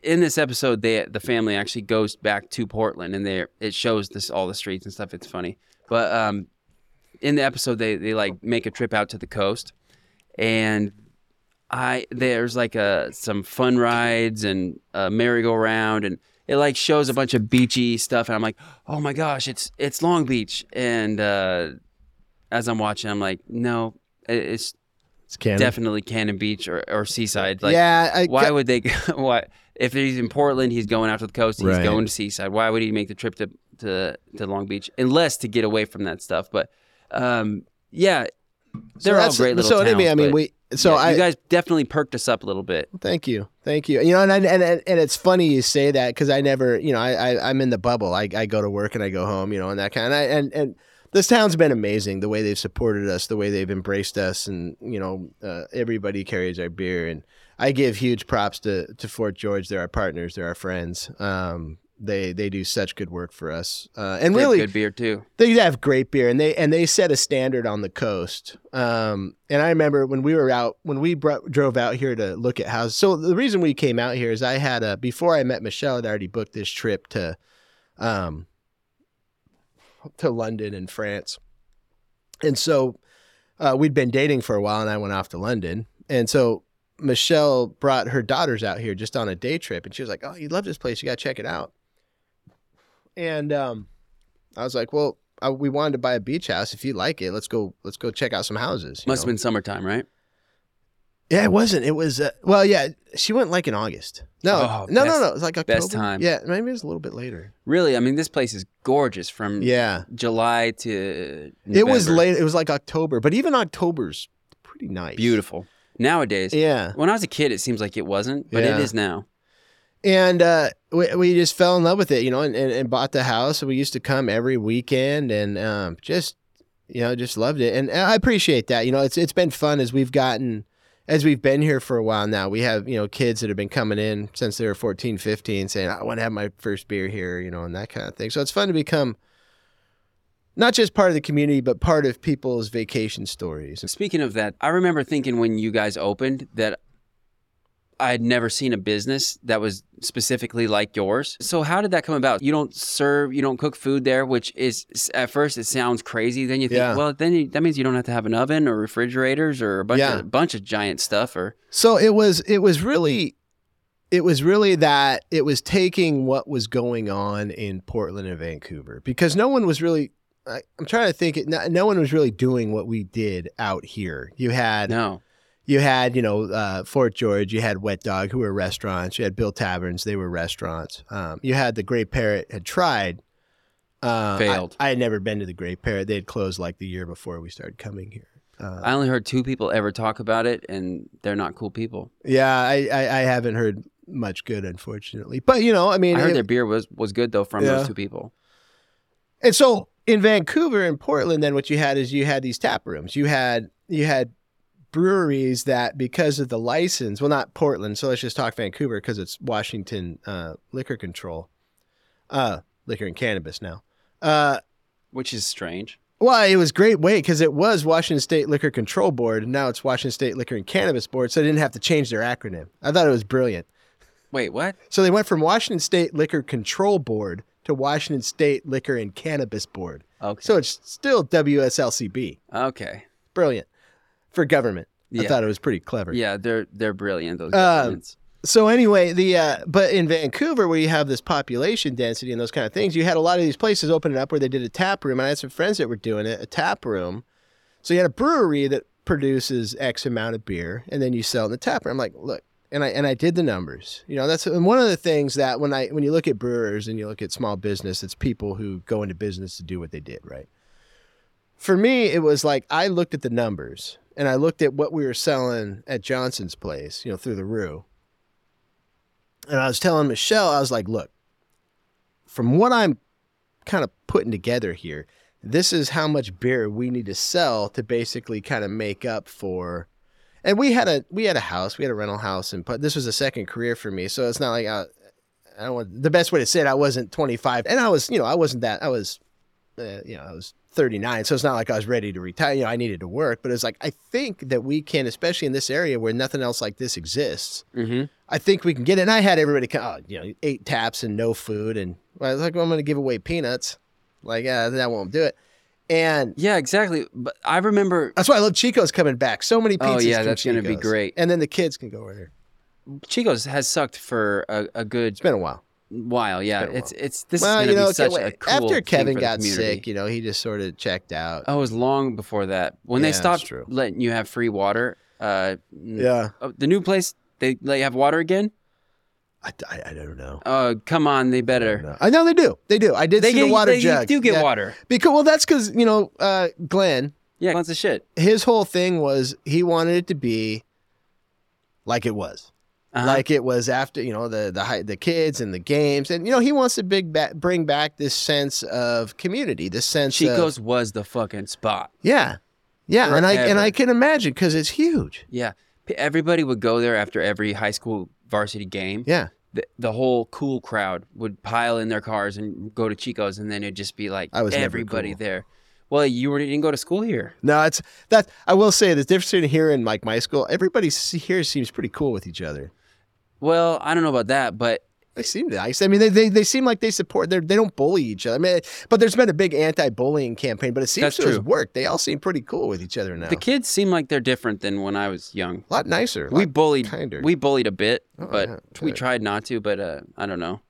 In this episode, they the family actually goes back to Portland, and there it shows this all the streets and stuff. It's funny, but um, in the episode, they they like make a trip out to the coast, and I there's like a some fun rides and a merry-go-round, and it like shows a bunch of beachy stuff, and I'm like, oh my gosh, it's it's Long Beach, and uh, as I'm watching, I'm like, no, it's It's canon. definitely Cannon Beach or, or Seaside. Like, yeah, I, why would they? Why if he's in Portland, he's going out to the coast. He's Right. going to Seaside. Why would he make the trip to to, to Long Beach unless to get away from that stuff? But um, yeah, they're all great little So towns. I mean, I mean, we. So yeah, I, you guys definitely perked us up a little bit. Thank you, thank you. You know, and I, and and it's funny you say that because I never, you know, I, I I'm in the bubble. I, I go to work and I go home, you know, and that kind. Of, and I, and and this town's been amazing. The way they've supported us, the way they've embraced us, and you know, uh, everybody carries our beer, and I give huge props to to Fort George. They're our partners. They're our friends. Um, they they do such good work for us, uh, and really good beer too. they have great beer and they and they set a standard on the coast um and i remember when we were out when we brought, drove out here to look at houses so the reason we came out here is i had a before i met michelle i'd already booked this trip to um to london and france and so uh, we'd been dating for a while, and I went off to London, and so Michelle brought her daughters out here just on a day trip, and she was like, "Oh, you love this place? You got to check it out." And um, I was like, "Well, I, we wanted to buy a beach house. If you like it, let's go. Let's go check out some houses." Must have been summertime, right? Yeah, it wasn't. It was. Uh, well, yeah, she went like in August. No, Oh, no, no, best- no. It was like October. best time. Yeah, maybe it was a little bit later. Really? I mean, this place is gorgeous from Yeah, July to it was late. It was like October, but even October's pretty nice. Beautiful. Nowadays, Yeah, when I was a kid, it seems like it wasn't, but Yeah. it is now. And uh, we we just fell in love with it, you know, and, and, and bought the house. We used to come every weekend, and um, just you know, just loved it. And I appreciate that. You know, it's it's been fun as we've gotten. As we've been here for a while now, we have, you know, kids that have been coming in since they were 14, 15 saying, I want to have my first beer here, you know, and that kind of thing. So it's fun to become not just part of the community, but part of people's vacation stories. Speaking of that, I remember thinking when you guys opened that I had never seen a business that was specifically like yours. So how did that come about? You don't serve, you don't cook food there, which is at first it sounds crazy. Then you think, Yeah. well, then you, that means you don't have to have an oven or refrigerators or a bunch Yeah. of bunch of giant stuff. Or So it was it was really it was really that it was taking what was going on in Portland and Vancouver because no one was really I, I'm trying to think it no, no one was really doing what we did out here. You had no, you had you know uh, Fort George, you had Wet Dog who were restaurants, you had Bill Taverns, they were restaurants. Um, you had the Great Parrot had tried. Uh, I- Failed. I, had never been to the Great Parrot. They had closed like the year before we started coming here. Uh, I only heard two people ever talk about it, and they're not cool people. Yeah, I, I, I haven't heard much good, unfortunately. But you know, I mean, I heard it- their beer was was good though from Yeah. those two people. and so in Vancouver and Portland, then what you had is you had these tap rooms. You had you had breweries that because of the license, well, not Portland. So let's just talk Vancouver because it's Washington uh, Liquor Control, uh, liquor and cannabis now. Uh, Which is strange. well, it was great way because it was Washington State Liquor Control Board, and now it's Washington State Liquor and Cannabis Board, so they didn't have to change their acronym. I thought it was brilliant. Wait, what? So they went from Washington State Liquor Control Board to Washington State Liquor and Cannabis Board. Okay. So it's still WSLCB. okay. Brilliant for government. I thought it was pretty clever. Yeah, they're they're brilliant. Those Um, governments. So anyway, the uh, but in Vancouver where you have this population density and those kind of things, you had a lot of these places opening up where they did a tap room. And I had some friends that were doing it, a tap room. So you had a brewery that produces X amount of beer, and then you sell it in the tap room. I'm like, look, and I and I did the numbers. You know, that's and one of the things that when I when you look at brewers and you look at small business, it's people who go into business to do what they did, right? For me, it was like I looked at the numbers and I looked at what we were selling at Johnson's place, you know, through the Roo. And I was telling Michelle, I was like, look, from what I'm kind of putting together here, this is how much beer we need to sell to basically kind of make up for and we had a we had a house, we had a rental house and but this was a second career for me. So it's not like I, I don't want the best way to say it, I wasn't 25 and I was, you know, I wasn't that I was uh, you know, I was 39. So it's not like I was ready to retire. You know, I needed to work, but it's like I think that we can, especially in this area where nothing else like this exists. Mm-hmm. I think we can get it. And I had everybody, come, oh, you know, eight taps and no food, and I was like, well, I'm going to give away peanuts. Like, yeah, that won't do it. And Yeah, exactly. But I remember that's why I love Chico's coming back. So many pizzas. Oh, yeah, that's gonna be great. And then the kids can go over there. Chico's has sucked for a, a good It's been a while. While. Yeah, a it's it's this well, is you gonna know, be such a cool after Kevin got sick, you know, he just sort of checked out. Oh, it was long before that. When Yeah, they stopped letting you have free water, uh, yeah, oh, the new place they let you have water again. I, I, I don't know. Oh, come on, they better. No. I know they do. They do. I did They see get the water they jug. do get Yeah. water. Because well, that's because you know, uh, Glenn, Yeah, lots of shit. his whole thing was he wanted it to be like it was. Uh-huh. like it was after you know the the the kids and the games and you know he wants to big ba- bring back this sense of community this sense Chico's of was the fucking spot. yeah yeah and I and I can imagine because it's huge Yeah, everybody would go there after every high school varsity game. yeah The, the whole cool crowd would pile in their cars and go to Chico's, and then it'd just be like I was everybody cool. there. Well, you didn't go to school here. no it's that I will say the difference between here and like my school everybody here seems pretty cool with each other Well, I don't know about that, but They seem nice. I mean, they, they, they seem like they support. They they don't bully each other. I mean, but there's been a big anti-bullying campaign, but it seems That's to have true. worked. They all seem pretty cool with each other now. The kids seem like they're different than when I was young. a lot nicer. a We lot bullied. kinder. We bullied a bit, Oh, but yeah, we tried not to. But uh, I don't know.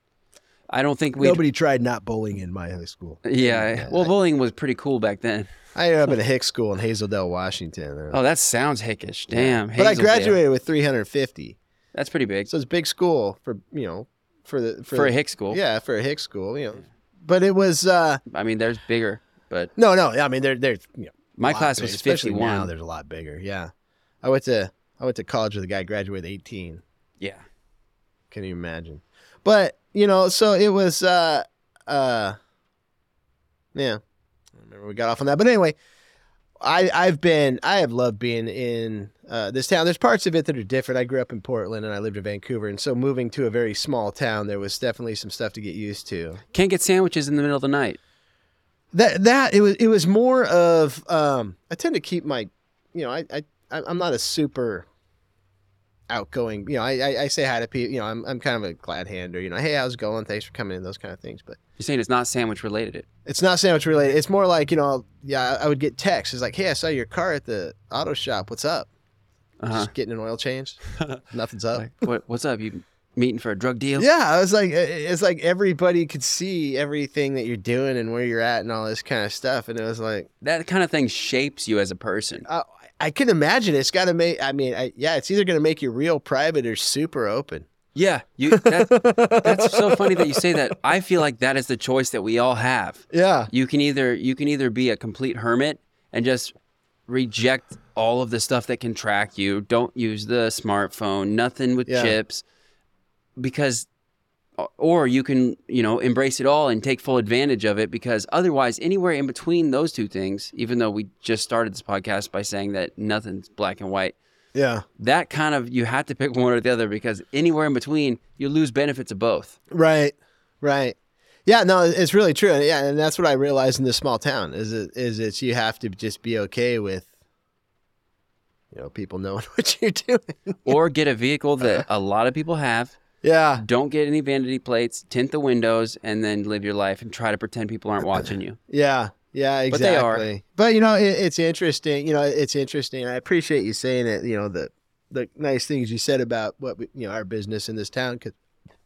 I don't think we. Nobody tried not bullying in my high school. Yeah. Well, bullying was pretty cool back then. I ended up at a Hicks school in Hazel Dell, Washington. Oh, that sounds hickish. Damn. but I graduated with 350, That's pretty big so it's a big school for you know for the for, the- a Hick school. Yeah, for a hick school, you know. But it was uh I mean, there's bigger, but no, no. I mean, they're they're you know, my class big, was especially 51. Now there's a lot bigger. Yeah, I went to I went to college with a guy graduated 18. yeah. Can you imagine? But you know, so it was. uh uh Yeah, I remember we got off on that. But anyway, I I've been I have loved being in uh, this town. There's parts of it that are different. I grew up in Portland and I lived in Vancouver, and so moving to a very small town, there was definitely some stuff to get used to. Can't get sandwiches in the middle of the night. That that it was it was more of um I tend to keep my you know I I I- I'm not a super outgoing you know I I, I say hi to people you know I'm I'm kind of a glad hander you know hey how's it going thanks for coming in those kind of things but You're saying it's not sandwich related. It. it's not sandwich related it's more like you know yeah I would get texts it's like hey I saw your car at the auto shop what's up Uh-huh. just getting an oil change nothing's up Like, what, what's up? You meeting for a drug deal? yeah I was like it's like everybody could see everything that you're doing and where you're at and all this kind of stuff and it was like That kind of thing shapes you as a person. Uh, I can imagine it's got to make. I mean, I, yeah, it's either going to make you real private or super open. Yeah. You. That, that's so funny that you say that. I feel like that is the choice that we all have. Yeah, You can either you can either be a complete hermit and just reject all of the stuff that can track you. Don't use the smartphone, nothing with Yeah. chips because or you can, you know, embrace it all and take full advantage of it because otherwise anywhere in between those two things, even though we just started this podcast by saying that nothing's black and white, yeah, that kind of you have to pick one or the other because anywhere in between you lose benefits of both. right, right. Yeah, no, it's really true. And yeah, and that's what I realized in this small town is it is it's you have to just be okay with, you know, people knowing what you're doing. Or get a vehicle that uh-huh. a lot of people have yeah, don't get any vanity plates, tint the windows, and then live your life and try to pretend people aren't watching you. yeah, yeah, exactly. But they are. But you know, it, it's interesting. You know, it's interesting. I appreciate you saying it. You know, the the nice things you said about what we, you know our business in this town. Cause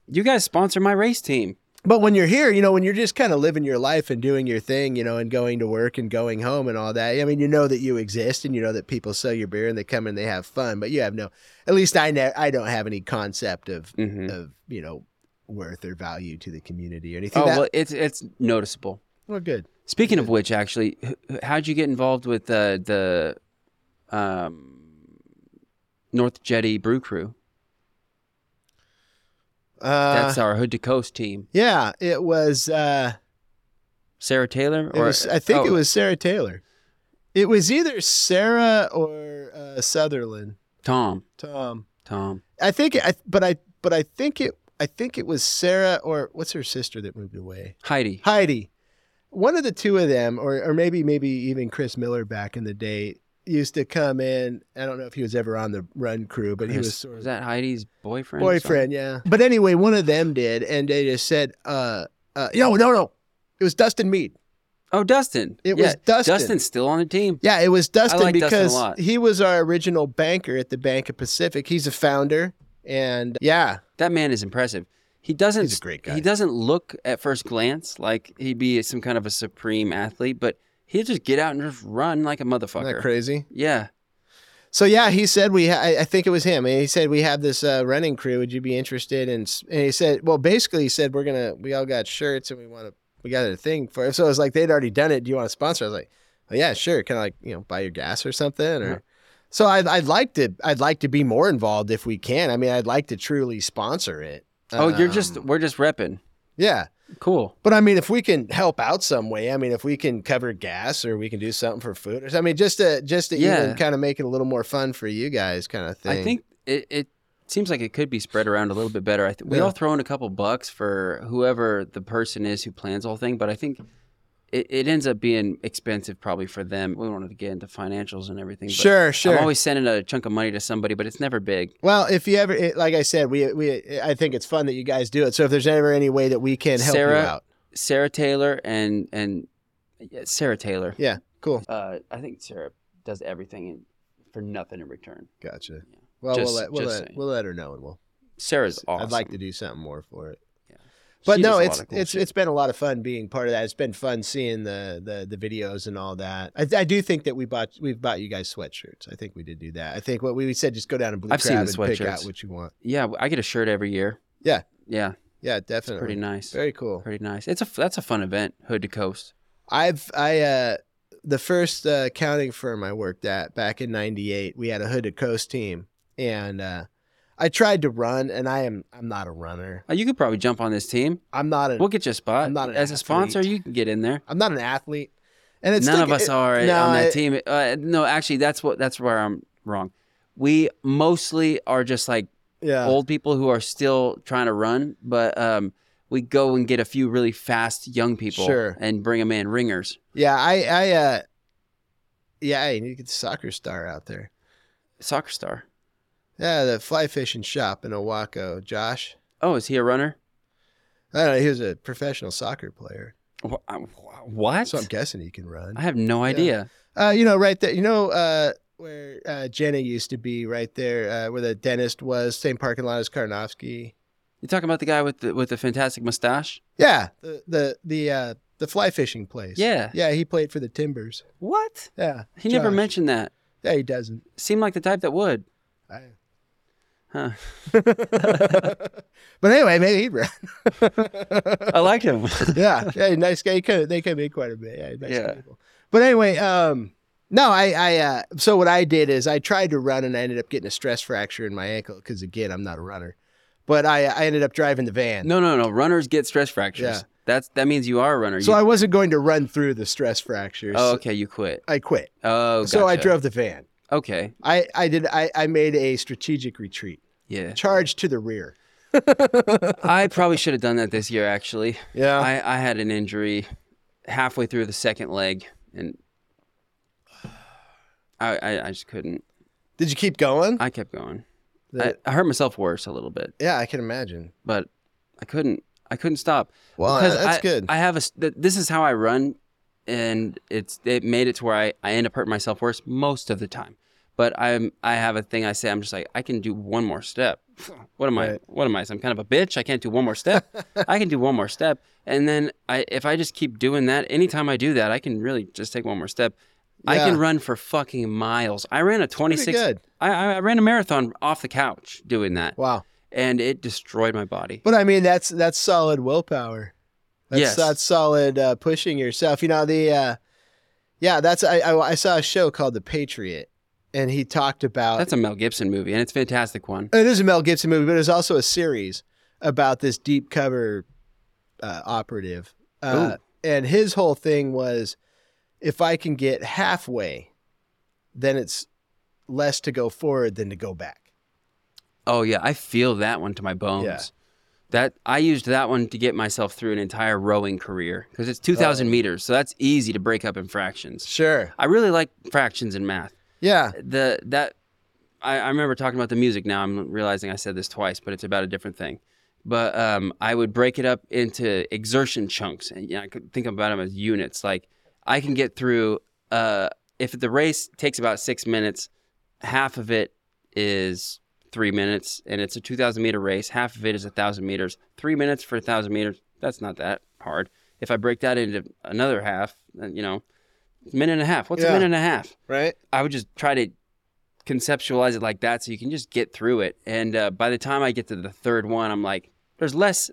You guys sponsor my race team. But when you're here, you know, when you're just kind of living your life and doing your thing, you know, and going to work and going home and all that, I mean, you know that you exist and you know that people sell your beer and they come and they have fun, but you have no, at least I ne- I don't have any concept of, Mhm. of, you know, worth or value to the community or anything. Oh that, well, it's it's noticeable. well, good. Speaking of which, actually, how'd you get involved with uh, the um, North Jetty Brew Crew? Uh, That's our Hood to Coast team. yeah, it was, uh, Sarah Taylor, Or was, I think oh, it was Sarah Taylor. It was either Sarah or uh, Sutherland, Tom. Tom. Tom. I think, I, but I, but I think it, I think it was Sarah or what's her sister that moved away? Heidi. Heidi. One of the two of them, or or maybe maybe even Chris Miller back in the day, used to come in. I don't know if he was ever on the run crew, but he was sort was that Heidi's boyfriend? boyfriend, yeah. But anyway, one of them did, and they just said, uh, uh, no, no, no, it was Dustin Mead. Oh, Dustin. It Yeah, was Dustin. Dustin's still on the team. Yeah, it was Dustin like Dustin because lot. he was our original banker at the Bank of Pacific. He's a founder, and yeah, That man is impressive. He doesn't. He's a great guy. He doesn't look at first glance like he'd be some kind of a supreme athlete, but he'll just get out and just run like a isn't motherfucker. that crazy? Yeah. So yeah, he said we. Ha- I think it was him. And he said we have this uh, running crew. Would you be interested? in And he said, well, basically, he said we're gonna. We all got shirts and we want to. We got a thing for it. So it was like they'd already done it. Do you want to sponsor? I was like, oh, yeah, sure. Can I like you know buy your gas or something? Or Yeah. so I'd, I'd like to. I'd like to be more involved if we can. I mean, I'd like to truly sponsor it. Oh, you're just Um, we're just repping. yeah. Cool. But I mean, if we can help out some way, I mean, if we can cover gas or we can do something for food, or I mean, just to just to Yeah. even kind of make it a little more fun for you guys, kind of thing. I think it, it seems like it could be spread around a little bit better. I th- we Yeah. all throw in a couple bucks for whoever the person is who plans the whole thing, but I think it, it ends up being expensive probably for them. We don't want to get into financials and everything. But Sure, sure. I'm always sending a chunk of money to somebody, but it's never big. Well, if you ever, it, like I said, we we I think it's fun that you guys do it. So if there's ever any way that we can help Sarah- you out, Sarah Taylor and and yeah, Sarah Taylor. yeah, cool, Uh, I think Sarah does everything in, for nothing in return. gotcha. Well, Just- we'll let we'll just let, saying. we'll let her know, and we'll. Sarah's awesome. I'd like to do something more for it. But no, it's cool it's shit. it's been a lot of fun being part of that. It's been fun seeing the the the videos and all that. I, I do think that we bought we've bought you guys sweatshirts. I think we did do that. I think what we said just go down to Blue I've Crab the and pick out what you want. yeah, I get a shirt every year. Yeah. Yeah, Yeah, it's definitely. pretty nice. Very cool. Pretty nice. It's a that's a fun event, Hood to Coast. I've I uh the first uh, accounting firm I worked at back in '98, we had a Hood to Coast team, and uh, I tried to run, and I am I'm not a runner. Uh, you could probably jump on this team. I'm not an We'll get you a spot. I'm not an As a sponsor, you can get in there. I'm not an athlete, and it's None still- of us it- are no, on that it- team. Uh, no, actually, that's what that's where I'm wrong. We mostly are just like Yeah, old people who are still trying to run, but um, we go and get a few really fast young people Sure. and bring them in ringers. yeah. I I uh yeah. I need to get the soccer star out there. Soccer star. Yeah, the fly fishing shop in Ilwaco. Josh, Oh, is he a runner? I don't know. He was a professional soccer player, Wh- uh, What? so I'm guessing he can run. I have no idea. Uh, you know, right there. You know, uh, where uh, Jenna used to be, right there, uh, where the dentist was, same parking lot as Karnofsky. You talking about the guy with the with the fantastic mustache? Yeah, the the the uh, the fly fishing place. Yeah. yeah. He played for the Timbers. What? Yeah, He never mentioned that. Yeah, he doesn't. Seemed like the type that would. I... Huh. but anyway, maybe he'd run. I like him. yeah, yeah, nice guy. He could, they come in quite a bit. Yeah, nice Yeah. people. But anyway, um, no, I, I, uh, so what I did is I tried to run and I ended up getting a stress fracture in my ankle because again, I'm not a runner. But I, I ended up driving the van. no, no, no. Runners get stress fractures. Yeah. That's that means you are a runner. So You- I wasn't going to run through the stress fractures. oh, okay. You quit. I quit. Oh, So I drove the van. Okay. I, I did. I, I made a strategic retreat, Yeah. charge to the rear. I probably should have done that this year. Actually, Yeah. I I had an injury halfway through the second leg, and I I, I just couldn't. did you keep going? I kept going. I, The- I hurt myself worse a little bit, yeah, I can imagine. but I couldn't. I couldn't stop. Well, because that's I, good. I have a. This is how I run, and it's it made it to where I I end up hurting myself worse most of the time. But I'm I have a thing I say I'm just like I can do one more step. What am I? What am I? Some kind of a bitch? I can't do one more step. I can do one more step, and then I if I just keep doing that, anytime I do that, I can really just take one more step. I can run for fucking miles. I ran a 26. good. I, I I ran a marathon off the couch doing that, Wow. and it destroyed my body. But I mean, that's that's solid willpower. That's, Yes. that's solid uh, pushing yourself. You know the, uh, yeah. That's I, I I saw a show called The Patriot, and he talked about That's a Mel Gibson movie, and it's a fantastic one. it is a Mel Gibson movie, but it's also a series about this deep cover uh, operative. Uh, and his whole thing was, if I can get halfway, then it's less to go forward than to go back. Oh yeah, I feel that one to my bones. Yeah. That I used that one to get myself through an entire rowing career because it's two Oh. thousand meters, so that's easy to break up in fractions. Sure. I really like fractions in math. Yeah. The that I, I remember talking about the music. Now I'm realizing I said this twice, but it's about a different thing. But um, I would break it up into exertion chunks, and you know, I could think about them as units. Like I can get through. Uh, if the race takes about six minutes, half of it is three minutes, and it's a 2,000 meter race. Half of it is a thousand meters. Three minutes for a thousand meters. That's not that hard. If I break that into another half, you know, minute and a half. What's a minute and a half? Right. I would just try to conceptualize it like that so you can just get through it. And uh, by the time I get to the third one, I'm like, there's less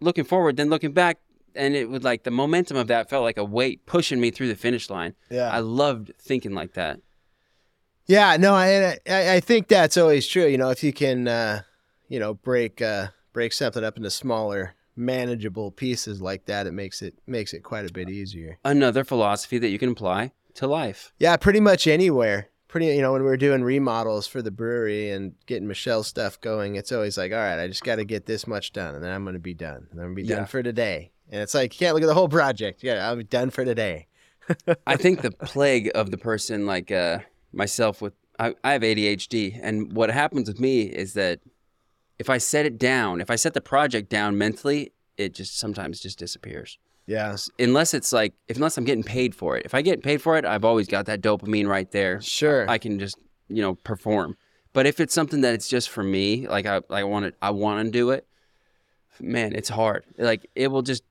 looking forward than looking back. And it would like the momentum of that felt like a weight pushing me through the finish line. Yeah. I loved thinking like that. Yeah, no, I, I I think that's always true. You know, if you can, uh, you know, break uh, break something up into smaller, manageable pieces like that, it makes it makes it quite a bit easier. Another philosophy that you can apply to life. Yeah, pretty much anywhere. Pretty, you know, when we're doing remodels for the brewery and getting Michelle's stuff going, it's always like, all right, I just got to get this much done, and then I'm going to be done, and I'm going to be Yeah. done for today. and it's like you can't look at the whole project. Yeah, I'm done for today. I think the plague of the person like uh, myself with I, I have ADHD, and what happens with me is that if I set it down, if I set the project down mentally, it just sometimes just disappears. Yeah, Unless it's like, if, unless I'm getting paid for it. If I get paid for it, I've always got that dopamine right there. sure. I can just you know perform. But if it's something that it's just for me, like I I want to I want to do it, man, it's hard. Like it will just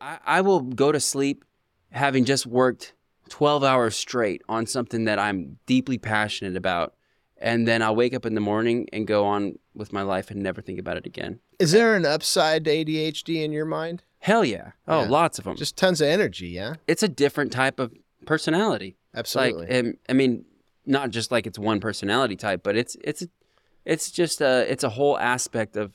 I, I will go to sleep having just worked 12 hours straight on something that I'm deeply passionate about. And then I'll wake up in the morning and go on with my life and never think about it again. Is there an upside to ADHD in your mind? Hell yeah. Oh, Yeah. lots of them. Just tons of energy, yeah. it's a different type of personality. Absolutely. Like, I mean, not just like it's one personality type, but it's it's it's just a it's a whole aspect of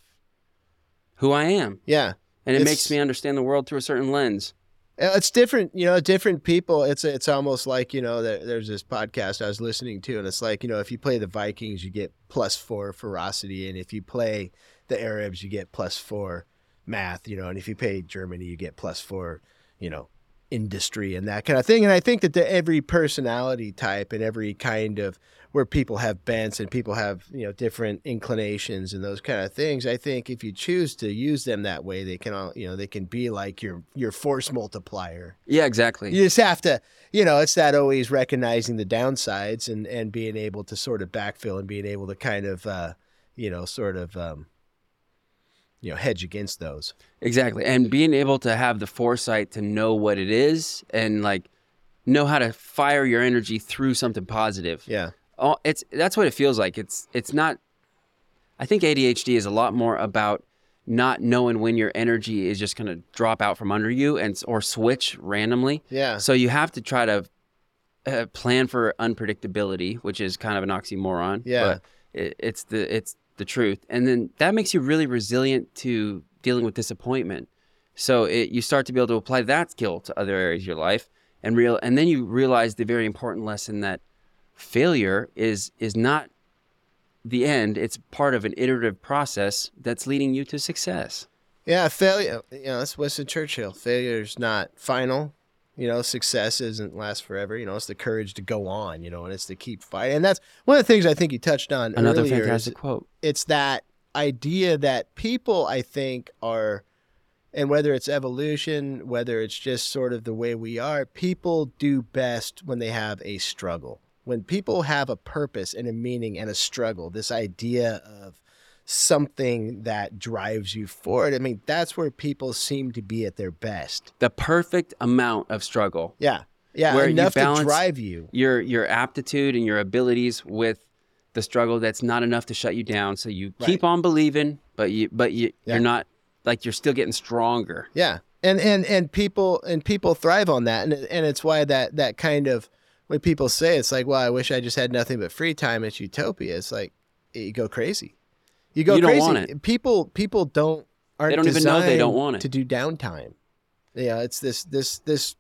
who I am, yeah. and it It's- makes me understand the world through a certain lens. Uh, It's different, you know, different people. It's it's almost like, you know, there, there's this podcast I was listening to, and it's like, you know, if you play the Vikings, you get plus four ferocity, and if you play the Arabs, you get plus four math, you know, and if you play Germany, you get plus four, you know, industry and that kind of thing. And I think that the, every personality type and every kind of where people have bents and people have, you know, different inclinations and those kind of things, I think if you choose to use them that way, they can all, you know, they can be like your your force multiplier. Yeah, exactly. You just have to, you know, it's that always recognizing the downsides and and being able to sort of backfill and being able to kind of, uh, you know, sort of, um, you know, hedge against those. Exactly. And being able to have the foresight to know what it is and like know how to fire your energy through something positive. Yeah. Oh, it's that's what it feels like. It's it's not I think ADHD is a lot more about not knowing when your energy is just going to drop out from under you and or switch randomly. Yeah. So you have to try to uh, plan for unpredictability, which is kind of an oxymoron. Yeah. But it, it's the it's the truth, and then that makes you really resilient to dealing with disappointment. So it, you start to be able to apply that skill to other areas of your life, and real, and then you realize the very important lesson that failure is is not the end. It's part of an iterative process that's leading you to success. Yeah, failure. You know, that's Winston Churchill. Failure is not final. You know, success isn't last forever. You know, it's the courage to go on. You know, and it's to keep fighting. And that's one of the things I think you touched on Another earlier. fantastic quote. it's that idea that people, I think, are, and whether it's evolution, whether it's just sort of the way we are, people do best when they have a struggle. When people have a purpose and a meaning and a struggle, this idea of something that drives you forward. I mean, that's where people seem to be at their best. The perfect amount of struggle. Yeah. Yeah. Where you enough to drive you. your your aptitude and your abilities with the struggle that's not enough to shut you down so you keep on believing but you but you Yeah. you're not like you're still getting stronger Yeah. And and and people and people thrive on that and and it's why that that kind of when people say it's like, well, I wish I just had nothing but free time, it's utopia. It's like you go crazy. You go You crazy. People people don't aren't They don't even know they don't want it. to do downtime. Yeah, it's this this this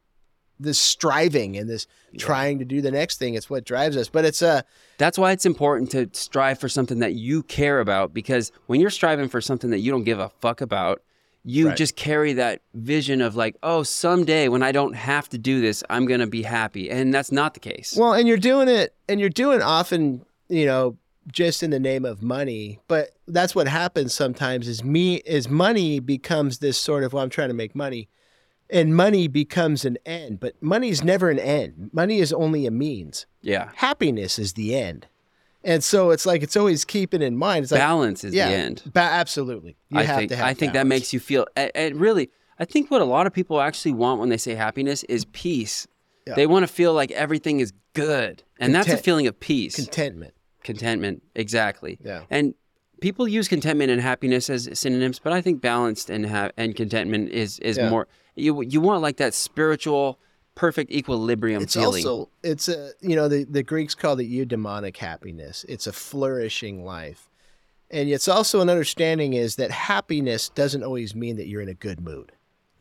this striving and this trying to do the next thing. It's what drives us. But it's uh that's why it's important to strive for something that you care about because when you're striving for something that you don't give a fuck about you Right. just carry that vision of like oh someday when i don't have to do this i'm going to be happy and that's not the case Well, and you're doing it, and you're doing often, you know, just in the name of money. But that's what happens sometimes. Is me is money becomes this sort of well, I'm trying to make money, and money becomes an end. But money is never an end. Money is only a means. yeah Happiness is the end. And so it's like it's always keeping in mind. It's like balance is yeah, the end Ba- absolutely. You I have think to have. I think that makes you feel. And really, I think what a lot of people actually want when they say happiness is peace. Yeah. They want to feel like everything is good, and that's a feeling of peace, contentment. Contentment. Exactly. Yeah. And people use contentment and happiness as synonyms, but I think balanced and ha- and contentment is is Yeah. more. You you want like that spiritual, perfect equilibrium It's feeling. also it's a you know the the Greeks called it eudaimonic happiness. It's a flourishing life, and it's also an understanding is that happiness doesn't always mean that you're in a good mood.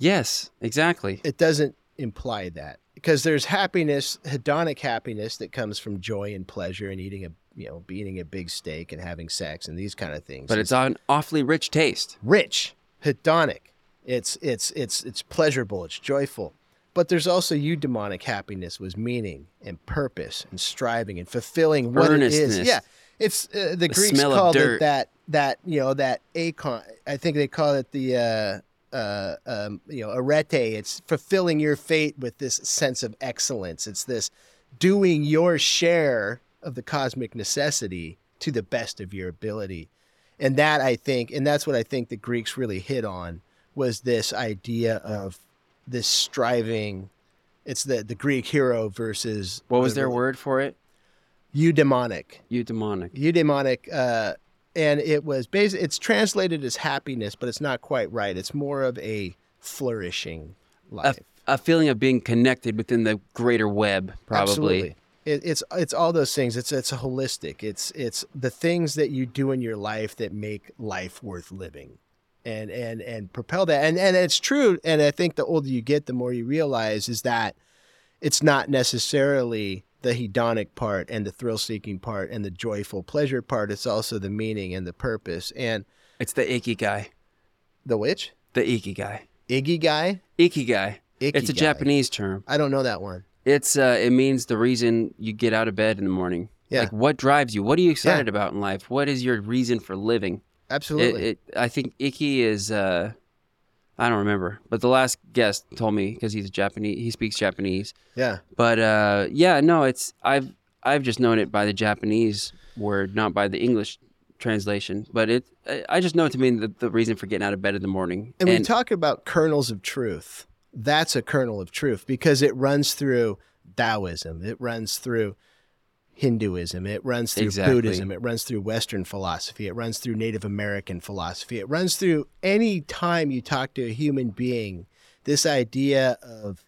yes, exactly. It doesn't imply that because there's happiness, hedonic happiness that comes from joy and pleasure and eating a you know eating a big steak and having sex and these kind of things. But it's an awfully rich taste. rich, hedonic. It's it's it's it's pleasurable. It's joyful. But there's also eudaimonic happiness was meaning and purpose and striving and fulfilling what it is. Yeah, it's uh, the, Greeks smell of called it that that you know that acon. I think they call it the uh, uh, um, you know arete. It's fulfilling your fate with this sense of excellence. It's this doing your share of the cosmic necessity to the best of your ability. And that I think, and that's what I think the Greeks really hit on was this idea of this striving. It's the the Greek hero versus What was the their word for it? Eudaimonic. Eudaimonic. Eudaimonic, uh, and it was basically it's translated as happiness, but it's not quite right. It's more of a flourishing A, life. a feeling of being connected within the greater web, probably. Absolutely. It, it's it's all those things. It's it's holistic. It's it's the things that you do in your life that make life worth living, and and and propel that. And and it's true. And I think the older you get, the more you realize is that it's not necessarily the hedonic part and the thrill seeking part and the joyful pleasure part. It's also the meaning and the purpose and It's the ikigai. the which The ikigai. Iggy guy. Ikigai. it's a Ikigai. Japanese term. I don't know that one. It's uh, it means the reason you get out of bed in the morning. Yeah. Like what drives you? What are you excited about in life? What is your reason for living? Absolutely. It, it, I think Iki is. Uh, I don't remember, but the last guest told me because he's a Japanese. He speaks Japanese. yeah. But uh, yeah, no, it's I've I've just known it by the Japanese word, not by the English translation. But it I- I just know it to mean the, the reason for getting out of bed in the morning. And, we talk about kernels of truth. That's a kernel of truth because it runs through Taoism, it runs through Hinduism, it runs through Exactly. Buddhism, it runs through Western philosophy, it runs through Native American philosophy, it runs through any time you talk to a human being, this idea of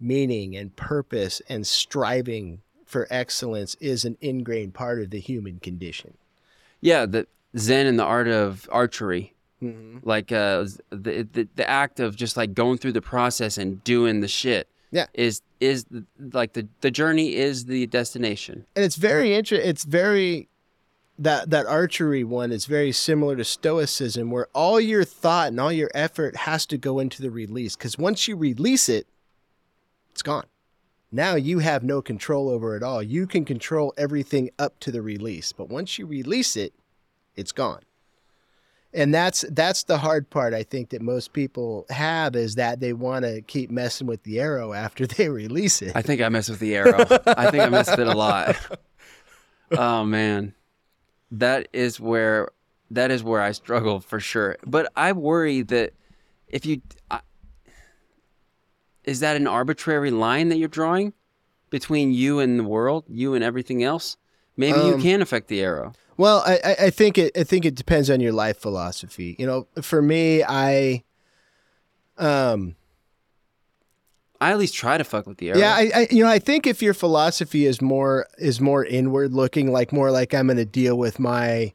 meaning and purpose and striving for excellence is an ingrained part of the human condition. yeah, the Zen and the art of archery. Mhm. like uh the, the the act of just like going through the process and doing the shit Yeah. is is like the the journey is the destination and it's very interesting. It's very that that archery one is very similar to stoicism, where all your thought and all your effort has to go into the release. Because once you release it, it's gone. Now you have no control over it all. You can control everything up to the release, but once you release it, it's gone. And that's that's the hard part I think that most people have is that they want to keep messing with the arrow after they release it. i think i mess with the arrow. I think i mess with it a lot. Oh man. That is where that is where i struggle for sure. But i worry that if you I, is that an arbitrary line that you're drawing between you and the world you and everything else? Maybe you Um, can affect the arrow Well, I, I- think it I think it depends on your life philosophy. You know, for me, I um I at least try to fuck with the arrow. yeah, I, I you know, I think if your philosophy is more is more inward looking, like more like I'm going to deal with my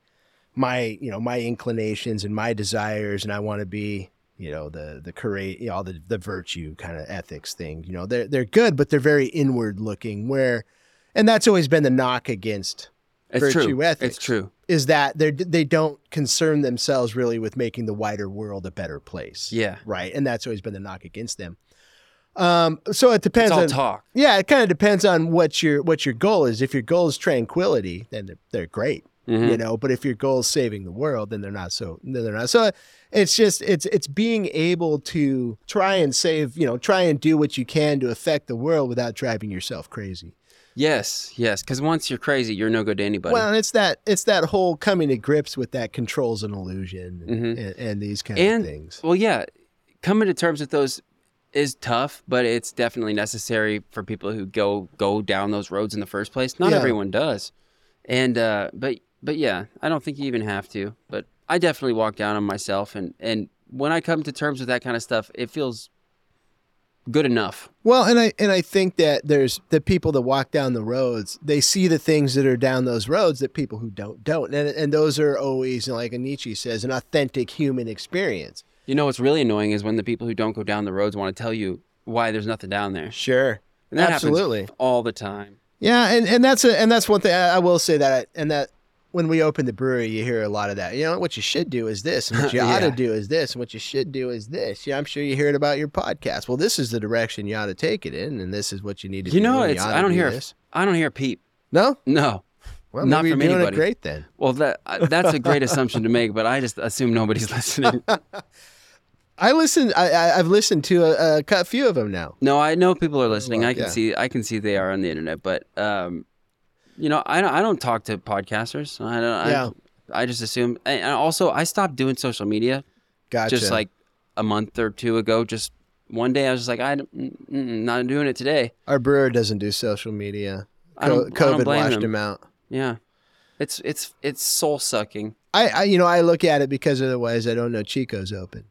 my you know my inclinations and my desires, and I want to be you know the the courage, you know, all the the virtue kind of ethics thing. You know, they're they're good, but they're very inward looking. Where, and that's always been the knock against it's virtue true. ethics. It's true. is that they they don't concern themselves really with making the wider world a better place. Yeah. Right. And that's always been the knock against them. Um, so it depends on talk. yeah, it kind of depends on what your what your goal is. If your goal is tranquility, then they're, they're great, Mhm. you know. But if your goal is saving the world, then they're not so. Then they're not. So it's just it's it's being able to try and save, you know, try and do what you can to affect the world without driving yourself crazy. Yes, yes. Because once you're crazy, you're no good to anybody. Well, and it's that it's that whole coming to grips with that controls and illusion and, Mhm. and, and these kind and of things. well, yeah, coming to terms with those is tough, but it's definitely necessary for people who go go down those roads in the first place. Not Yeah. everyone does, and uh, but but yeah, I don't think you even have to. But I definitely walk down on myself, and and when I come to terms with that kind of stuff, it feels good enough. Well, and I and I think that there's the people that walk down the roads, they see the things that are down those roads that people who don't don't, and and those are always like Nietzsche says, an authentic human experience. You know what's really annoying is when the people who don't go down the roads want to tell you why there's nothing down there. Sure, And that absolutely. all the time. Yeah, and, and that's a and that's one thing I, I will say that I, and that when we open the brewery, you hear a lot of that. You know, what you should do is this, and what you ought to do is this, and what you should do is this. Yeah, I'm sure you hear it about your podcast. Well, this is the direction you ought to take it in, and this is what you need to do. You do. know, and it's I don't do hear this. I don't hear a peep. No, No. well, Not from anybody. great then. Well, that uh, that's a great assumption to make, but I just assume nobody's listening. I listen. I, I I've listened to a, a few of them now. No, I know people are listening. Well, I can yeah. see I can see they are on the internet, but um, you know, I don't I don't talk to podcasters. I don't. Yeah. I, I just assume. And also, I stopped doing social media Gotcha. just like a month or two ago. Just one day, I was just like, I don't- mm, not doing it today. our brewer doesn't do social media. I don't- I don't COVID blame washed him. him out. Yeah, it's it's it's soul sucking. I, I you know I look at it because otherwise I don't know Chico's open,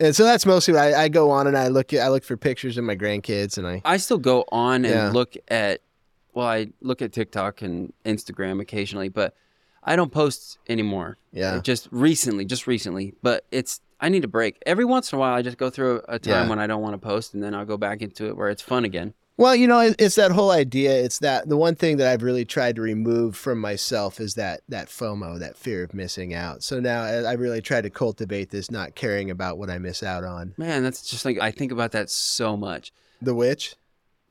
and so that's mostly what I, I go on and I look at I look for pictures of my grandkids and I I still go on and Yeah. look at well, I look at TikTok and Instagram occasionally, but I don't post anymore. Yeah. Just recently, just recently. But it's I need a break. Every once in a while I just go through a time Yeah. when I don't want to post and then I'll go back into it where it's fun again. well you know it's that whole idea it's that the one thing that I've really tried to remove from myself is that that FOMO that fear of missing out. So now I really try to cultivate this not caring about what I miss out on. Man, that's just like I think about that so much. The which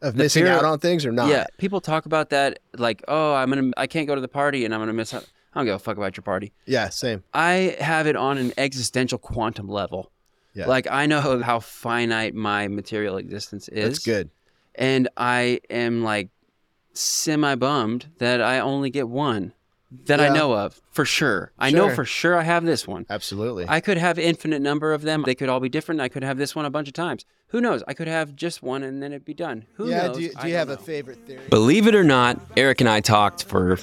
of The missing fear- out on things or not? Yeah, people talk about that like, "Oh, I'm to I can't go to the party and I'm going to miss out." I don't give a fuck about your party. yeah, same. I have it on an existential quantum level. Yeah. Like I know how finite my material existence is. That's good. And I am like semi bummed that I only get one that I know of for sure. I know for sure I have this one. Absolutely. I could have infinite number of them. They could all be different. I could have this one a bunch of times. Who knows? I could have just one and then it'd be done. Who yeah. knows? Do you, do you don't have a favorite theory? Believe it or not, Erik and I talked for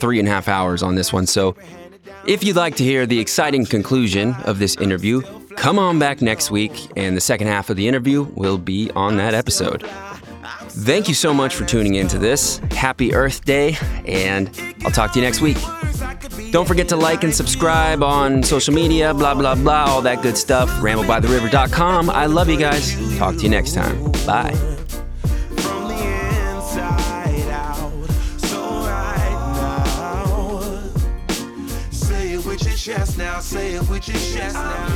three and a half hours on this one. So if you'd like to hear the exciting conclusion of this interview, come on back next week, and the second half of the interview will be on that episode. Thank you so much for tuning into this. Happy Earth Day, and I'll talk to you next week. Don't forget to like and subscribe on social media, blah, blah, blah, all that good stuff. RambleByTheRiver.com. I love you guys. Talk to you next time. Bye. chest now, say it with your chest now.